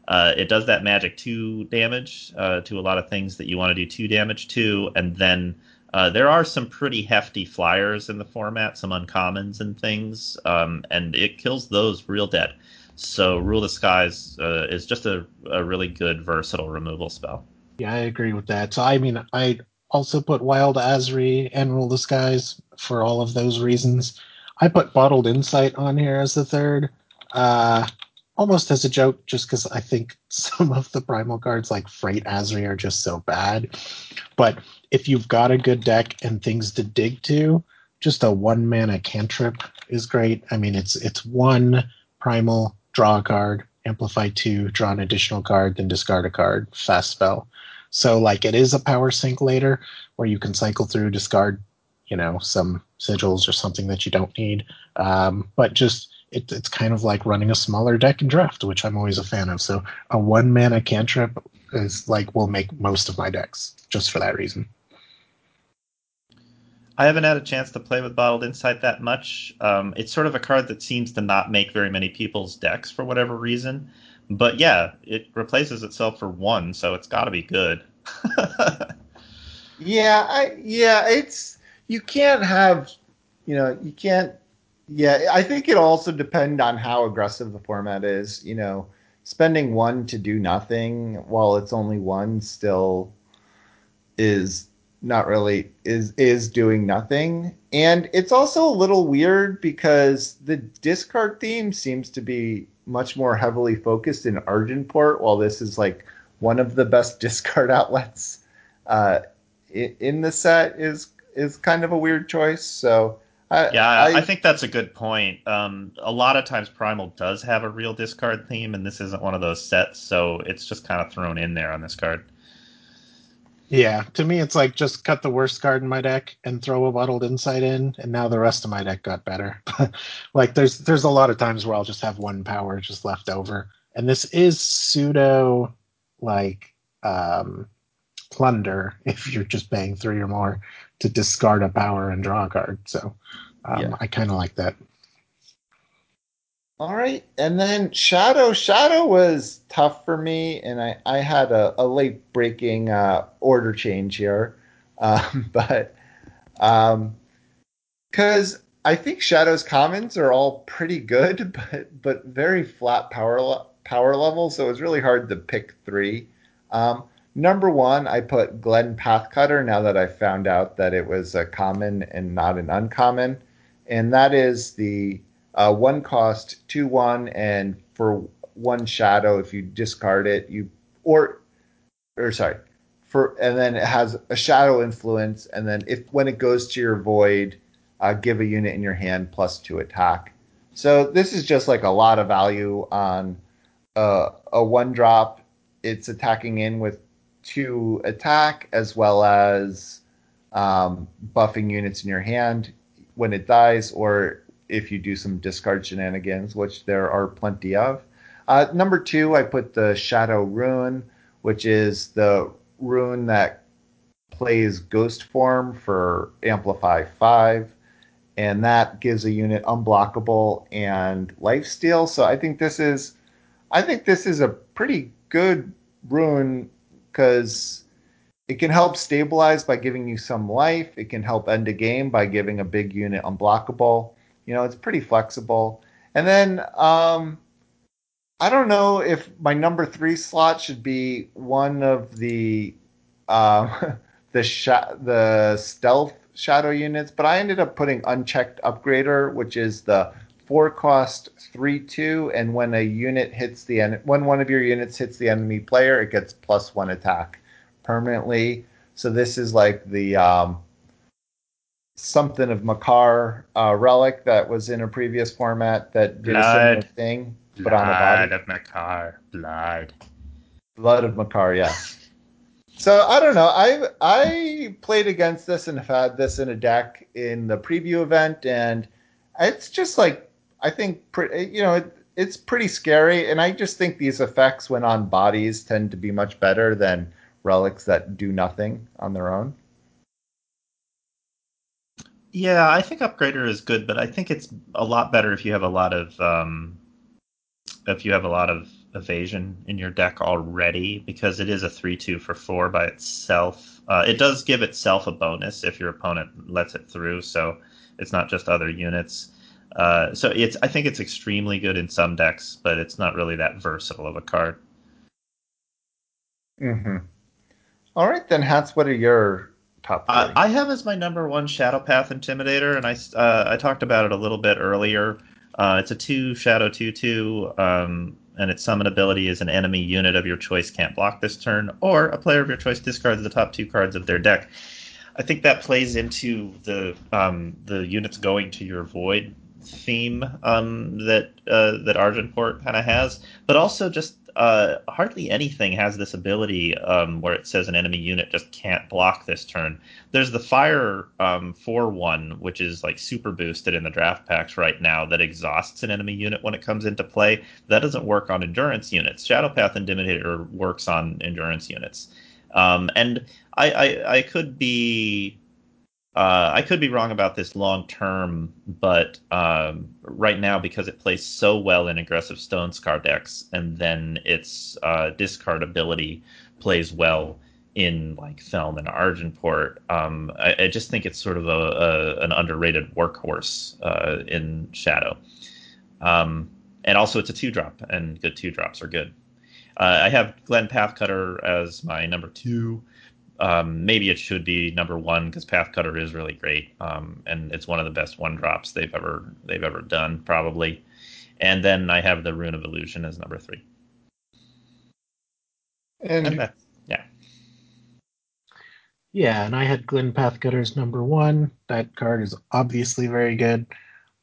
uh, it does that magic two damage uh, to a lot of things that you want to do two damage to. And then uh, there are some pretty hefty flyers in the format, some uncommons and things, um, and it kills those real dead. So Rule the Skies uh, is just a, a really good versatile removal spell. Yeah, I agree with that. So I mean, I also put Wild Azri and Rule the Skies for all of those reasons. I put Bottled Insight on here as the third. Uh, almost as a joke, just because I think some of the primal cards like Freight Asri are just so bad. But if you've got a good deck and things to dig to, just a one mana cantrip is great. I mean, it's it's one primal, draw a card, amplify two, draw an additional card, then discard a card, fast spell. So like it is a power sink later where you can cycle through, discard, you know, some sigils or something that you don't need. Um, but just it, it's kind of like running a smaller deck in draft, which I'm always a fan of. So a one mana cantrip is like will make most of my decks just for that reason. I haven't had a chance to play with Bottled Insight that much. Um, it's sort of a card that seems to not make very many people's decks for whatever reason. But yeah, it replaces itself for one, so it's got to be good. yeah, I yeah, it's you can't have, you know, you can't. Yeah, I think it also depend on how aggressive the format is. You know, spending one to do nothing while it's only one still is not really is is doing nothing and it's also a little weird because the discard theme seems to be much more heavily focused in Argenport while this is like one of the best discard outlets uh, in the set is is kind of a weird choice so I, yeah, I, I, think that's a good point. Um, a lot of times Primal does have a real discard theme, and this isn't one of those sets, so it's just kind of thrown in there on this card. Yeah, to me, it's like just cut the worst card in my deck and throw a bottled insight in, and now the rest of my deck got better. like there's there's a lot of times where I'll just have one power just left over, and this is pseudo like um, plunder if you're just paying three or more to discard a power and draw a card. So um, yeah. I kind of like that. All right, and then Shadow. Shadow was tough for me, and I, I had a, a late breaking uh, order change here, um, but because um, I think Shadow's commons are all pretty good, but but very flat power le- power level, so it was really hard to pick three. Um, number one, I put Glen Pathcutter. Now that I found out that it was a common and not an uncommon, and that is the uh, one cost two one, and for one shadow, if you discard it, you or or sorry, for and then it has a shadow influence, and then if when it goes to your void, uh, give a unit in your hand plus two attack. So this is just like a lot of value on uh, a one drop. It's attacking in with two attack as well as um, buffing units in your hand when it dies, or if you do some discard shenanigans, which there are plenty of. Uh, number two, I put the Shadow Rune, which is the rune that plays Ghost Form for Amplify 5, and that gives a unit unblockable and lifesteal. So I think this is, I think this is a pretty good rune because it can help stabilize by giving you some life. It can help end a game by giving a big unit unblockable. You know, it's pretty flexible. And then um, I don't know if my number three slot should be one of the uh, the sh- the stealth shadow units, but I ended up putting unchecked upgrader, which is the four cost three two, and when a unit hits the en- when one of your units hits the enemy player, it gets plus one attack permanently. So this is like the um, something of Makar uh, relic that was in a previous format that did blood. a similar thing, but on a body. of Makar, blood, blood of Makar, yeah. so I don't know. I I played against this and have had this in a deck in the preview event, and it's just like I think you know it, it's pretty scary, and I just think these effects when on bodies tend to be much better than relics that do nothing on their own. Yeah, I think Upgrader is good, but I think it's a lot better if you have a lot of um, if you have a lot of evasion in your deck already, because it is a three-two for four by itself. Uh, it does give itself a bonus if your opponent lets it through, so it's not just other units. Uh, so it's I think it's extremely good in some decks, but it's not really that versatile of a card. Mm-hmm. All right, then, Hats. What are your top uh, I have as my number one Shadowpath Intimidator, and I uh, I talked about it a little bit earlier. Uh, it's a two Shadow two two. Um, and its summon ability is an enemy unit of your choice can't block this turn, or a player of your choice discards the top two cards of their deck. I think that plays into the um, the units going to your void theme um, that uh, that Argenport kind of has, but also just uh, hardly anything has this ability um, where it says an enemy unit just can't block this turn. There's the fire um, four one, which is like super boosted in the draft packs right now that exhausts an enemy unit when it comes into play. That doesn't work on endurance units. Shadowpath Intimidator works on endurance units. Um, and I, I, I could be uh, I could be wrong about this long term, but um, right now because it plays so well in aggressive Stonescar decks, and then its uh, discard ability plays well in like Feln and Argenport, um, I, I, just think it's sort of a, a an underrated workhorse uh, in Shadow. Um, and also, it's a two drop, and good two drops are good. Uh, I have Glen Pathcutter as my number two. Um, maybe it should be number one because Pathcutter is really great, um, and it's one of the best one drops they've ever they've ever done, probably. And then I have the Rune of Illusion as number three. And, and yeah, yeah, and I had Glen Pathcutter's number one. That card is obviously very good.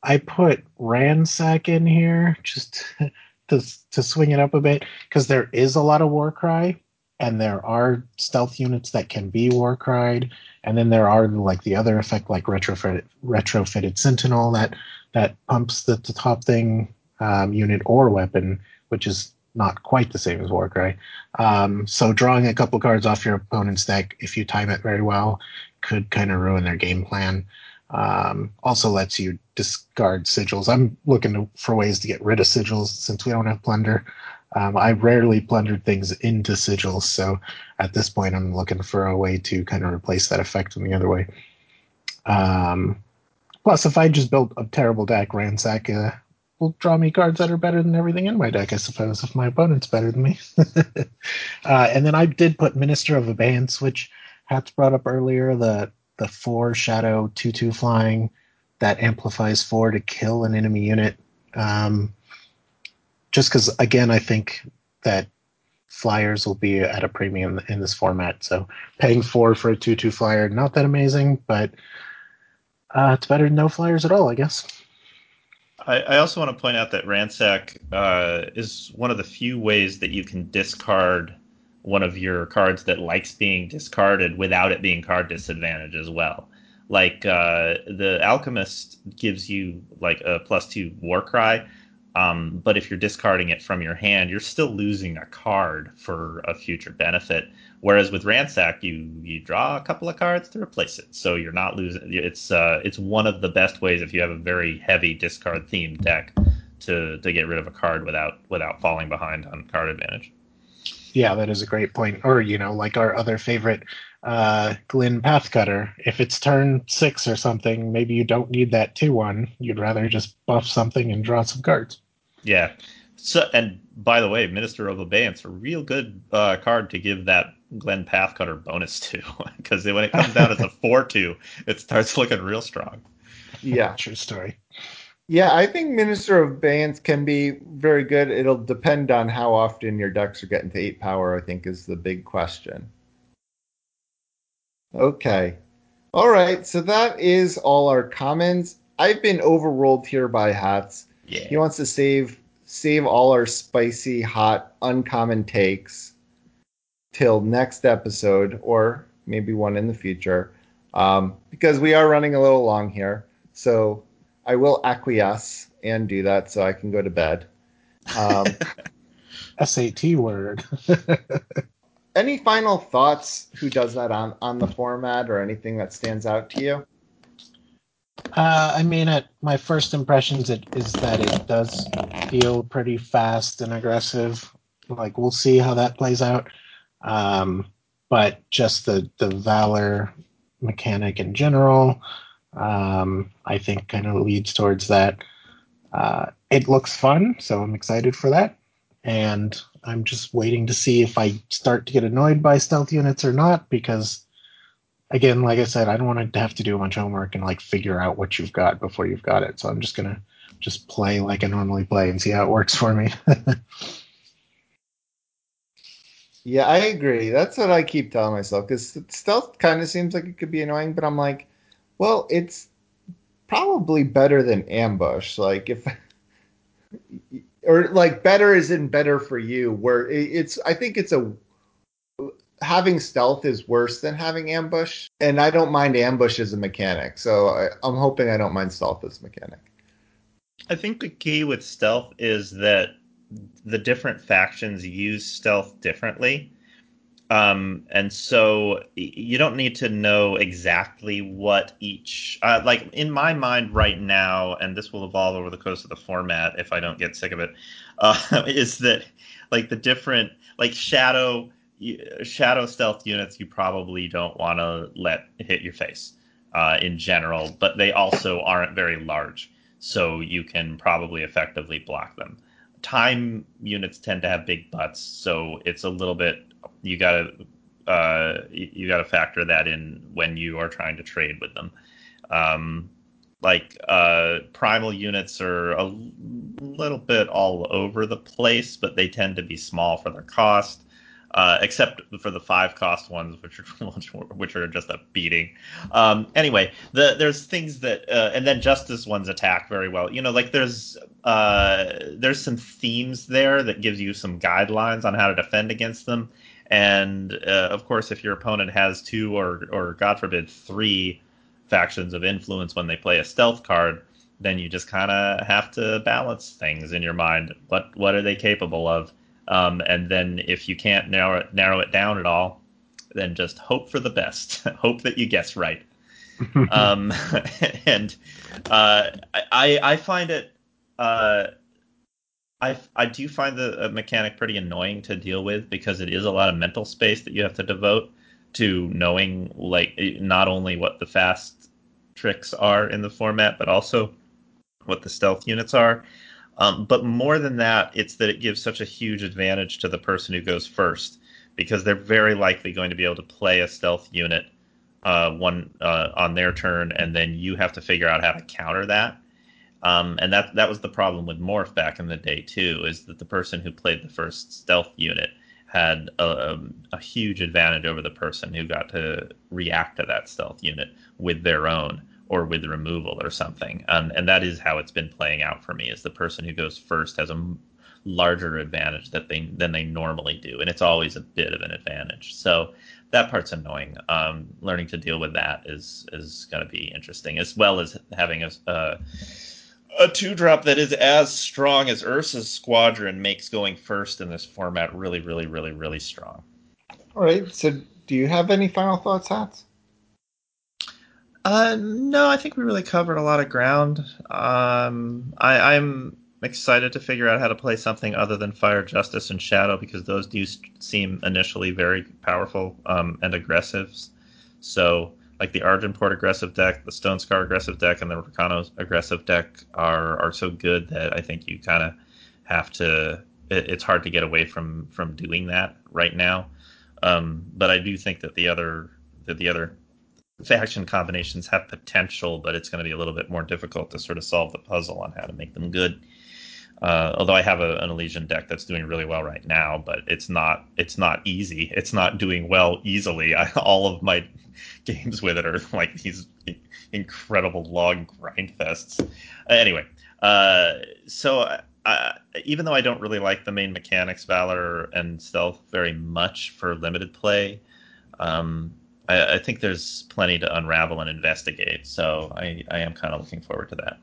I put Ransack in here just to to swing it up a bit because there is a lot of Warcry, and there are stealth units that can be Warcried, and then there are like the other effect, like retrofitted retrofitted Sentinel that that pumps the, the top thing um, unit or weapon, which is not quite the same as Warcry. Um, so drawing a couple cards off your opponent's deck, if you time it very well, could kind of ruin their game plan. Um, also lets you discard sigils. I'm looking to, for ways to get rid of sigils since we don't have plunder. Um, I rarely plundered things into sigils, so at this point I'm looking for a way to kind of replace that effect in the other way. Um, plus, if I just built a terrible deck, Ransack uh, will draw me cards that are better than everything in my deck, I suppose, if my opponent's better than me. uh, and then I did put Minister of Abeyance, which Hats brought up earlier, the the four shadow two two flying that amplifies four to kill an enemy unit. Um, just because again i think that flyers will be at a premium in this format. So paying four for a 2-2 flyer not that amazing but uh, it's better than no flyers at all i guess. I, I also want to point out that ransack uh, is one of the few ways that you can discard one of your cards that likes being discarded without it being card disadvantage as well. Like uh, the alchemist gives you like a plus two war cry um, but if you're discarding it from your hand, you're still losing a card for a future benefit. Whereas with Ransack, you you draw a couple of cards to replace it, so you're not losing. It's uh, it's one of the best ways if you have a very heavy discard themed deck to to get rid of a card without without falling behind on card advantage. Yeah, that is a great point. Or you know, like our other favorite uh, Glen Pathcutter. If it's turn six or something, maybe you don't need that two one. You'd rather just buff something and draw some cards. Yeah. So, and by the way, Minister of Abeyance, a real good uh, card to give that Glen Pathcutter bonus to, because when it comes down as a four-two, it starts looking real strong. Yeah, true story. Yeah, I think Minister of Abeyance can be very good. It'll depend on how often your decks are getting to eight power. I think is the big question. Okay, all right. So that is all our comments. I've been overruled here by hats. Yeah. He wants to save save all our spicy, hot, uncommon takes till next episode, or maybe one in the future, um, because we are running a little long here. So I will acquiesce and do that so I can go to bed. Um, SAT word. any final thoughts? Who does that on on the format or anything that stands out to you? Uh, I mean, at my first impressions, it is that it does feel pretty fast and aggressive. Like we'll see how that plays out. Um, but just the the valor mechanic in general, um, I think, kind of leads towards that. Uh, it looks fun, so I'm excited for that. And I'm just waiting to see if I start to get annoyed by stealth units or not, because again, like I said, I don't want to have to do of homework and like figure out what you've got before you've got it. So I'm just gonna just play like I normally play and see how it works for me. Yeah, I agree. That's what I keep telling myself because stealth kind of seems like it could be annoying, but I'm like, well, it's probably better than ambush. Like if, or like better is in better for you. Where it's, I think it's a having stealth is worse than having ambush, and I don't mind ambush as a mechanic. So I, I'm hoping I don't mind stealth as a mechanic. I think the key with stealth is that the different factions use stealth differently. Um, and so you don't need to know exactly what each, uh, like in my mind right now, and this will evolve over the course of the format if I don't get sick of it, uh, is that like the different, like shadow, shadow stealth units you probably don't want to let hit your face uh, in general, but they also aren't very large, so you can probably effectively block them time units tend to have big butts, so it's a little bit you gotta uh, you gotta factor that in when you are trying to trade with them. Um, like uh, primal units are a little bit all over the place, but they tend to be small for their cost uh, except for the five cost ones, which are which are just a beating. Um, anyway, the, there's things that, uh, and then justice ones attack very well. You know, like there's uh, there's some themes there that gives you some guidelines on how to defend against them. And uh, of course, if your opponent has two or or God forbid three factions of influence when they play a stealth card, then you just kind of have to balance things in your mind. What what are they capable of? Um, and then if you can't narrow it, narrow it down at all, then just hope for the best. hope that you guess right. um, and uh, I I find it uh, I I do find the mechanic pretty annoying to deal with because it is a lot of mental space that you have to devote to knowing like not only what the fast tricks are in the format, but also what the stealth units are. Um, but more than that, it's that it gives such a huge advantage to the person who goes first because they're very likely going to be able to play a stealth unit uh, one uh, on their turn, and then you have to figure out how to counter that. Um, and that that was the problem with Morph back in the day too, is that the person who played the first stealth unit had a, um, a huge advantage over the person who got to react to that stealth unit with their own or with removal or something. And and that is how it's been playing out for me. Is the person who goes first has a larger advantage that they than they normally do, and it's always a bit of an advantage. So that part's annoying. Um, learning to deal with that is is going to be interesting, as well as having a. a a two drop that is as strong as Ursa's squadron makes going first in this format really, really, really, really strong. All right. So, do you have any final thoughts, Hats? Uh, no, I think we really covered a lot of ground. Um, I, I'm excited to figure out how to play something other than Fire Justice and Shadow because those do seem initially very powerful um, and aggressive. So, like the Argenport aggressive deck, the Stonescar aggressive deck, and the Rakano aggressive deck are are so good that I think you kind of have to. It, it's hard to get away from from doing that right now. Um, but I do think that the other that the other faction combinations have potential, but it's going to be a little bit more difficult to sort of solve the puzzle on how to make them good. Uh, although I have a, an Elysian deck that's doing really well right now, but it's not it's not easy. It's not doing well easily. I, all of my games with it are like these incredible log grind fests. Anyway, uh, so uh, even though I don't really like the main mechanics, Valor and Stealth very much for limited play, um, I, I, think there's plenty to unravel and investigate. So I, I am kind of looking forward to that.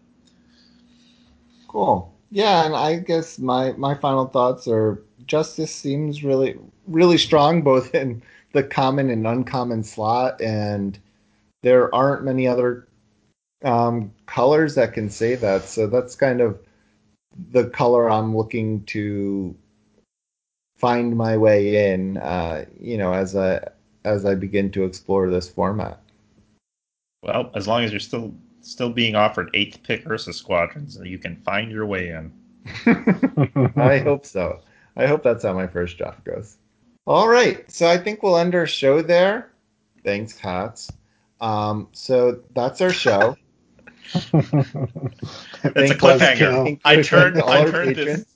Cool. Yeah, and I guess my my final thoughts are justice seems really really strong both in the common and uncommon slot, and there aren't many other um, colors that can say that. So that's kind of the color I'm looking to find my way in. Uh, you know, as a as I begin to explore this format. Well, as long as you're still still being offered eighth pick Ursa squadrons, you can find your way in. I hope so. I hope that's how my first draft goes. All right, so I think we'll end our show there. Thanks, Hats. Um, so that's our show. it's a cliffhanger. I turned. I turned this.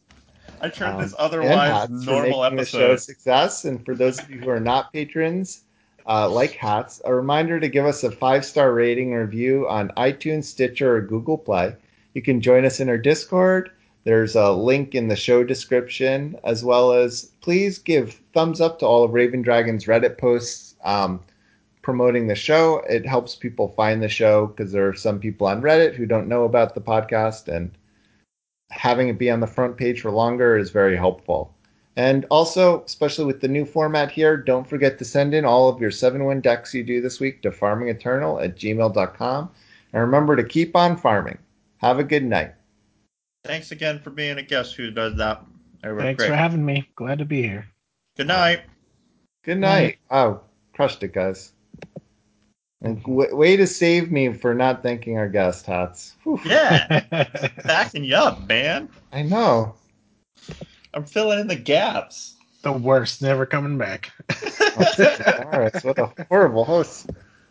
I turned um, this otherwise normal making the show a episode. success. And for those of you who are not patrons, uh, like Hats, a reminder to give us a five star rating and review on iTunes, Stitcher, or Google Play. You can join us in our Discord. There's a link in the show description, as well as please give thumbs up to all of Raven Dragon's Reddit posts um, promoting the show. It helps people find the show because there are some people on Reddit who don't know about the podcast, and having it be on the front page for longer is very helpful. And also, especially with the new format here, don't forget to send in all of your 7 1 decks you do this week to farmingeternal at gmail.com. And remember to keep on farming. Have a good night. Thanks again for being a guest who does that. They Thanks great. for having me. Glad to be here. Good night. Good night. Oh, crushed it, guys. And w- way to save me for not thanking our guest, Hats. Whew. Yeah, backing you up, man. I know. I'm filling in the gaps. the worst, never coming back. All right, so what a horrible host.